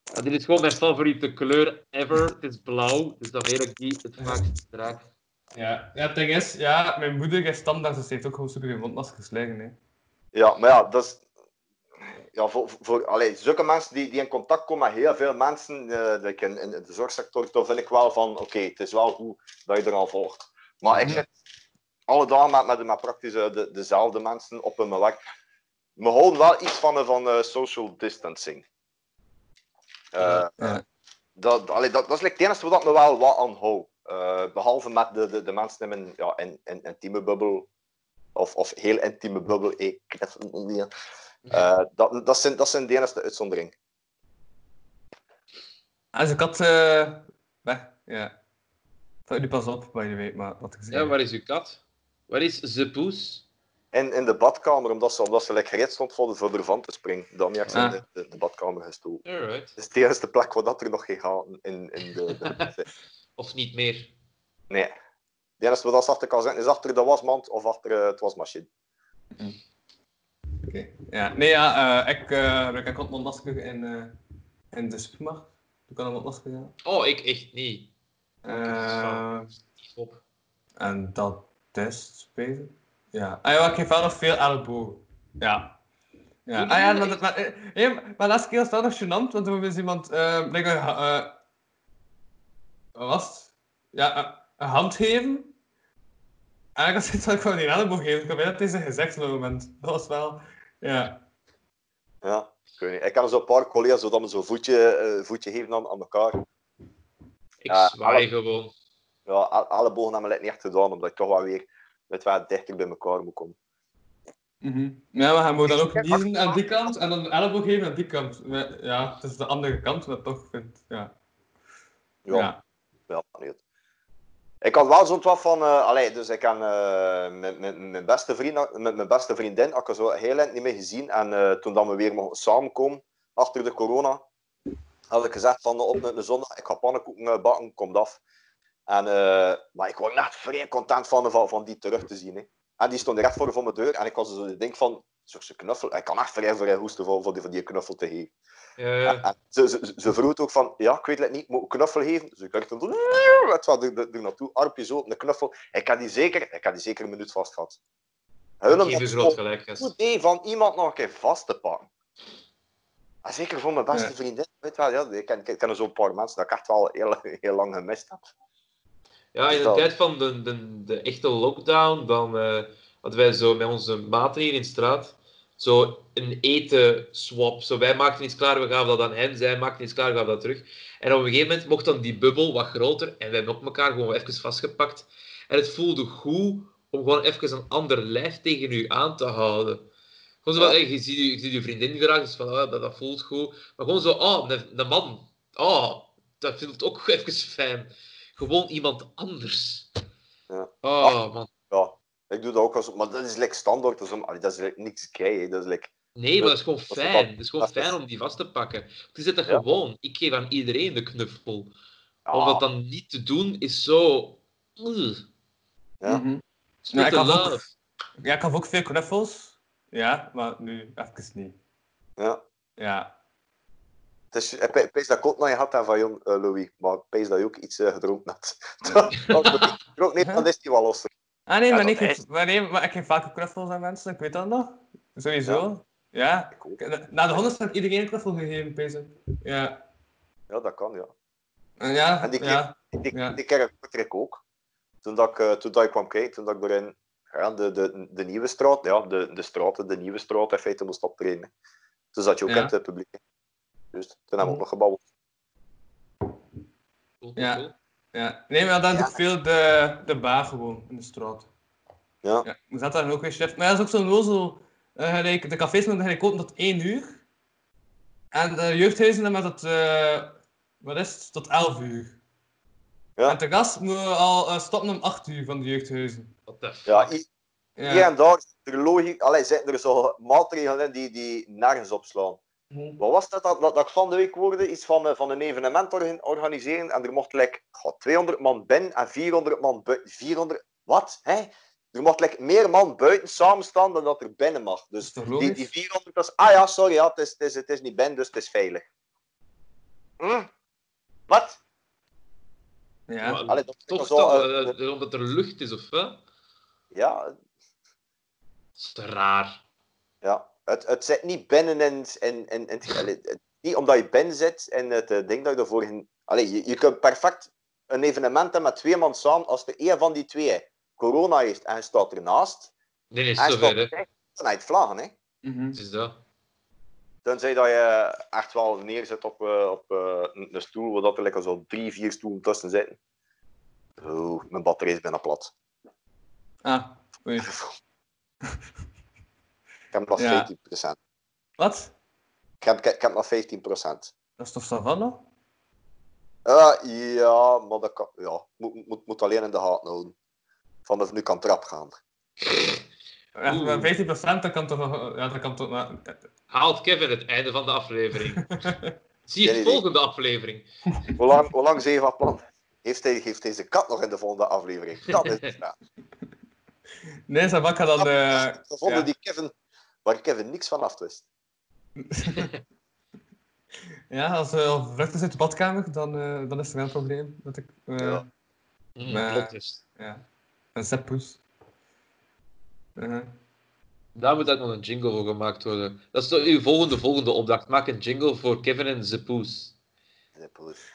Ja, dit is gewoon mijn favoriete kleur ever. Het is blauw, dus dan weet ik die het vaakst draag. Ja. ja, het ding is, ja, mijn moeder is standaard, dus ze heeft ook gewoon super mondmaskers liggen. Hè. Ja, maar ja, dat is... Ja, voor, voor allee, zulke mensen die, die in contact komen met heel veel mensen, eh, like in, in de zorgsector, dan vind ik wel van, oké, het is wel goed dat je eraan volgt. Maar ik Mhm. zit alle dagen met, met, met praktisch eh, de, dezelfde mensen op mijn werk. We houden wel iets van, eh, van eh, social distancing. Eh, Ja. dat, allee, dat, dat is like het enige wat me wel wat aan. Eh, behalve met de, de, de mensen in mijn ja, in, in, intieme bubbel. Of, of heel intieme bubbel. Ik knuffel het niet. Eh, dat, dat, zijn, dat zijn de enige uitzondering. En zijn kat eh weg. Ja. Dat nu pas op, by the way, maar wat ik zeg. Ja, waar is uw kat? Waar is ze poes? In, in de badkamer, omdat ze, omdat ze like, gereed stond voor, de, voor ervan te springen. Dan heb ik ze in Ah. de, de, de badkamer gestoken. Alright. Het is de enige plek waar dat er nog geen gaten in, in de, de, Of niet meer. Nee. De enige wat dat achter kan zijn, is achter de wasmand of achter eh, het wasmachine. Ja, nee, ja, eh, ik eh gebruik een mondmasker in, eh, in de supermarkt. Ik kan een mondmasker. Oh, ik echt niet. Eh, Niet op. en dat is bezig. Ja. Ah ja, ik geef wel nog veel ellebogen. Ja. Ja. Ah ja, maar, dat- maar, eh, eh, maar laatste keer was dat nog gênant, want toen was iemand, eh, blijkbaar, eh, wat was het? Ja, een, een hand geven. En ik had zoiets van, ik wou die elleboog geven. Ik had bijna tegen gezegd op dat moment. Dat was wel, ja. Ja, ik weet niet. Ik ken zo'n paar collega's zodat we zo'n voetje, eh, voetje geven aan, aan elkaar. Ik Ja, zwaai alle- gewoon. Ja, alle bogen hebben het niet echt gedaan, omdat ik toch wel weer met wat dichter bij elkaar moet komen. Mhm. Ja, maar hij moet dan ook niezen aan die kant en dan een elleboog geven aan die kant. Ja, het is de andere kant, wat ik toch vind. Ja. Ja, Ja. ja. niet. Ik had wel zo'n wat van, allee, dus ik heb eh, met, mijn beste vriend, met mijn beste vriendin, had ik zo heel eind niet meer gezien. En eh, toen dat we weer mochten samenkomen, achter de corona, had ik gezegd van op een zondag, ik ga pannenkoeken bakken, komt af. En, maar ik was echt vrij content van, van, van die terug te zien. Hè. En die stond recht voor, voor mijn deur en ik was zo denk van, zo'n knuffel, ik kan echt vrij vrij hoesten voor, voor, die, voor die knuffel te geven. Ja, ja. Ze, ze, ze vroeg ook van, ja, ik weet het niet, moet ik een knuffel geven? Dus ik dacht het was er, naartoe, armpje zo, een knuffel. Ik had die zeker, ik had die zeker een minuut vast gehad. Gelijk, gast. goed idee van iemand nog een keer vast te pakken. En zeker voor mijn beste Ja. vriendin, weet wel, ja, ik ken, ik ken zo'n paar mensen dat ik echt wel heel, heel lang gemist heb. Ja, in de tijd van de, de, de echte lockdown, dan eh, hadden wij zo met onze maten hier in de straat zo een eten swap. Zo, wij maakten iets klaar, we gaven dat aan hen, zij maakten iets klaar, we gaven dat terug. En op een gegeven moment mocht dan die bubbel wat groter en we hebben op elkaar gewoon even vastgepakt. En het voelde goed om gewoon even een ander lijf tegen u aan te houden. Gewoon zo Ja. hey, je, ziet je, je ziet je vriendin graag, dus van, ah, dat, dat voelt goed. Maar gewoon zo, oh, een, een man. Oh, dat voelt ook even fijn. Gewoon iemand anders. Ja. Oh, man. Ja, ik doe dat ook als... Maar dat is like standaard. Dat is, om- allee, dat is like niks gay, hè. Dat is like... Nee, maar dat is gewoon Dat fijn. Het is gewoon dat fijn om die vast te pakken. Het is het er Ja. gewoon. Ik geef aan iedereen de knuffel. Ja, Om dat dan niet te doen, is zo... Ja. Mhm. Split Ja, ik had ook-. Ja, ik had ook veel knuffels. Ja, maar nu even niet. ja. Ja. Het is, ik pe- pees dat ik ook naar je had van jong, eh, Louis. Maar ik pees dat je ook iets eh, gedronken had. Gedronken niet, dan is die wel losser. Ah nee, Ja, maar, ik geef, is- maar, nee, maar ik geef vaker knuffels aan mensen, ik weet dat nog. Sowieso. Ja. Ik ook. Na de honderd heb iedereen een knuffel gegeven, pezen. Ja. Ja, dat kan, ja. En ja, En die ja. Die, Ja. die ik ook. Toen dat ik, eh, toen dat ik kwam kijken, toen dat ik door in ja, de, de, de nieuwe straat, ja, de, de straat, de nieuwe straat in feite moest optreden. Toen zat je ook Ja. in het publiek. Dus toen hebben we ook nog gebabbeld. Cool, Ja. Ja. Nee, maar dan doe ik veel de, de bar gewoon in de straat. Ja. Ja, ik zat daar ook weer chef. Maar ja, dat is ook zo'n nozel. eh, gelijk, de cafés moeten gelijk open tot 1 uur. En de jeugdhuizen dan met het, eh, wat is het, tot 11 uur. Ja. En de gast moet al eh, stoppen om 8 uur van de jeugdhuizen. Ja, hier, Ja. hier en daar zit er logisch, allee, zitten er zo maatregelen in die, die nergens opslaan. Mhm. Wat was dat, dat, dat, dat ik van de week hoorde? Iets van, eh, van een evenement organ- organiseren en er mocht like, goh, 200 man binnen en 400 man buiten. 400, wat? Hè? Er mocht like, meer man buiten samen staan dan dat er binnen mag. Dus die, die 400 was, ah ja, sorry, ja, het, is, het, is, het is niet binnen, dus het is veilig. Hm? Wat? Ja. Allee, dat is Toch zo, eh, eh, omdat er lucht is, of wat? Ja, Dat is te raar. ja. Het, het zit niet binnen in, in, in, in het- allee, het- niet omdat je binnen zit en het eh, ding dat je ervoor... in- Allee, je, je kunt perfect een evenement hebben met twee man samen als de een van die twee corona heeft en staat ernaast. Nee, nee, En staat hè. er dan uit vlaggen, hè. Mhm. Het is dat. Dan zei dat je echt wel neerzet op, eh, op eh, een een stoel, waar dat er lekker zo drie, vier stoelen tussen zitten. Oh, mijn batterij is bijna plat. Ah, oei. Ik heb nog Ja. 15%. Wat? Ik heb, ik heb nog 15%. Dat is toch Savannah? Uh, ja, maar dat kan, ja, moet, moet, moet alleen in de gaten houden. Vanaf nu kan trap gaan. Ja, Oeh. maar 15% dat kan toch. Ja, dat kan toch... maar- Haalt Kevin het einde van de aflevering. Zie je idee. volgende aflevering. Hoe lang, hoe lang zijn van plan? Heeft, hij, heeft deze kat nog in de volgende aflevering? Dat is het. Ja. Nee, Savak gaat dan... eh, De volgende ja. die Kevin, waar Kevin niks van af wist. Ja, als er al vlucht is uit de badkamer, dan, eh, dan is er wel een probleem. Dat ik... eh, Ja. Mm, Maar- klopt dus. ja. Een seppoes. Uh, Daar moet ook nog een jingle voor gemaakt worden. Dat is toch uw volgende, volgende opdracht. Maak een jingle voor Kevin en Zepoes.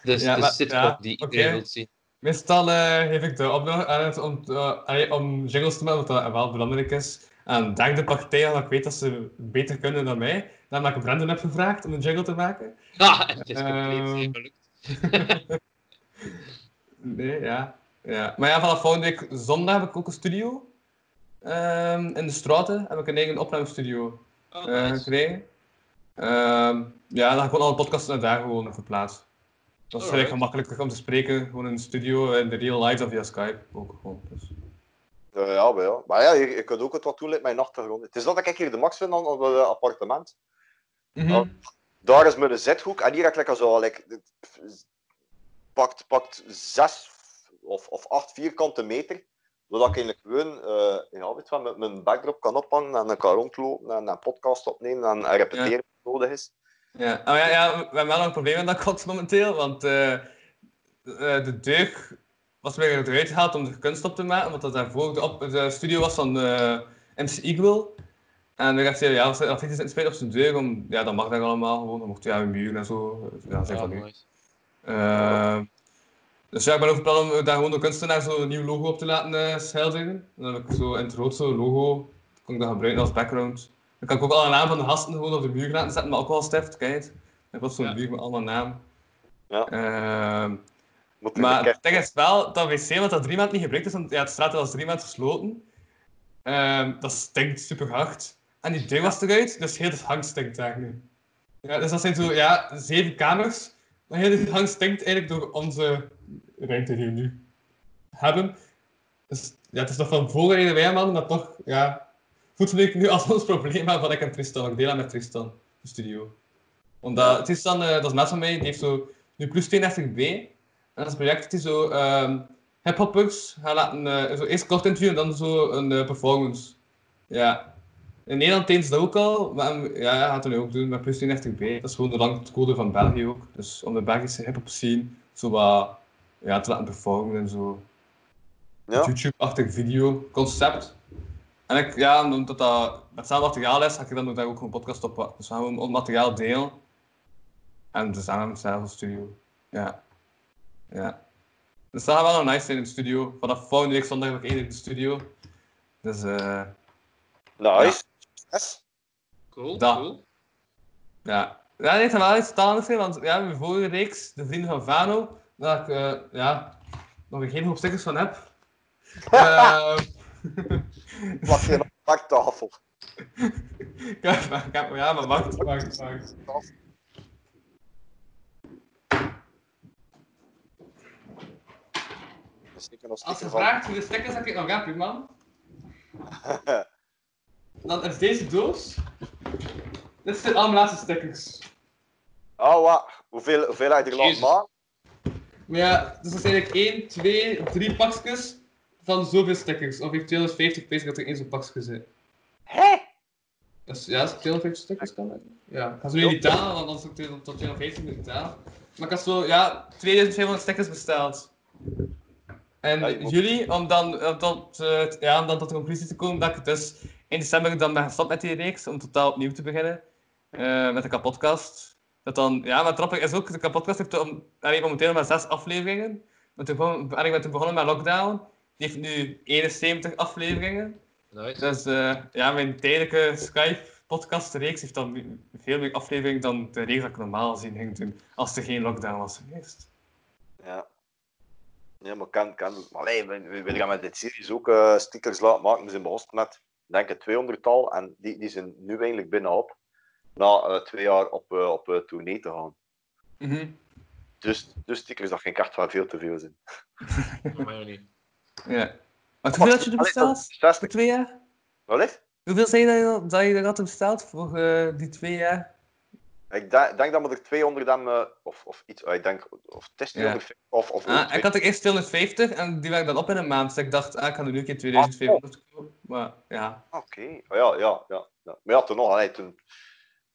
Dus Ja, de maar- sitcom ja, die iedereen wilt zien. meestal eh, geef ik de opdracht aan het om, eh, om jingles te maken, wat dat wel belangrijk is. Dank de partijen dat ik weet dat ze beter kunnen dan mij, dan heb ik Brandon heb gevraagd om een jingle te maken. Ah, het is compleet Ehm. gelukt. Nee, ja. ja. Maar ja, vanaf volgende week zondag heb ik ook een studio. Ehm, in de Straten heb ik een eigen opnamestudio Oh, eh, nice. gekregen. Ehm, ja, dan gewoon alle podcasts naar daar gewoon verplaatsen. Dat is vrij gemakkelijk om te spreken, gewoon in de studio, in de real life of via Skype ook gewoon. Dus. Ja, ja, maar ja. Maar ja, je, je kunt ook het wat doen met mijn achtergrond. Het is dat ik hier de max vind dan op het eh, appartement. Oh. Daar is mijn zethoek en hier heb ik lekker zo, like, pakt, pakt zes of, of acht vierkante meter. Zodat ik eigenlijk gewoon eh, ja, weet je wat, met mijn backdrop kan ophangen en dan kan rondlopen en een podcast opnemen en, en repeteren wat nodig is. Ja, oh, ja, ja, we hebben wel een probleem in dat kot momenteel, want eh, eh, de deug was weer eruit gehaald om de kunst op te maken, omdat dat daarvoor de, op, de studio was van eh, MC Eagle. En we dachten, ja, als hij als hij zit spelen op zijn deur, om, ja, dat mag dat allemaal gewoon, dan mocht hij aan de muur en zo. Ja, zeg van nu. Eh, dus ja, ik ben ook van plan om daar gewoon de kunstenaar zo'n nieuw logo op te laten uh, schilderen. Dan heb ik zo in het rood zo'n logo, kan ik dat gebruiken als background. Dan kan ik ook alle namen van de gasten gewoon op de muur laten zetten, maar ook wel stift, kijk. Dan heb ik zo'n Ja. muur met allemaal namen. Ja. Ehm, Moet maar het ding is wel dat wc, wat dat drie maanden niet gebruikt is, want ja, het straat was drie maanden gesloten. Ehm, dat stinkt super hard. En die deur was eruit, dus heel het hang stinkt daar nu. Ja, dus dat zijn zo, ja, zeven kamers. Maar heel het hang stinkt eigenlijk door onze ruimte die we nu hebben. Dus ja, het is nog van voorreden wij man, maar toch, ja, voelt me nu als ons probleem aan van ik en Tristan. Ik deel dat met Tristan, de studio. Omdat Tristan, eh, dat is net van mij, die heeft zo nu plus 32b. En dat is een project dat hij zo ehm hiphoppers gaan laten, eh, zo eerst kort interview en dan zo een eh, performance. Ja. In Nederland deden ze dat ook al, maar eh, ja, hij gaat het nu ook doen met plus 32b. Dat is gewoon de langcode van België ook. Dus om de Belgische hip-hop scene zo wat ja, te laten performen en zo. Ja. YouTube-achtig videoconcept. En ik, ja, omdat dat hetzelfde materiaal is, ga ik dan ook daar ook een podcast op. Dus we gaan materiaal delen. En dus aan hetzelfde studio. Ja. Ja. Dat gaat wel een nice in de studio. Vanaf volgende week zondag heb ik één in de studio. Dus eh Nice. Yes. Cool, Dat. cool. ja. Ja, nee, het gaat wel iets anders zijn, want ja, mijn vorige reeks, De Vrienden van Vano, daar ik eh, ja, nog geen hoop stickers van heb. Eh, Plak je baktafel. Kijk, maar, ja, maar wacht, wacht, wacht. Dan Als je vraagt hoeveel stickers dat ik nog heb, man, dan is deze doos. Dit zijn allemaal laatste stickers. Oh, wat? Hoeveel, hoeveel heb je er laten maken? Maar ja, dus dat zijn eigenlijk 1, 2, 3 pakjes van zoveel stickers. Of ik 250 pesos dat er één zo'n pakje zit. Hé? Dus ja, als ik 250 stickers kan hebben. Ja, ik ga ze nu niet tellen, want anders heb ik tot 250 moeten tellen. Maar ik had zo, ja, 2500 stickers besteld. En Ja, je moet- jullie, om dan, tot, eh, ja, om dan tot de conclusie te komen dat ik het dus in december dan ben gestopt met die reeks, om totaal opnieuw te beginnen. eh, met de kapotcast. Dat dan, ja, maar trappig is ook, de kapotcast heeft om, allee, momenteel maar zes afleveringen. Want toen begon, en ik ben toen begonnen met Lockdown. Die heeft nu 71 afleveringen. Nice. Dus eh, ja, mijn tijdelijke Skype-podcast-reeks heeft dan veel meer afleveringen dan de reeks dat ik normaal zien ging doen, als er geen lockdown was geweest. Ja. Ja, maar kan, kan. Maar nee, we, gaan met dit series ook eh, stickers laten maken. We zijn begonnen met, ik denk een 200-tal. En die, die zijn nu eigenlijk binnenop. Na eh, twee jaar op, eh, op tournee te gaan. Mhm. Dus, dus stickers, dat vind ik echt wel veel te veel zijn. Niet. Ja. Maar hoeveel had je er Allee, besteld? Voor 60. twee jaar? Wat is? Hoeveel zei je dat je, dat je er had besteld voor eh, die twee jaar? Ik denk, dat we er 200 hebben, eh, of, of iets, ik denk, of het is 250, of, of Ah, ik had er eerst 250 en die werd dan op in een maand. Dus ik dacht, ah, ik ga er nu een keer 2500 kopen. Maar ja. Oké, ja, ja, ja, ja. Maar ja, toen nog, allee, toen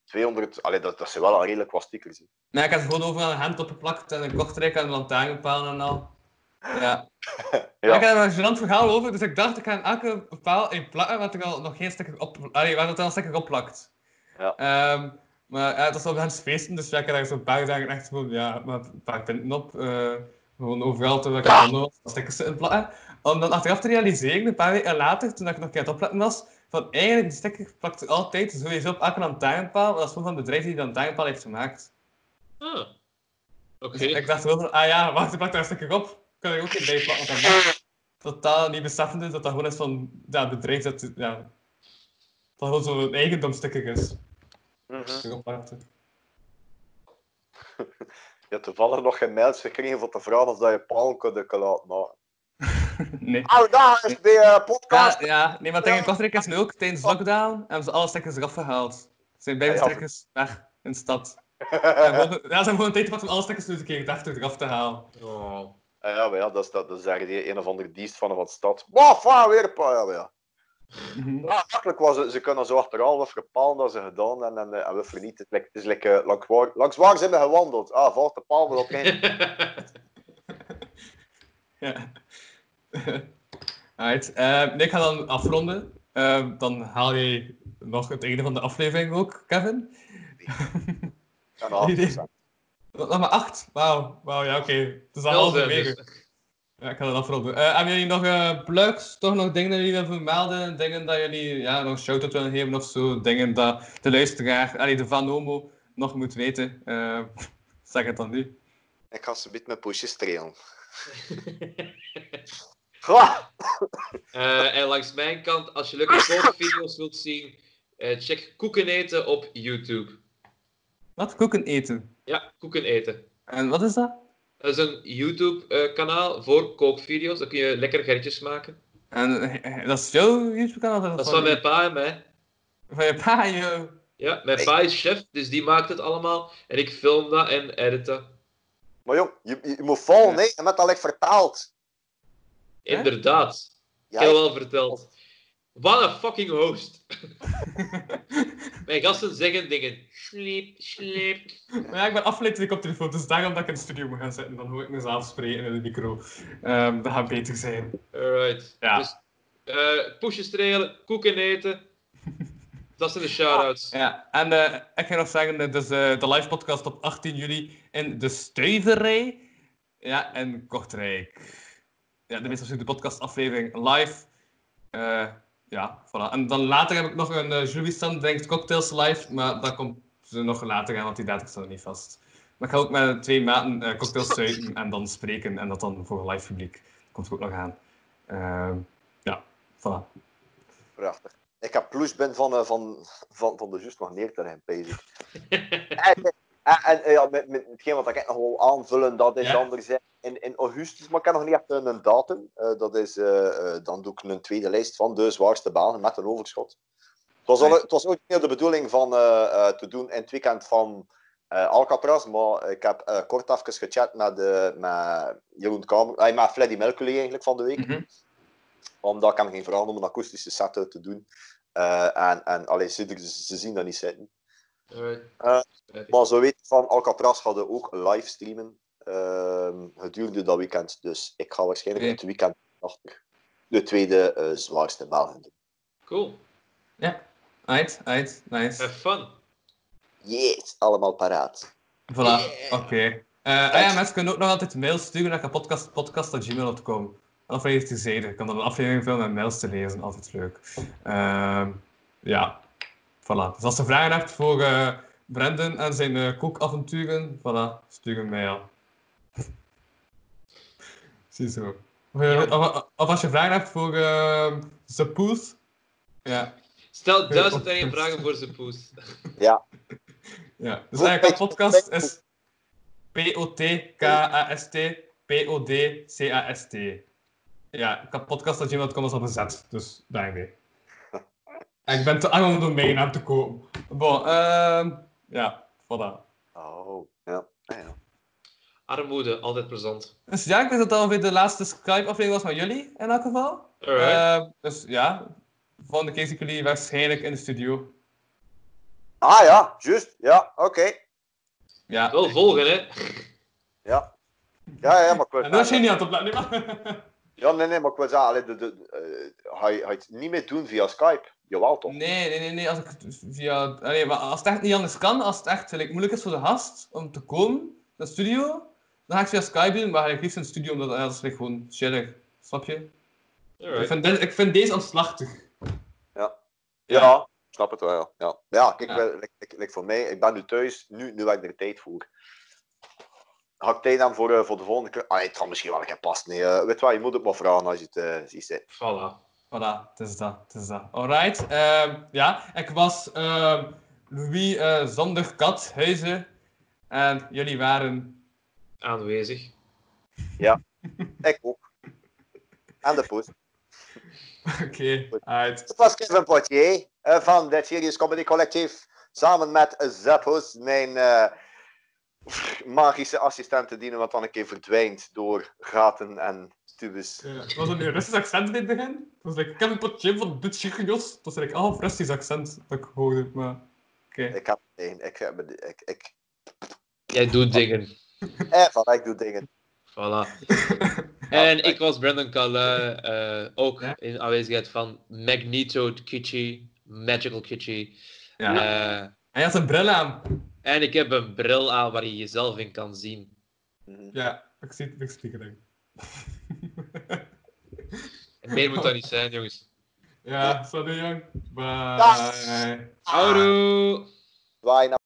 200, allee, dat, dat zijn wel al redelijk wat stickers. Maar ik had gewoon overal een hand opgeplakt en een kortrijk en een lantaarnpaal en al. Ja. Ja. Ik heb er een gênant verhaal over, dus ik dacht ik ga in elke paal in plakken wat er al nog geen sticker op, allee, waar het al een sticker op plakt. Ja. Ehm, maar ja, dat was op Hans feesten, dus ja, ik heb daar zo'n paar dagen echt gewoon, ja, met een paar punten op. eh, gewoon overal terwijl ik aan was, stickers in plakken. Om dan achteraf te realiseren, een paar weken later, toen ik nog een keer aan het opletten was, van eigenlijk, die sticker plakt altijd sowieso op elke lantaarnpaal, dat is gewoon van het bedrijf die die lantaarnpaal heeft gemaakt. Ah. Oké. Dus ik dacht wel van, ah ja, wacht, ik plak daar een sticker op. Kan ik ook want dan mag- Totaal niet beseffende dat dat gewoon is van ja, het bedrijf dat, ja, dat gewoon zo'n eigendomsticker is. Erop plakte. Je hebt toevallig nog geen mails gekregen voor te vragen of dat je paal kunt kan laten maken. nee. Oh, daar is de eh, Ja, podcast! ja, nee, maar tegen Kortrijk is nu ook tijdens lockdown hebben ze alle stickers eraf gehaald. Er zijn bijna Ja, ja. stickers weg in de stad. Ja, ja, ze hebben gewoon tijd gehad om alle stickers nu een keer gedacht eraf te halen. Oh. Ah, ja, maar ja, dat is, dat, dat is eigenlijk een of andere dienst van een wat stad. Van weer een paar, ja, maar ja. Mhm. Ja, makkelijk was ze, ze kunnen zo achterhaal wat verpalen dat ze gedaan en, en, eh, en we vernieten. Het is het like, eh, langs, waar, langs waar zijn we gewandeld? Ah, valt de paal erop in. Ja. Alright, eh, nee, ik ga dan afronden. Eh, dan haal je nog het einde van de aflevering ook, Kevin. Ja, nou, Nee. Nog maar acht? Wauw, wauw, ja oké. Het is al dus. Ja, ik ga dat afronden. Eh, hebben jullie nog eh plugs? Toch nog dingen dat jullie willen vermelden? Dingen dat jullie ja, nog een shout-out willen geven of zo? Dingen dat de luisteraar, allee, de Van Homo, nog moet weten? Eh, zeg het dan nu. Ik ga ze met mijn poesjes! Eh, en langs mijn kant, als je leuke kookvideo's wilt zien, eh, check Koeken eten op YouTube. Wat? Koeken eten. Ja, Koeken eten. En wat is dat? Dat is een YouTube-kanaal voor kookvideo's. Dan kun je lekker gerechtjes maken. En eh, dat is jouw YouTube-kanaal? Dat is van mijn pa en mij. Van je pa, joh. Ja, mijn pa is chef, dus die maakt het allemaal. En ik film dat en edit dat. Maar jong, je, je, moet volgen, hè. En met dat vertaald. Inderdaad. Ja, ik heb wel verteld. Wat een fucking host. mijn gasten zeggen dingen. Sleep, sleep. Maar ja, ik ben afgeleid toen ik op telefoon, dus daarom dat ik in de studio moet gaan zitten. Dan hoor ik mezelf spreken in de micro. Ehm, dat gaat beter zijn. Alright. Ja. Dus, eh poesjes strelen, koeken eten. Dat zijn de shout-outs. Ja, en eh, ik ga nog zeggen, eh, dus, eh, de live podcast op 18 juli in de Stuiverij. Ja, in Kortrijk. Ja, de meest de podcastaflevering live. Eh, ja, voilà. En dan later heb ik nog een uh, Julie Stand Drinkt Cocktails live, maar dat komt ze nog later aan, want die datum staat nog niet vast. Maar ik ga ook met twee maten eh, cocktails zuipen en dan spreken en dat dan voor een live publiek. Komt er ook nog aan. Ehm, ja, voilà. Prachtig. Ik heb plus ben van, eh, van, van, van de juist nog neer te rijden, bezig. en en, eh, ja, met, met hetgeen wat ik nog wil aanvullen, dat is Ja. er zijn in, in augustus, maar ik heb nog niet echt een, een datum. Eh, dat is, eh, eh, dan doe ik een tweede lijst van de zwaarste banen met een overschot. Het was, al, het was ooit meer de bedoeling van eh, eh, te doen in het weekend van eh, Alcatraz, maar ik heb eh, kort even gechat met, eh met Jeroen Kamer, eh, met Freddy Melkely eigenlijk van de week Mhm. omdat ik hem ging vragen om een akoestische set te doen. Eh, en en allee, ze, ze zien dat niet zitten. Eh, Spijtig. Maar zo weet van Alcatraz hadden ook livestreamen ehm gedurende dat weekend. Dus ik ga waarschijnlijk het weekend achter de tweede eh, zwaarste Belgen doen. Cool. Ja, uit, uit, nice. Have fun. Yes, allemaal paraat. Voilà, oké. Eh, ah ja, mensen kunnen ook nog altijd mails sturen naar podcast, podcast.gmail.com. Aflevering terzijde. Ik kan dan een aflevering filmen en mails te lezen, altijd leuk. Ehm, ja, voilà. Dus als je vragen hebt voor eh Brendan en zijn eh, kookavonturen, voilà, stuur een mail. Ziezo. Of, je- of, of als je vragen hebt voor uh, The Poes, ja, Stel duizend en één vragen voor zijn poes. Ja, dus eigenlijk een beetje- podcast is P-O-T-K-A-S-T, P-O-D-C-A-S-T. Ja, ik heb podcast.gmail.com is al bezet, dus daarmee. En ik ben te arm om een domeinnaam te kopen. Bon, ehm ja, voilà. Oh, ja. Ja. Armoede, altijd plezant. Dus ja, ik denk dat dat ongeveer de laatste Skype-aflevering was met jullie, in elk geval. Alright. Ehm, dus ja, volgende keer zie ik jullie waarschijnlijk in de studio. Ah ja, juist. Ja, oké. Ja, Wel volgen, hè. Ja. Ja, ja, maar en dat is je niet aan het opletten, nee, maar... Ja, nee, nee, maar ik wil zeggen, allee, de, de, eh, ga, je, ga je het niet meer doen via Skype? Jawel, toch? Nee, nee, nee, nee. Als, ik het via, allee, maar als het echt niet anders kan, als het echt like, moeilijk is voor de gast om te komen naar de studio, dan ga ik het via Skype doen, maar ga ik liefst in de studio, omdat eh, dat is like, gewoon chillig. Snap je? Ik, vind dit- ik vind deze ontslachtig. Ja. Ja, ik snap het wel. Ja, ja. ja kijk, Ja. like voor mij, ik ben nu thuis, nu, nu heb ik er tijd voor. Ga ik tijd hebben voor, eh, voor de volgende keer? Ah, het zal misschien wel een keer passen. Nee, eh, weet je wat, je moet het maar vragen als je het eh, ziet zitten. Voilà. Voilà, het is dat, het is dat. Alright, ehm, ja, ik was ehm, Louis zonder kat, huizen, en jullie waren... Aanwezig. Ik ook. En de poes. Oké, alright. Het was Kevin Poitier eh, van de Serious Comedy Collectief. Samen met Zappos, mijn magische assistenten die nu wat dan een keer verdwijnt door gaten en tubes. Ja, was dat nu een Russisch accent in het begin? Was like, ik heb een potje van dit Chicos. Het was like, half Russisch accent dat ik hoorde, maar... Oké. Ik heb één. Ik, heb- ik, ik, Jij doet dingen. eh, van, ik doe dingen. Voilà. En ik was Brandon Calais, eh, ook Ja. in aanwezigheid van Magneto Kitschy, Magical Kitschy. Ja. Eh, Hij had een bril aan. En ik heb een bril aan waar je jezelf in kan zien. Mhm. Ja, ik zie het, ik spreek het. Meer moet dat niet zijn, jongens. Ja, sorry jong. Bye. Houdoe! Naar